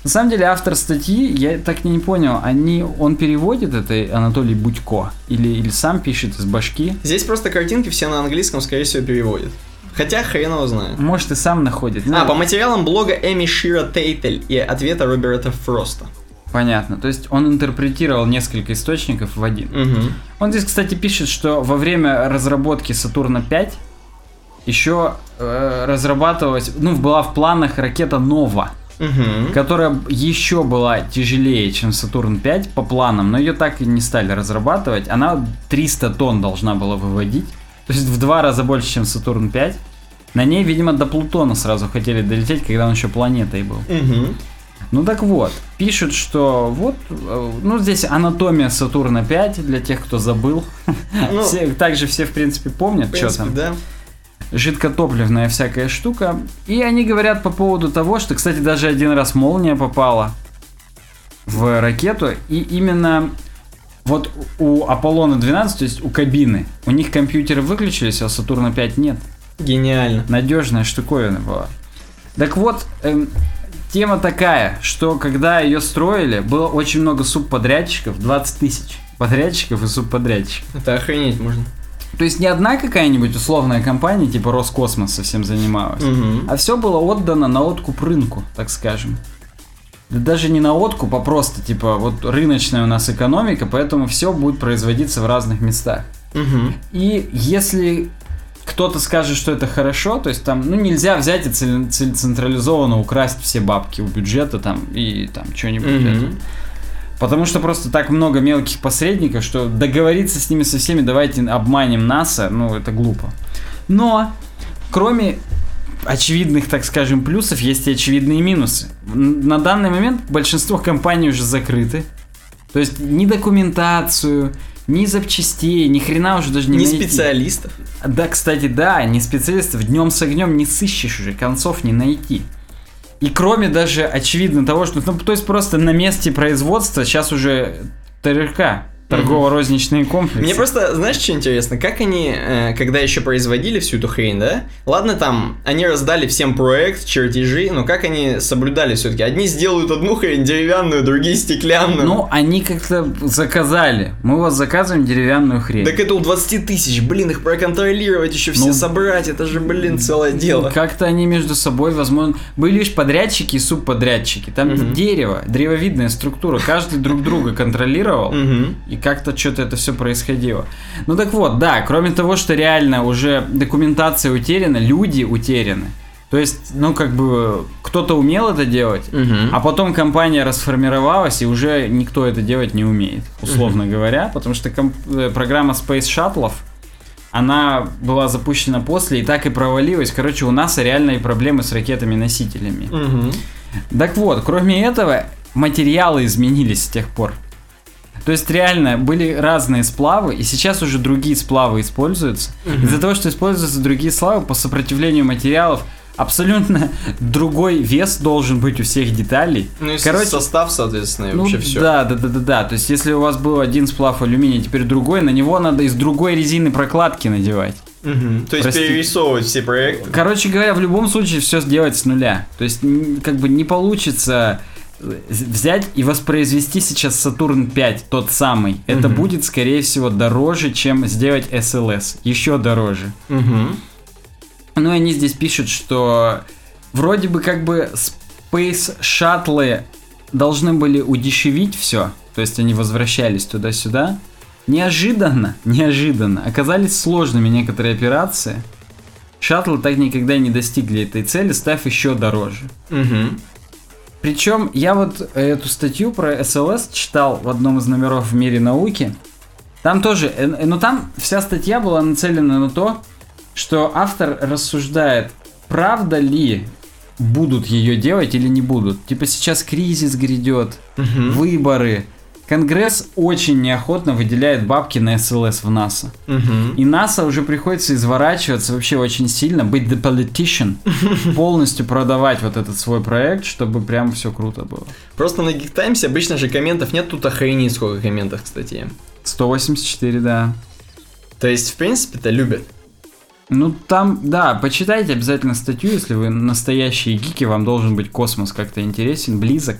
На самом деле, автор статьи, я так и не понял, они, он переводит это Анатолий Будько? Или, или сам пишет из башки? Здесь просто картинки все на английском, скорее всего, переводят. Хотя хрен его знает. Может, и сам находит. Ну, А, по материалам блога Эми Шира Тейтель и ответа Роберта Фроста. Понятно. То есть он интерпретировал несколько источников в один. Угу. Он здесь, кстати, пишет, что во время разработки Сатурна 5 еще э, разрабатывалась, ну, была в планах ракета Нова, Угу. которая еще была тяжелее, чем Сатурн 5 по планам, но ее так и не стали разрабатывать. Она 300 тонн должна была выводить, то есть в два раза больше, чем Сатурн 5. На ней, видимо, до Плутона сразу хотели долететь, когда он еще планетой был. Угу. Ну так вот, пишут, что вот, э, ну здесь анатомия Сатурна 5 для тех, кто забыл. Ну, Все, также все, в принципе, помнят, в что принципе, там. да. Жидкотопливная всякая штука. И они говорят по поводу того, что, кстати, даже один раз молния попала в ракету. И именно вот у Аполлона 12, то есть у кабины, у них компьютеры выключились, а Сатурна 5 нет. Гениально. Надежная штуковина была. Так вот, эм, тема такая, что когда ее строили, было очень много субподрядчиков, 20 тысяч подрядчиков и субподрядчиков. Это охренеть можно. То есть не одна какая-нибудь условная компания, типа Роскосмос, совсем занималась, Угу. а все было отдано на откуп рынку, так скажем. Да даже не на откуп, а просто типа вот рыночная у нас экономика, поэтому все будет производиться в разных местах. Угу. И если кто-то скажет, что это хорошо, то есть там, ну, нельзя взять и цел- цел- централизованно украсть все бабки у бюджета там и там что-нибудь. Это. Потому что просто так много мелких посредников, что договориться с ними со всеми, давайте обманем НАСА, ну, это глупо. Но, кроме очевидных, так скажем, плюсов, есть и очевидные минусы. На данный момент большинство компаний уже закрыты. То есть ни документацию, ни запчастей, ни хрена уже даже не Не найти. специалистов. Да, кстати, да, не специалистов днем с огнем не сыщешь уже, концов не найти. И кроме даже очевидно того, что, ну, то есть просто на месте производства сейчас уже ТРК, торгово-розничные комплексы. Мне просто, знаешь, что интересно? Как они, э, когда еще производили всю эту хрень, да? Ладно, там, они раздали всем проект, чертежи, но как они соблюдали все-таки? Одни сделают одну хрень деревянную, другие стеклянную. Ну, они как-то заказали. Мы вас заказываем деревянную хрень. Так это у 20 тысяч, блин, их проконтролировать, еще все Ну, собрать, это же, блин, целое дело. Как-то они между собой, возможно, были лишь подрядчики и субподрядчики. Там Мгм. дерево, древовидная структура, каждый друг друга контролировал. Мгм. И как-то что-то это все происходило. Ну так вот, да, кроме того, что реально уже документация утеряна, люди утеряны. То есть, ну как бы, кто-то умел это делать, Мгм. а потом компания расформировалась, и уже никто это делать не умеет, условно говоря, потому что комп- э, программа Space Shuttle, она была запущена после и так и провалилась. Короче, у НАСА реальные проблемы с ракетами-носителями. Мгм. Так вот, кроме этого, материалы изменились с тех пор. То есть реально были разные сплавы, и сейчас уже другие сплавы используются. Из-за того, что используются другие сплавы по сопротивлению материалов, абсолютно другой вес должен быть у всех деталей. Ну и Короче, состав, соответственно, и ну, вообще все. Да, да, да, да, да. То есть, если у вас был один сплав алюминия, теперь другой, на него надо из другой резины прокладки надевать. То есть Прости. перерисовывать все проекты. Короче говоря, в любом случае все сделать с нуля. То есть, как бы не получится взять и воспроизвести сейчас Сатурн 5, тот самый. Это Мгм. будет, скорее всего, дороже, чем сделать SLS. Еще дороже. Мгм. Ну и они здесь пишут, что вроде бы как бы Space Shuttle должны были удешевить все. То есть они возвращались туда-сюда. Неожиданно, неожиданно оказались сложными некоторые операции. Шаттлы так никогда не достигли этой цели, став еще дороже. Мгм. Причем я вот эту статью про СЛС читал в одном из номеров в мире науки. Там тоже, э, э, но там вся статья была нацелена на то, что автор рассуждает, правда ли будут ее делать или не будут. Типа сейчас кризис грядет, Мгм. выборы. Конгресс очень неохотно выделяет бабки на СЛС в НАСА. Мгм. И НАСА уже приходится изворачиваться вообще очень сильно, быть the politician, полностью продавать вот этот свой проект, чтобы прям все круто было. Просто на Geek Times обычно же комментов нет, тут охренеть сколько комментов, кстати. 184, да. То есть, в принципе-то любят. Ну там, да, почитайте обязательно статью, если вы настоящие гики, вам должен быть космос как-то интересен, близок.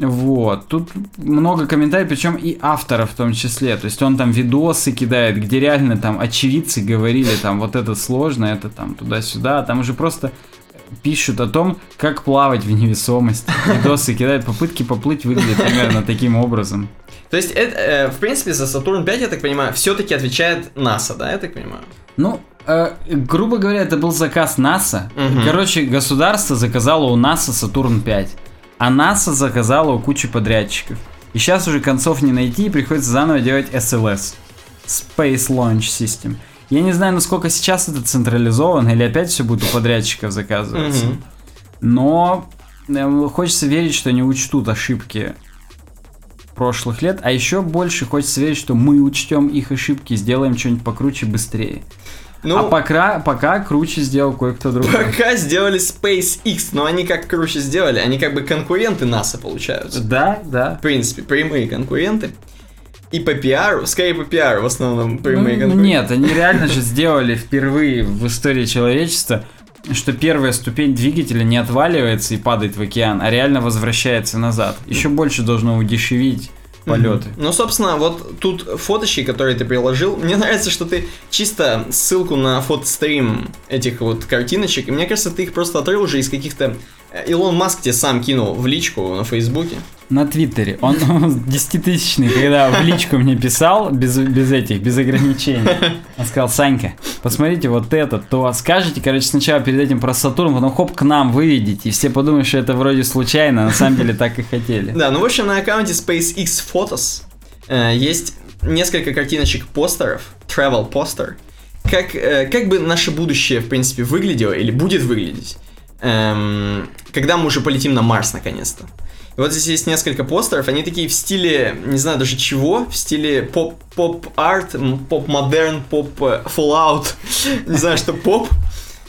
Вот, тут много комментариев, причем и авторов в том числе. То есть он там видосы кидает, где реально там очевидцы говорили, там вот это сложно, это там туда-сюда. Там уже просто пишут о том, как плавать в невесомости. Видосы кидают, попытки поплыть выглядят примерно таким образом. То есть, это, э, в принципе, за Сатурн 5, я так понимаю, все-таки отвечает НАСА, да, я так понимаю? Ну, э, грубо говоря, это был заказ НАСА. Мгм. Короче, государство заказало у НАСА Сатурн 5. А НАСА заказала у кучи подрядчиков. И сейчас уже концов не найти, и приходится заново делать SLS. Space Launch System. Я не знаю, насколько сейчас это централизовано, или опять все будет у подрядчиков заказываться. Но э, хочется верить, что не учтут ошибки прошлых лет, а еще больше хочется верить, что мы учтем их ошибки, сделаем что-нибудь покруче быстрее. Ну, а пока, пока круче сделал кое-кто другой. пока сделали SpaceX, но они как круче сделали, они как бы конкуренты НАСА получаются. Да, да. В принципе, прямые конкуренты. И по пиару, скорее по пиару в основном прямые Ну, конкуренты. нет, они реально же сделали впервые в истории человечества, что первая ступень двигателя не отваливается и падает в океан, а реально возвращается назад. Еще больше должно удешевить полеты. Мгм. Ну, собственно, вот тут фоточки, которые ты приложил. Мне нравится, что ты чисто ссылку на фотострим этих вот картиночек. И мне кажется, ты их просто отрыл уже из каких-то... э, Илон Маск тебе сам кинул в личку на Фейсбуке. На Твиттере. Он десятитысячный, когда в личку мне писал, без, без этих, без ограничений. Он сказал, Санька, посмотрите вот это, то скажите, короче, сначала перед этим про Сатурн, потом хоп, к нам выведите, и все подумают, что это вроде случайно, а на самом деле так и хотели. Да, ну, в общем, на аккаунте SpaceX Photos э, есть несколько картиночек постеров, travel постер, как, э, как бы наше будущее, в принципе, выглядело или будет выглядеть, эм, когда мы уже полетим на Марс, наконец-то. И вот здесь есть несколько постеров, они такие в стиле, не знаю даже чего, в стиле поп, поп-арт, поп-модерн, поп- Fallout, не знаю, что поп.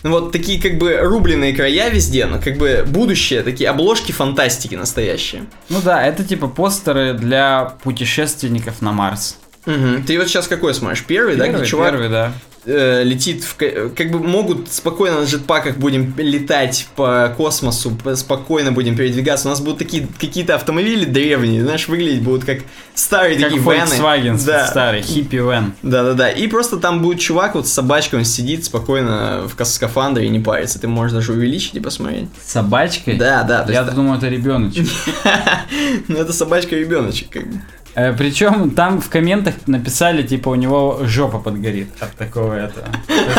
Вот такие как бы рубленые края везде, но как бы будущее, такие обложки фантастики настоящие. Ну да, это типа постеры для путешественников на Марс. Угу. Ты вот сейчас какой смотришь? Первый, да? Первый, Где чувак первый, да. э, летит, в, ка- как бы могут спокойно на джетпаках будем летать по космосу, спокойно будем передвигаться. У нас будут такие какие-то автомобили древние, знаешь, выглядеть будут как старые Как такие вены. Volkswagen Да. старый, хиппи вен. Да-да-да. И просто там будет чувак вот с собачкой, он сидит спокойно в скафандре и не парится. Ты можешь даже увеличить и посмотреть. С собачкой? Да, да. Я есть- думаю, это ребеночек. Ну это собачка ребеночек, как бы. Причем там в комментах написали, типа, у него жопа подгорит от такого этого.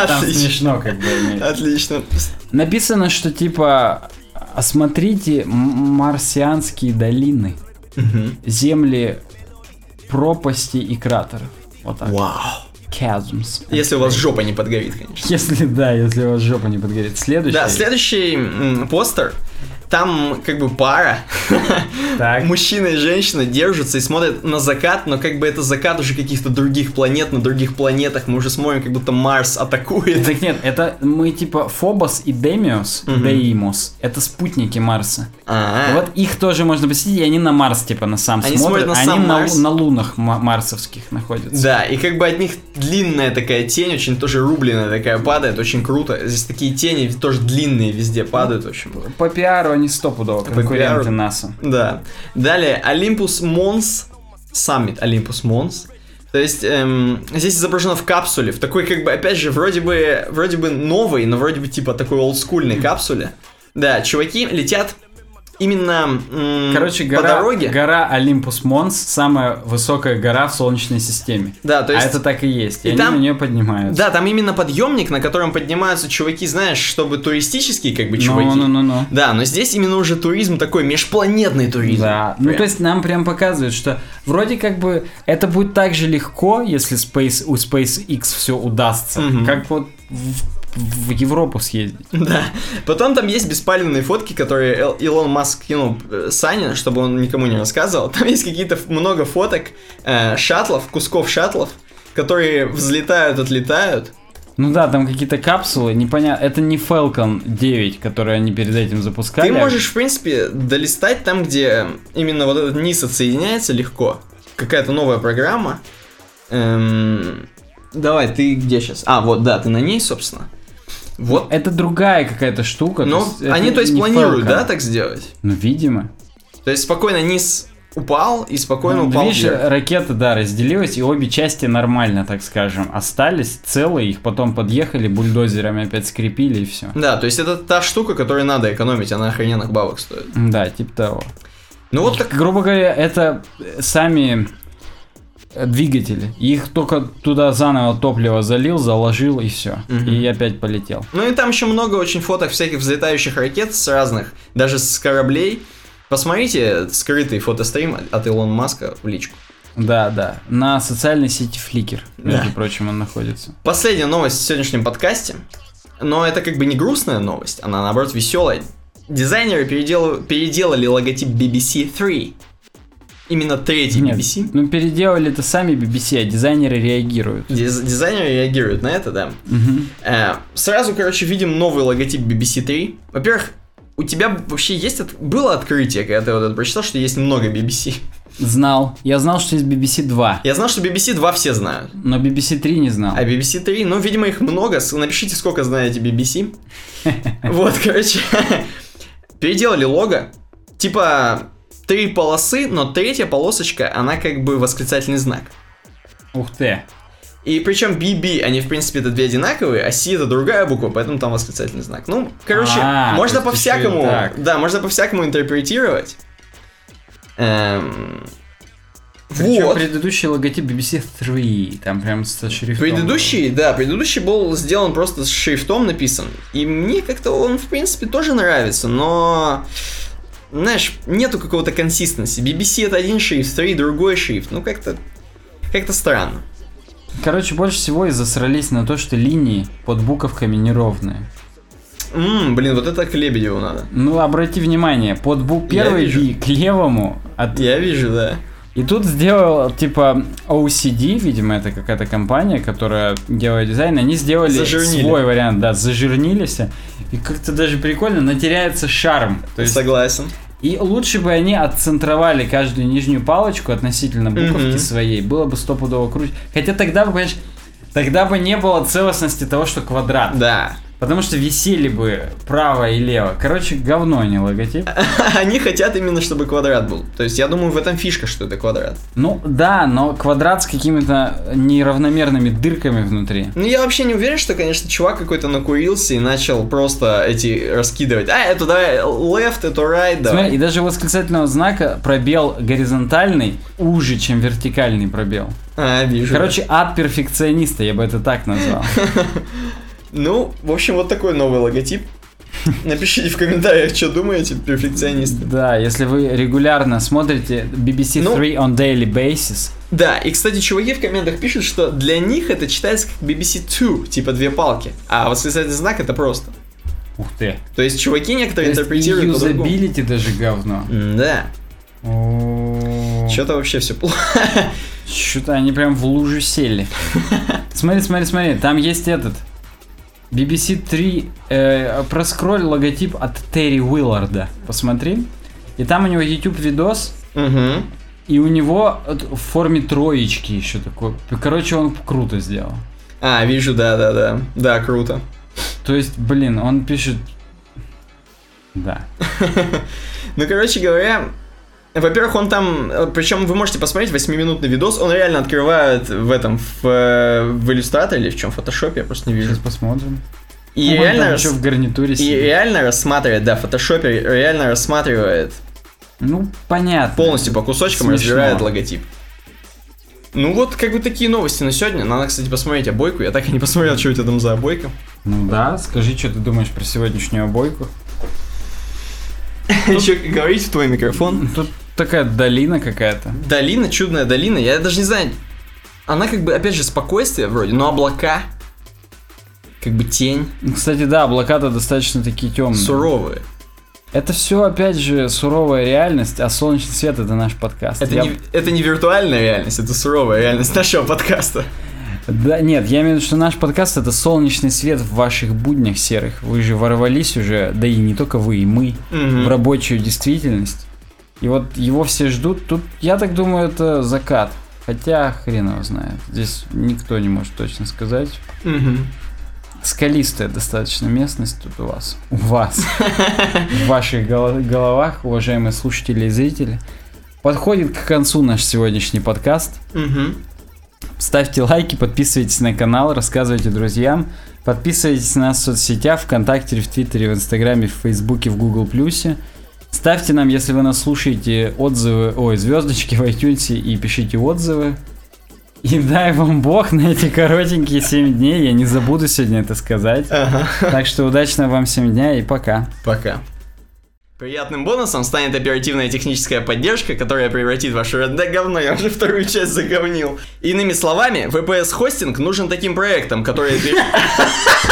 Там смешно, как бы. Отлично. Написано, что, типа, осмотрите марсианские долины, земли пропасти и кратеров. Вот так. Вау. Chasms. Если у вас жопа не подгорит, конечно. Если, да, если у вас жопа не подгорит. Следующий. Да, следующий постер. Там как бы пара, Так. мужчина и женщина держатся и смотрят на закат, но как бы это закат уже каких-то других планет, на других планетах. Мы уже смотрим, как будто Марс атакует. Так нет, это мы типа Фобос и Демиос, Мгм. Деимос, это спутники Марса. А, Вот их тоже можно посетить, и они на Марс типа на сам Они смотрят, смотрят на они сам на, Марс. на лунах ма- марсовских находятся. Да, и как бы от них длинная такая тень, очень тоже рубленая такая падает, очень круто. Здесь такие тени тоже длинные везде падают, в общем. По пиару они стопудово конкуренты. НАСА. Да. Далее, Olympus Mons Summit Olympus Mons. То есть эм, здесь изображено в капсуле, в такой как бы, опять же, вроде бы, вроде бы новой, но вроде бы типа такой олдскульной капсуле. Да, чуваки летят именно м, Короче, по гора, дороге. гора Олимпус Монс самая высокая гора в Солнечной системе. Да, то есть... А это так и есть. И, и они там- на нее поднимаются. Да, там именно подъемник, на котором поднимаются чуваки, знаешь, чтобы туристические как бы чуваки. Ну, ну, ну, ну. Да, но здесь именно уже туризм такой, межпланетный туризм. Да, ну Прям. то есть нам прям показывают, что вроде как бы это будет так же легко, если Space, у SpaceX все удастся, Мгм. как вот в, в Европу съездить. Да. Потом там есть беспалевные фотки, которые Эл- Илон Маск кинул э, Сане, чтобы он никому не рассказывал. Там есть какие-то много фоток э, шаттлов, кусков шаттлов, которые взлетают, отлетают. Ну да, там какие-то капсулы, непонятно, это не Falcon 9, который они перед этим запускали. Ты можешь, в принципе, долистать там, где именно вот этот низ отсоединяется легко. Какая-то новая программа. Эм, Давай, ты где сейчас? А, вот, да, ты на ней, собственно. Вот. Это другая какая-то штука. Но есть это они, то есть, планируют, Falcon. да, так сделать? Ну, видимо. То есть, спокойно низ упал и спокойно Ну, упал видишь, вверх. ракета, да, разделилась, и обе части нормально, так скажем, остались целые, их потом подъехали, бульдозерами опять скрепили, и все. Да, то есть это та штука, которую надо экономить, она охрененных бабок стоит. Да, типа того. Ну вот так. Грубо говоря, это сами двигатели. Их только туда заново топливо залил, заложил и все. Мгм. И опять полетел. Ну и там еще много очень фоток всяких взлетающих ракет с разных, даже с кораблей. Посмотрите скрытый фотострим от Илона Маска в личку. Да, да. На социальной сети Flickr, между Да. прочим, он находится. Последняя новость в сегодняшнем подкасте. Но это как бы не грустная новость, она наоборот веселая. Дизайнеры передел- переделали логотип BBC 3. Именно третий Нет, BBC. ну переделали это сами BBC, а дизайнеры реагируют. Диз- дизайнеры реагируют на это, да. Мгм. Э, сразу, короче, видим новый логотип BBC 3. Во-первых, у тебя вообще есть от- было открытие, когда ты вот это прочитал, что есть много BBC? Знал. Я знал, что есть BBC 2, Я знал, что BBC 2 все знают. но BBC 3 не знал. А BBC 3, ну, видимо, их много. Напишите, сколько знаете BBC. Вот, короче. Переделали лого. Типа, три полосы, но третья полосочка, она как бы восклицательный знак. Ух ты. И причем BB, они в принципе это две одинаковые, а C это другая буква, поэтому там восклицательный знак. Ну, короче, А, можно по-всякому, да, можно по-всякому интерпретировать. Эм, Причем Вот. предыдущий логотип BBC 3, там прям со шрифтом. Предыдущий, да, предыдущий был сделан просто с шрифтом написан. И мне как-то он, в принципе, тоже нравится, но... Знаешь, нету какого-то консистенции. BBC это один шрифт, 3 другой шрифт. Ну, как-то... Как-то странно. Короче, больше всего и засрались на то, что линии под буковками неровные. Ммм, блин, вот это к Лебедеву надо. Ну, обрати внимание, под бу... Я первый. B к левому, от... Я вижу, да. И тут сделал, типа, OCD, видимо, это какая-то компания, которая делает дизайн, они сделали Зажирнили. свой вариант, да, зажирнились. И как-то даже прикольно, но теряется шарм. То есть, Согласен. и лучше бы они отцентровали каждую нижнюю палочку относительно буковки Мгм. своей, было бы стопудово круче. Хотя тогда бы, понимаешь, тогда бы не было целостности того, что квадрат. Да. Потому что висели бы право и лево. Короче, говно, а не логотип. Они хотят именно, чтобы квадрат был. То есть я думаю, в этом фишка, что это квадрат. Ну да, но квадрат с какими-то неравномерными дырками внутри. Ну, я вообще не уверен, что, конечно, чувак какой-то накурился и начал просто эти раскидывать. А, это давай left, это right, давай. Смотри, и даже у восклицательного знака пробел горизонтальный уже, чем вертикальный пробел. А, вижу. Короче, ад перфекциониста, я бы это так назвал. Ну, в общем, вот такой новый логотип. Напишите в комментариях, что думаете, перфекционисты. Да, если вы регулярно смотрите BBC Ну. 3 on daily basis, Да, и, кстати, чуваки в комментах пишут, что для них это читается как BBC 2, типа две палки. А восклицательный знак это просто. ух ты. То есть чуваки То некоторые есть интерпретируют по-другому. юзабилити даже говно. Да, что-то вообще все плохо. Что-то они прям в лужу сели. Смотри, смотри, смотри, там есть этот. BBC 3, э, проскроль логотип от Терри Уилларда. Посмотри. И там у него YouTube видос, Угу. и у него в форме троечки еще такой. Короче, он круто сделал. А, вижу, да-да-да. Да, круто. То есть, блин, он пишет... Да. Ну, короче говоря, во-первых, он там, причем вы можете посмотреть 8-минутный видос, он реально открывает в этом, в, э, в иллюстраторе или в чем, в фотошопе, я просто не вижу. Сейчас посмотрим. И Он реально, рас- в гарнитуре и сидит. реально рассматривает, да, в фотошопе реально рассматривает, Ну, понятно. полностью по кусочкам Смешно. разбирает логотип. Ну вот, как бы такие новости на сегодня. Надо, кстати, посмотреть обойку. Я так и не посмотрел, что у тебя там за обойка. Ну да, скажи, что ты думаешь про сегодняшнюю обойку. Еще говорить в твой микрофон. Тут такая долина какая-то. Долина, чудная долина. Я даже не знаю. Она как бы, опять же, спокойствие вроде, но облака, как бы тень, Ну, Кстати, да, облака-то достаточно такие темные. суровые. Это все, опять же, суровая реальность, а солнечный свет это наш подкаст. Это, Я- не, это не виртуальная реальность, это суровая реальность нашего подкаста. Да, нет, я имею в виду, что наш подкаст это солнечный свет в ваших буднях серых. Вы же ворвались уже, да и не только вы, и мы, Мгм. в рабочую действительность. И вот его все ждут. Тут, я так думаю, это закат. Хотя хрен его знает. Здесь никто не может точно сказать. Мгм. Скалистая достаточно местность тут у вас. У вас. В ваших голо- головах, уважаемые слушатели и зрители. Подходит к концу наш сегодняшний подкаст. Ставьте лайки, подписывайтесь на канал, рассказывайте друзьям. Подписывайтесь на нас в соцсетях, ВКонтакте, в Твиттере, в Инстаграме, в Фейсбуке, в Гугл Плюсе. Ставьте нам, если вы нас слушаете, отзывы, ой, звездочки в iTunes и пишите отзывы. И дай вам бог на эти коротенькие 7 дней, я не забуду сегодня это сказать. Ага. Так что удачного вам 7 дня и пока. Пока. Приятным бонусом станет оперативная техническая поддержка, которая превратит ваше РД говно, я уже вторую часть заговнил. Иными словами, VPS-хостинг нужен таким проектам, которые...